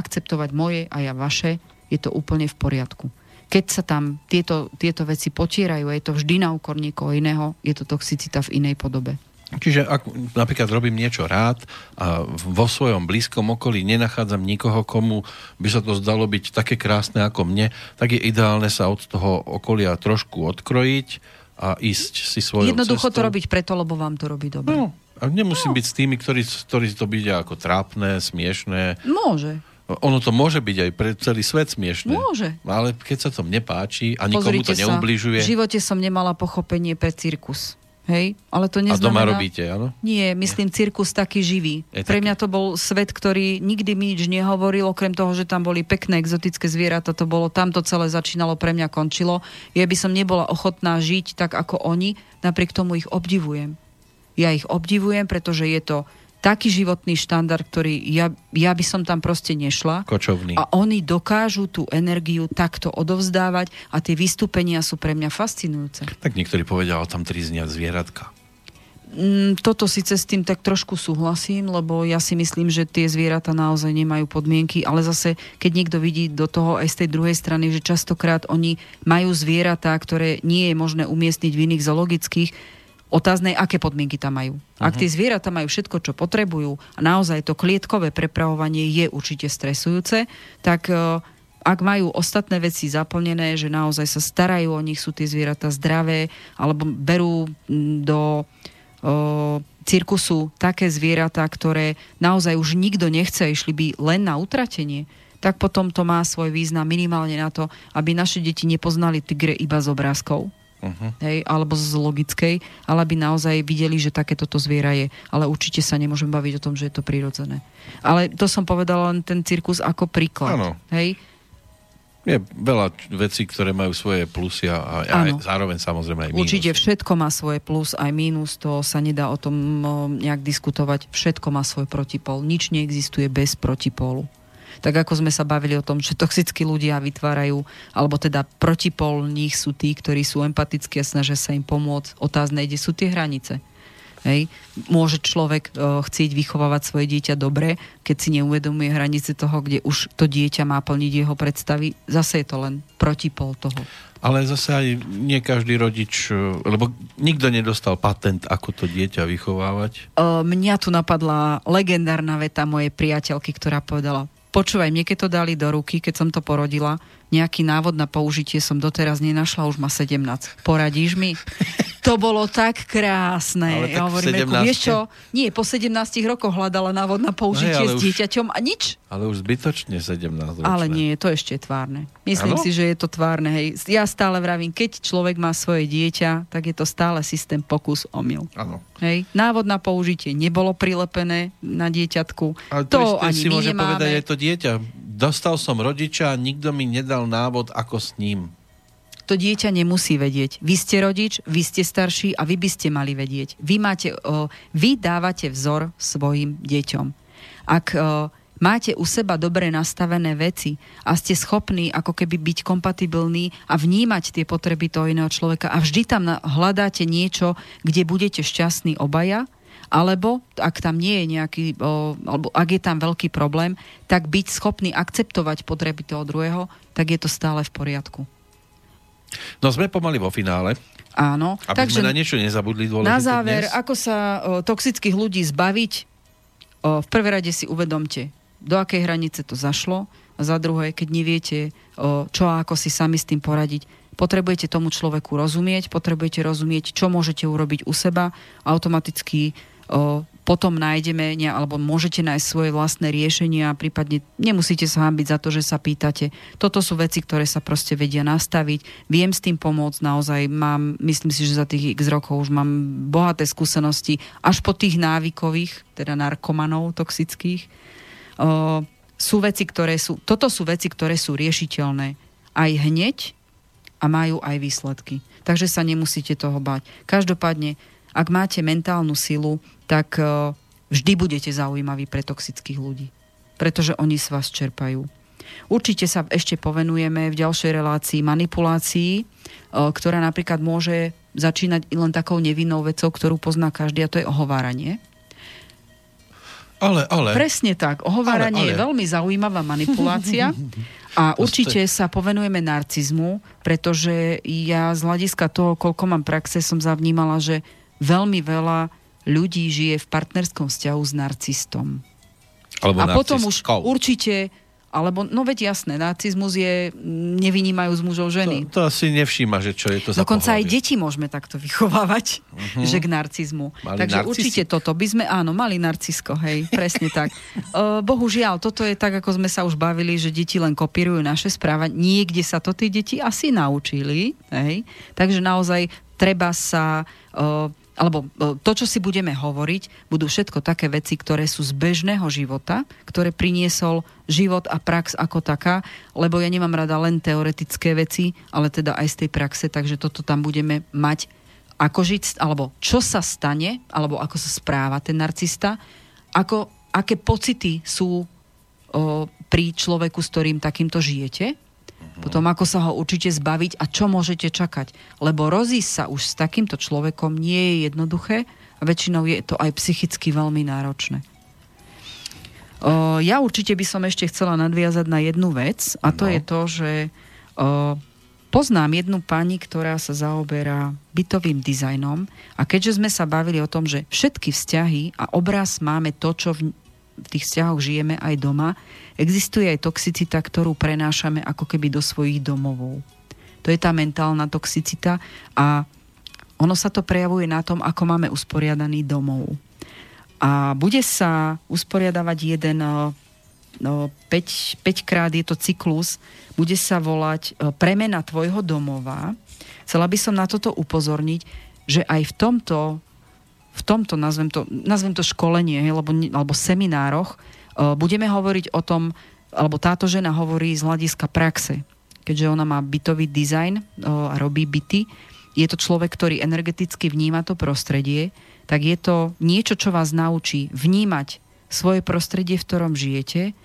moje a ja vaše, je to úplne v poriadku. Keď sa tam tieto, tieto veci potierajú, je to vždy na úkor niekoho iného, je to toxicita v inej podobe. Čiže ak napríklad robím niečo rád a vo svojom blízkom okolí nenachádzam nikoho, komu by sa to zdalo byť také krásne ako mne, tak je ideálne sa od toho okolia trošku odkrojiť a ísť si svojou Jednoducho cestou. to robiť preto, lebo vám to robí dobre. No, a nemusím no. byť s tými, ktorí, ktorí to byť ako trápne, smiešné. Môže. Ono to môže byť aj pre celý svet smiešné. Môže. Ale keď sa to nepáči a nikomu Pozrite to neubližuje... Sa, v živote som nemala pochopenie pre cirkus. Hej, ale to neznamená... A doma robíte, áno? Nie, myslím cirkus taký živý. Je Pre mňa to bol svet, ktorý nikdy mi nič nehovoril, okrem toho, že tam boli pekné exotické zvieratá, to bolo, tam to celé začínalo, pre mňa končilo. Ja by som nebola ochotná žiť tak, ako oni, napriek tomu ich obdivujem. Ja ich obdivujem, pretože je to taký životný štandard, ktorý ja, ja by som tam proste nešla. Kočovný. A oni dokážu tú energiu takto odovzdávať a tie vystúpenia sú pre mňa fascinujúce. Tak niektorí povedia, tam triznia zvieratka. Mm, toto síce s tým tak trošku súhlasím, lebo ja si myslím, že tie zvieratá naozaj nemajú podmienky, ale zase, keď niekto vidí do toho aj z tej druhej strany, že častokrát oni majú zvieratá, ktoré nie je možné umiestniť v iných zoologických, Otázne aké podmienky tam majú. Uh-huh. Ak mhm. tie zvieratá majú všetko, čo potrebujú a naozaj to klietkové prepravovanie je určite stresujúce, tak uh, ak majú ostatné veci zaplnené, že naozaj sa starajú o nich, sú tie zvieratá zdravé, alebo berú do uh, cirkusu také zvieratá, ktoré naozaj už nikto nechce, išli by len na utratenie, tak potom to má svoj význam minimálne na to, aby naše deti nepoznali tigre iba z obrázkov, uh-huh. hej, alebo z logickej, ale aby naozaj videli, že takéto to zviera je. Ale určite sa nemôžem baviť o tom, že je to prirodzené. Ale to som povedala len ten cirkus ako príklad. Ano. Hej? Je veľa vecí, ktoré majú svoje plusy a, a aj, zároveň samozrejme aj mínus. Určite všetko má svoje plus aj mínus, to sa nedá o tom nejak diskutovať. Všetko má svoj protipol. Nič neexistuje bez protipolu tak ako sme sa bavili o tom, že toxickí ľudia vytvárajú, alebo teda protipol nich sú tí, ktorí sú empatickí a snažia sa im pomôcť. Otázne, kde sú tie hranice. Hej. Môže človek uh, chcieť vychovávať svoje dieťa dobre, keď si neuvedomuje hranice toho, kde už to dieťa má plniť jeho predstavy. Zase je to len protipol toho. Ale zase aj nie každý rodič, e, lebo nikto nedostal patent, ako to dieťa vychovávať. Uh, mňa tu napadla legendárna veta mojej priateľky, ktorá povedala, Počúvaj, mne keď to dali do ruky, keď som to porodila, nejaký návod na použitie som doteraz nenašla, už má 17. Poradíš mi? To bolo tak krásne. Ale ja hovorím, 17... vieš čo? Nie, po 17 rokoch hľadala návod na použitie no, s dieťaťom a nič. Ale už zbytočne 17 ročné. Ale nie, to ešte je tvárne. Myslím ano? si, že je to tvárne. Hej. Ja stále vravím, keď človek má svoje dieťa, tak je to stále systém pokus omyl. Áno. Hej. Návod na použitie nebolo prilepené na dieťatku. Ale to, to ani si môže nemáme. povedať aj to dieťa. Dostal som rodiča a nikto mi nedal návod, ako s ním to dieťa nemusí vedieť. Vy ste rodič, vy ste starší a vy by ste mali vedieť. Vy, máte, vy dávate vzor svojim deťom. Ak máte u seba dobre nastavené veci a ste schopní ako keby byť kompatibilní a vnímať tie potreby toho iného človeka a vždy tam hľadáte niečo, kde budete šťastní obaja, alebo ak tam nie je nejaký, alebo ak je tam veľký problém, tak byť schopný akceptovať potreby toho druhého, tak je to stále v poriadku. No sme pomaly vo finále. Áno. Aby takže sme na niečo nezabudli Na záver, dnes. ako sa o, toxických ľudí zbaviť, o, v prvé rade si uvedomte, do akej hranice to zašlo a za druhé, keď neviete, o, čo a ako si sami s tým poradiť, potrebujete tomu človeku rozumieť, potrebujete rozumieť, čo môžete urobiť u seba, automaticky o, potom nájdeme, alebo môžete nájsť svoje vlastné riešenia, prípadne nemusíte sa hambiť za to, že sa pýtate. Toto sú veci, ktoré sa proste vedia nastaviť. Viem s tým pomôcť, naozaj mám, myslím si, že za tých x rokov už mám bohaté skúsenosti, až po tých návykových, teda narkomanov toxických. O, sú veci, ktoré sú, toto sú veci, ktoré sú riešiteľné aj hneď a majú aj výsledky. Takže sa nemusíte toho báť. Každopádne, ak máte mentálnu silu, tak e, vždy budete zaujímaví pre toxických ľudí. Pretože oni z vás čerpajú. Určite sa ešte povenujeme v ďalšej relácii manipulácii, e, ktorá napríklad môže začínať len takou nevinnou vecou, ktorú pozná každý, a to je ohováranie. Ale, ale. Presne tak. Ohováranie ale, ale. je veľmi zaujímavá manipulácia. A určite sa povenujeme narcizmu, pretože ja z hľadiska toho, koľko mám praxe, som zavnímala, že veľmi veľa ľudí žije v partnerskom vzťahu s narcistom. Alebo a potom už určite alebo, no veď jasné, narcizmus je, nevynímajú z mužov ženy. To, to asi nevšíma, že čo je to za Dokonca pohľavie. aj deti môžeme takto vychovávať, uh-huh. že k narcizmu. Mali Takže narcisik. určite toto by sme, áno, mali narcisko, hej, presne tak. Uh, bohužiaľ, toto je tak, ako sme sa už bavili, že deti len kopírujú naše správanie. Niekde sa to tí deti asi naučili, hej. Takže naozaj treba sa... Uh, alebo e, to, čo si budeme hovoriť, budú všetko také veci, ktoré sú z bežného života, ktoré priniesol život a prax ako taká, lebo ja nemám rada len teoretické veci, ale teda aj z tej praxe, takže toto tam budeme mať ako žiť, alebo čo sa stane, alebo ako sa správa ten narcista, ako, aké pocity sú o, pri človeku, s ktorým takýmto žijete, potom ako sa ho určite zbaviť a čo môžete čakať. Lebo rozísť sa už s takýmto človekom nie je jednoduché a väčšinou je to aj psychicky veľmi náročné. O, ja určite by som ešte chcela nadviazať na jednu vec a to no. je to, že o, poznám jednu pani, ktorá sa zaoberá bytovým dizajnom a keďže sme sa bavili o tom, že všetky vzťahy a obraz máme to, čo v, v tých vzťahoch žijeme aj doma, existuje aj toxicita, ktorú prenášame ako keby do svojich domovov. To je tá mentálna toxicita a ono sa to prejavuje na tom, ako máme usporiadaný domov. A bude sa usporiadavať jeden no, 5, 5 krát je to cyklus, bude sa volať e, premena tvojho domova. Chcela by som na toto upozorniť, že aj v tomto v tomto, nazvem to, nazvem to školenie, alebo, alebo seminároch, budeme hovoriť o tom, alebo táto žena hovorí z hľadiska praxe, keďže ona má bytový dizajn e, a robí byty, je to človek, ktorý energeticky vníma to prostredie, tak je to niečo, čo vás naučí vnímať svoje prostredie, v ktorom žijete,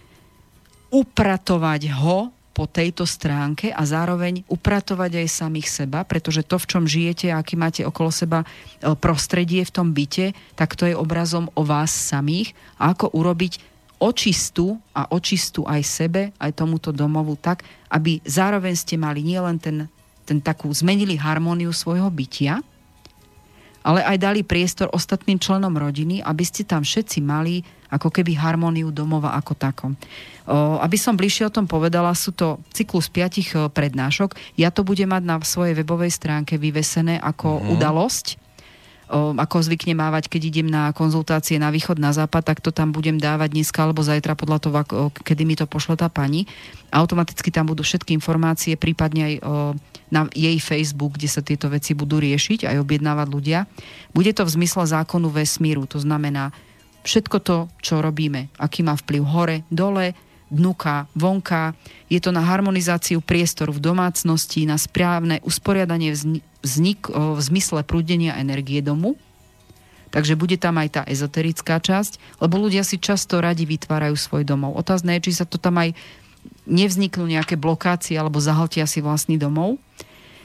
upratovať ho po tejto stránke a zároveň upratovať aj samých seba, pretože to, v čom žijete aký máte okolo seba e, prostredie v tom byte, tak to je obrazom o vás samých. A ako urobiť očistú a očistú aj sebe, aj tomuto domovu tak, aby zároveň ste mali nielen ten, ten takú, zmenili harmóniu svojho bytia, ale aj dali priestor ostatným členom rodiny, aby ste tam všetci mali ako keby harmóniu domova ako takom. O, aby som bližšie o tom povedala, sú to cyklus piatich e, prednášok. Ja to budem mať na svojej webovej stránke vyvesené ako mm-hmm. udalosť ako zvykne mávať, keď idem na konzultácie na východ, na západ, tak to tam budem dávať dneska alebo zajtra podľa toho, kedy mi to pošle tá pani. Automaticky tam budú všetky informácie, prípadne aj na jej Facebook, kde sa tieto veci budú riešiť, aj objednávať ľudia. Bude to v zmysle zákonu vesmíru, to znamená všetko to, čo robíme, aký má vplyv hore, dole, dnuka, vonka. Je to na harmonizáciu priestoru v domácnosti, na správne usporiadanie vznik v zmysle prúdenia energie domu. Takže bude tam aj tá ezoterická časť, lebo ľudia si často radi vytvárajú svoj domov. Otázne je, či sa to tam aj nevzniknú nejaké blokácie alebo zahltia si vlastný domov.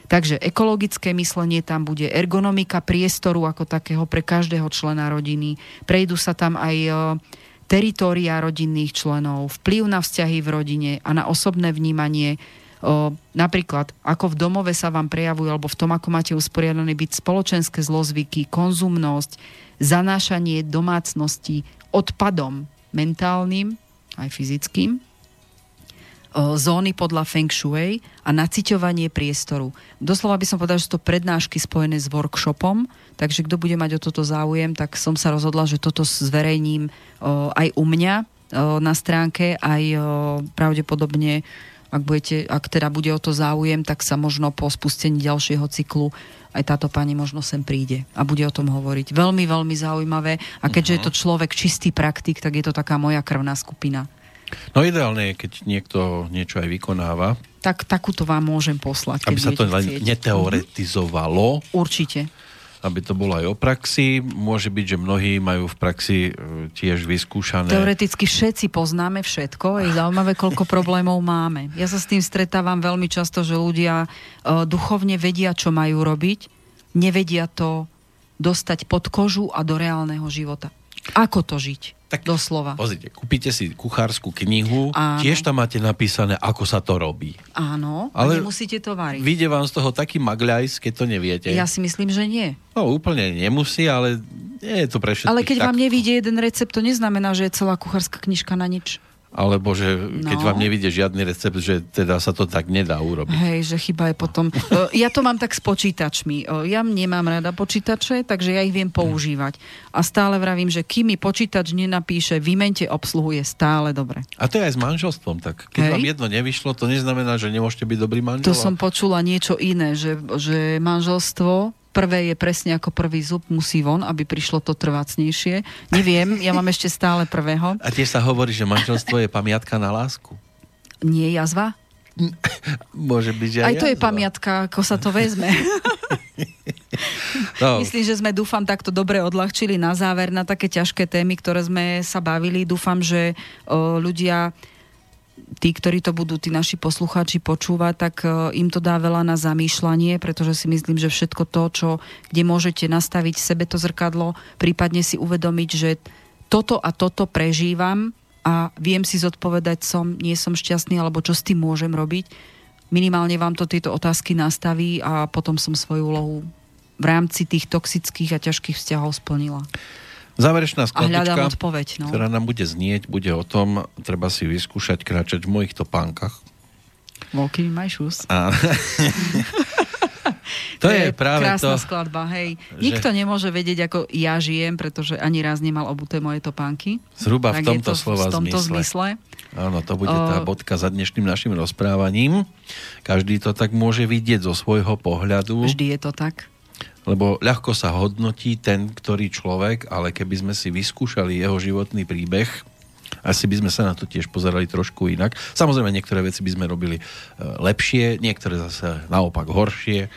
Takže ekologické myslenie tam bude, ergonomika priestoru ako takého pre každého člena rodiny. Prejdú sa tam aj teritória rodinných členov, vplyv na vzťahy v rodine a na osobné vnímanie. O, napríklad, ako v domove sa vám prejavujú, alebo v tom, ako máte usporiadaný byť spoločenské zlozvyky, konzumnosť, zanášanie domácnosti odpadom mentálnym, aj fyzickým, zóny podľa Feng Shui a naciťovanie priestoru. Doslova by som povedala, že to prednášky spojené s workshopom, takže kto bude mať o toto záujem, tak som sa rozhodla, že toto zverejním aj u mňa na stránke, aj pravdepodobne ak, budete, ak teda bude o to záujem, tak sa možno po spustení ďalšieho cyklu aj táto pani možno sem príde a bude o tom hovoriť. Veľmi, veľmi zaujímavé. A keďže uh-huh. je to mhm. človek čistý praktik, tak je to taká moja krvná skupina. No ideálne je, keď niekto niečo aj vykonáva. Tak takúto vám môžem poslať. Aby sa to len neteoretizovalo. Určite. Aby to bolo aj o praxi. Môže byť, že mnohí majú v praxi e, tiež vyskúšané. Teoreticky všetci poznáme všetko. Je zaujímavé, koľko problémov máme. Ja sa s tým stretávam veľmi často, že ľudia uh, duchovne vedia, čo majú robiť. Nevedia to dostať pod kožu a do reálneho života. Ako to žiť? Tak doslova. Pozrite, kúpite si kuchárskú knihu, Áno. tiež tam máte napísané, ako sa to robí. Áno, ale nemusíte to variť. Vyjde vám z toho taký magľajs, keď to neviete. Ja si myslím, že nie. No úplne nemusí, ale nie je to pre všetkých. Ale keď tak... vám nevíde jeden recept, to neznamená, že je celá kuchárska knižka na nič alebo že keď no. vám nevidie žiadny recept, že teda sa to tak nedá urobiť. Hej, že chyba je potom... ja to mám tak s počítačmi. Ja nemám rada počítače, takže ja ich viem používať. A stále vravím, že kým mi počítač nenapíše, vymente obsluhu, je stále dobre. A to je aj s manželstvom tak. Keď Hej. vám jedno nevyšlo, to neznamená, že nemôžete byť dobrý manžel. To som počula niečo iné, že, že manželstvo prvé je presne ako prvý zub musí von, aby prišlo to trvácnejšie. Neviem, ja mám ešte stále prvého. A tiež sa hovorí, že manželstvo je pamiatka na lásku. Nie jazva? Môže byť, že aj, aj to je pamiatka, ako sa to vezme. no. Myslím, že sme, dúfam, takto dobre odľahčili na záver na také ťažké témy, ktoré sme sa bavili. Dúfam, že o, ľudia tí, ktorí to budú, tí naši poslucháči počúvať, tak e, im to dá veľa na zamýšľanie, pretože si myslím, že všetko to, čo, kde môžete nastaviť sebe to zrkadlo, prípadne si uvedomiť, že toto a toto prežívam a viem si zodpovedať som, nie som šťastný, alebo čo s tým môžem robiť. Minimálne vám to tieto otázky nastaví a potom som svoju úlohu v rámci tých toxických a ťažkých vzťahov splnila. Záverečná skladbička, odpoveď, no. ktorá nám bude znieť, bude o tom, treba si vyskúšať kráčať v mojich topánkach. Walking my shoes. A... to, to je, je práve krásna to. skladba, hej. Že... Nikto nemôže vedieť, ako ja žijem, pretože ani raz nemal obuté moje topánky. Zhruba tak v tomto to slova v tomto zmysle. zmysle. Áno, to bude tá bodka za dnešným našim rozprávaním. Každý to tak môže vidieť zo svojho pohľadu. Vždy je to tak lebo ľahko sa hodnotí ten, ktorý človek, ale keby sme si vyskúšali jeho životný príbeh, asi by sme sa na to tiež pozerali trošku inak. Samozrejme, niektoré veci by sme robili e, lepšie, niektoré zase naopak horšie.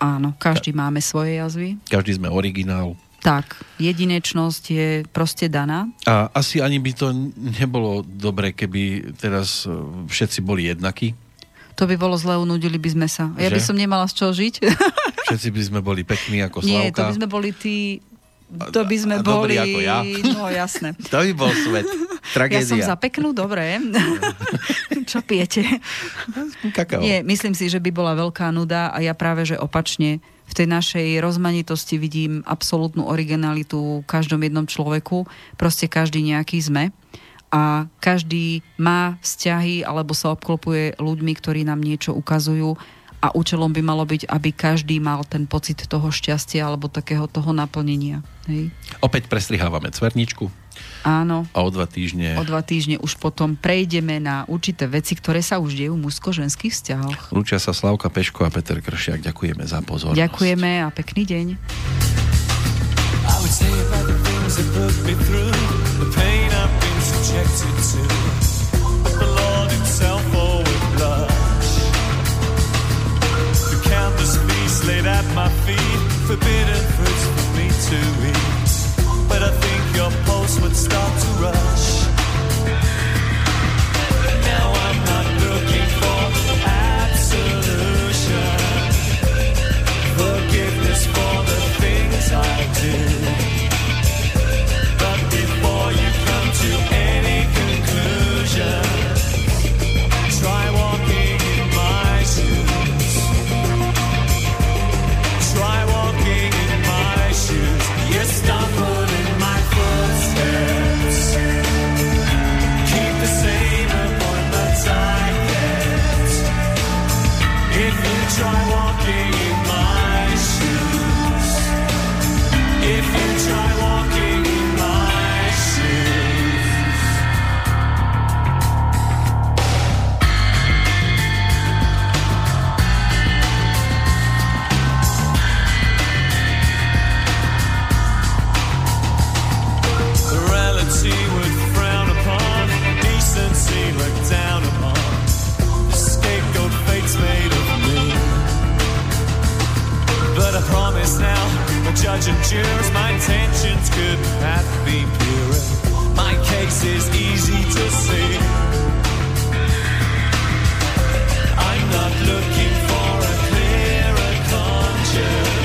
Áno, každý Ka- máme svoje jazvy. Každý sme originál. Tak, jedinečnosť je proste daná. A asi ani by to nebolo dobre, keby teraz e, všetci boli jednakí. To by bolo zle, unudili by sme sa. Ja že? by som nemala z čoho žiť. Všetci by sme boli pekní ako Slavka. Nie, to by sme boli tí to by sme a, a boli... ako ja. No jasné. to by bol svet. Tragédia. Ja som za peknú, dobre. Čo pijete? Kakao. Nie, myslím si, že by bola veľká nuda a ja práve, že opačne v tej našej rozmanitosti vidím absolútnu originalitu v každom jednom človeku. Proste každý nejaký sme a každý má vzťahy alebo sa obklopuje ľuďmi, ktorí nám niečo ukazujú a účelom by malo byť, aby každý mal ten pocit toho šťastia alebo takého toho naplnenia. Hej. Opäť prestrihávame cverničku. Áno. A o dva týždne... O dva týždne už potom prejdeme na určité veci, ktoré sa už dejú v mužsko-ženských vzťahoch. Lúčia sa Slavka Peško a Peter Kršiak. Ďakujeme za pozornosť. Ďakujeme a pekný deň. I would say about the things that put me through, the pain I've been subjected to. my feet, forbidden fruits for me to eat. But I think your pulse would start Morality would frown upon, decency looked down upon. The scapegoat fate's made of me. But I promise now, the judge and jurors, my intentions could not be purer. My case is easy to see. I'm not looking for a clearer conscience.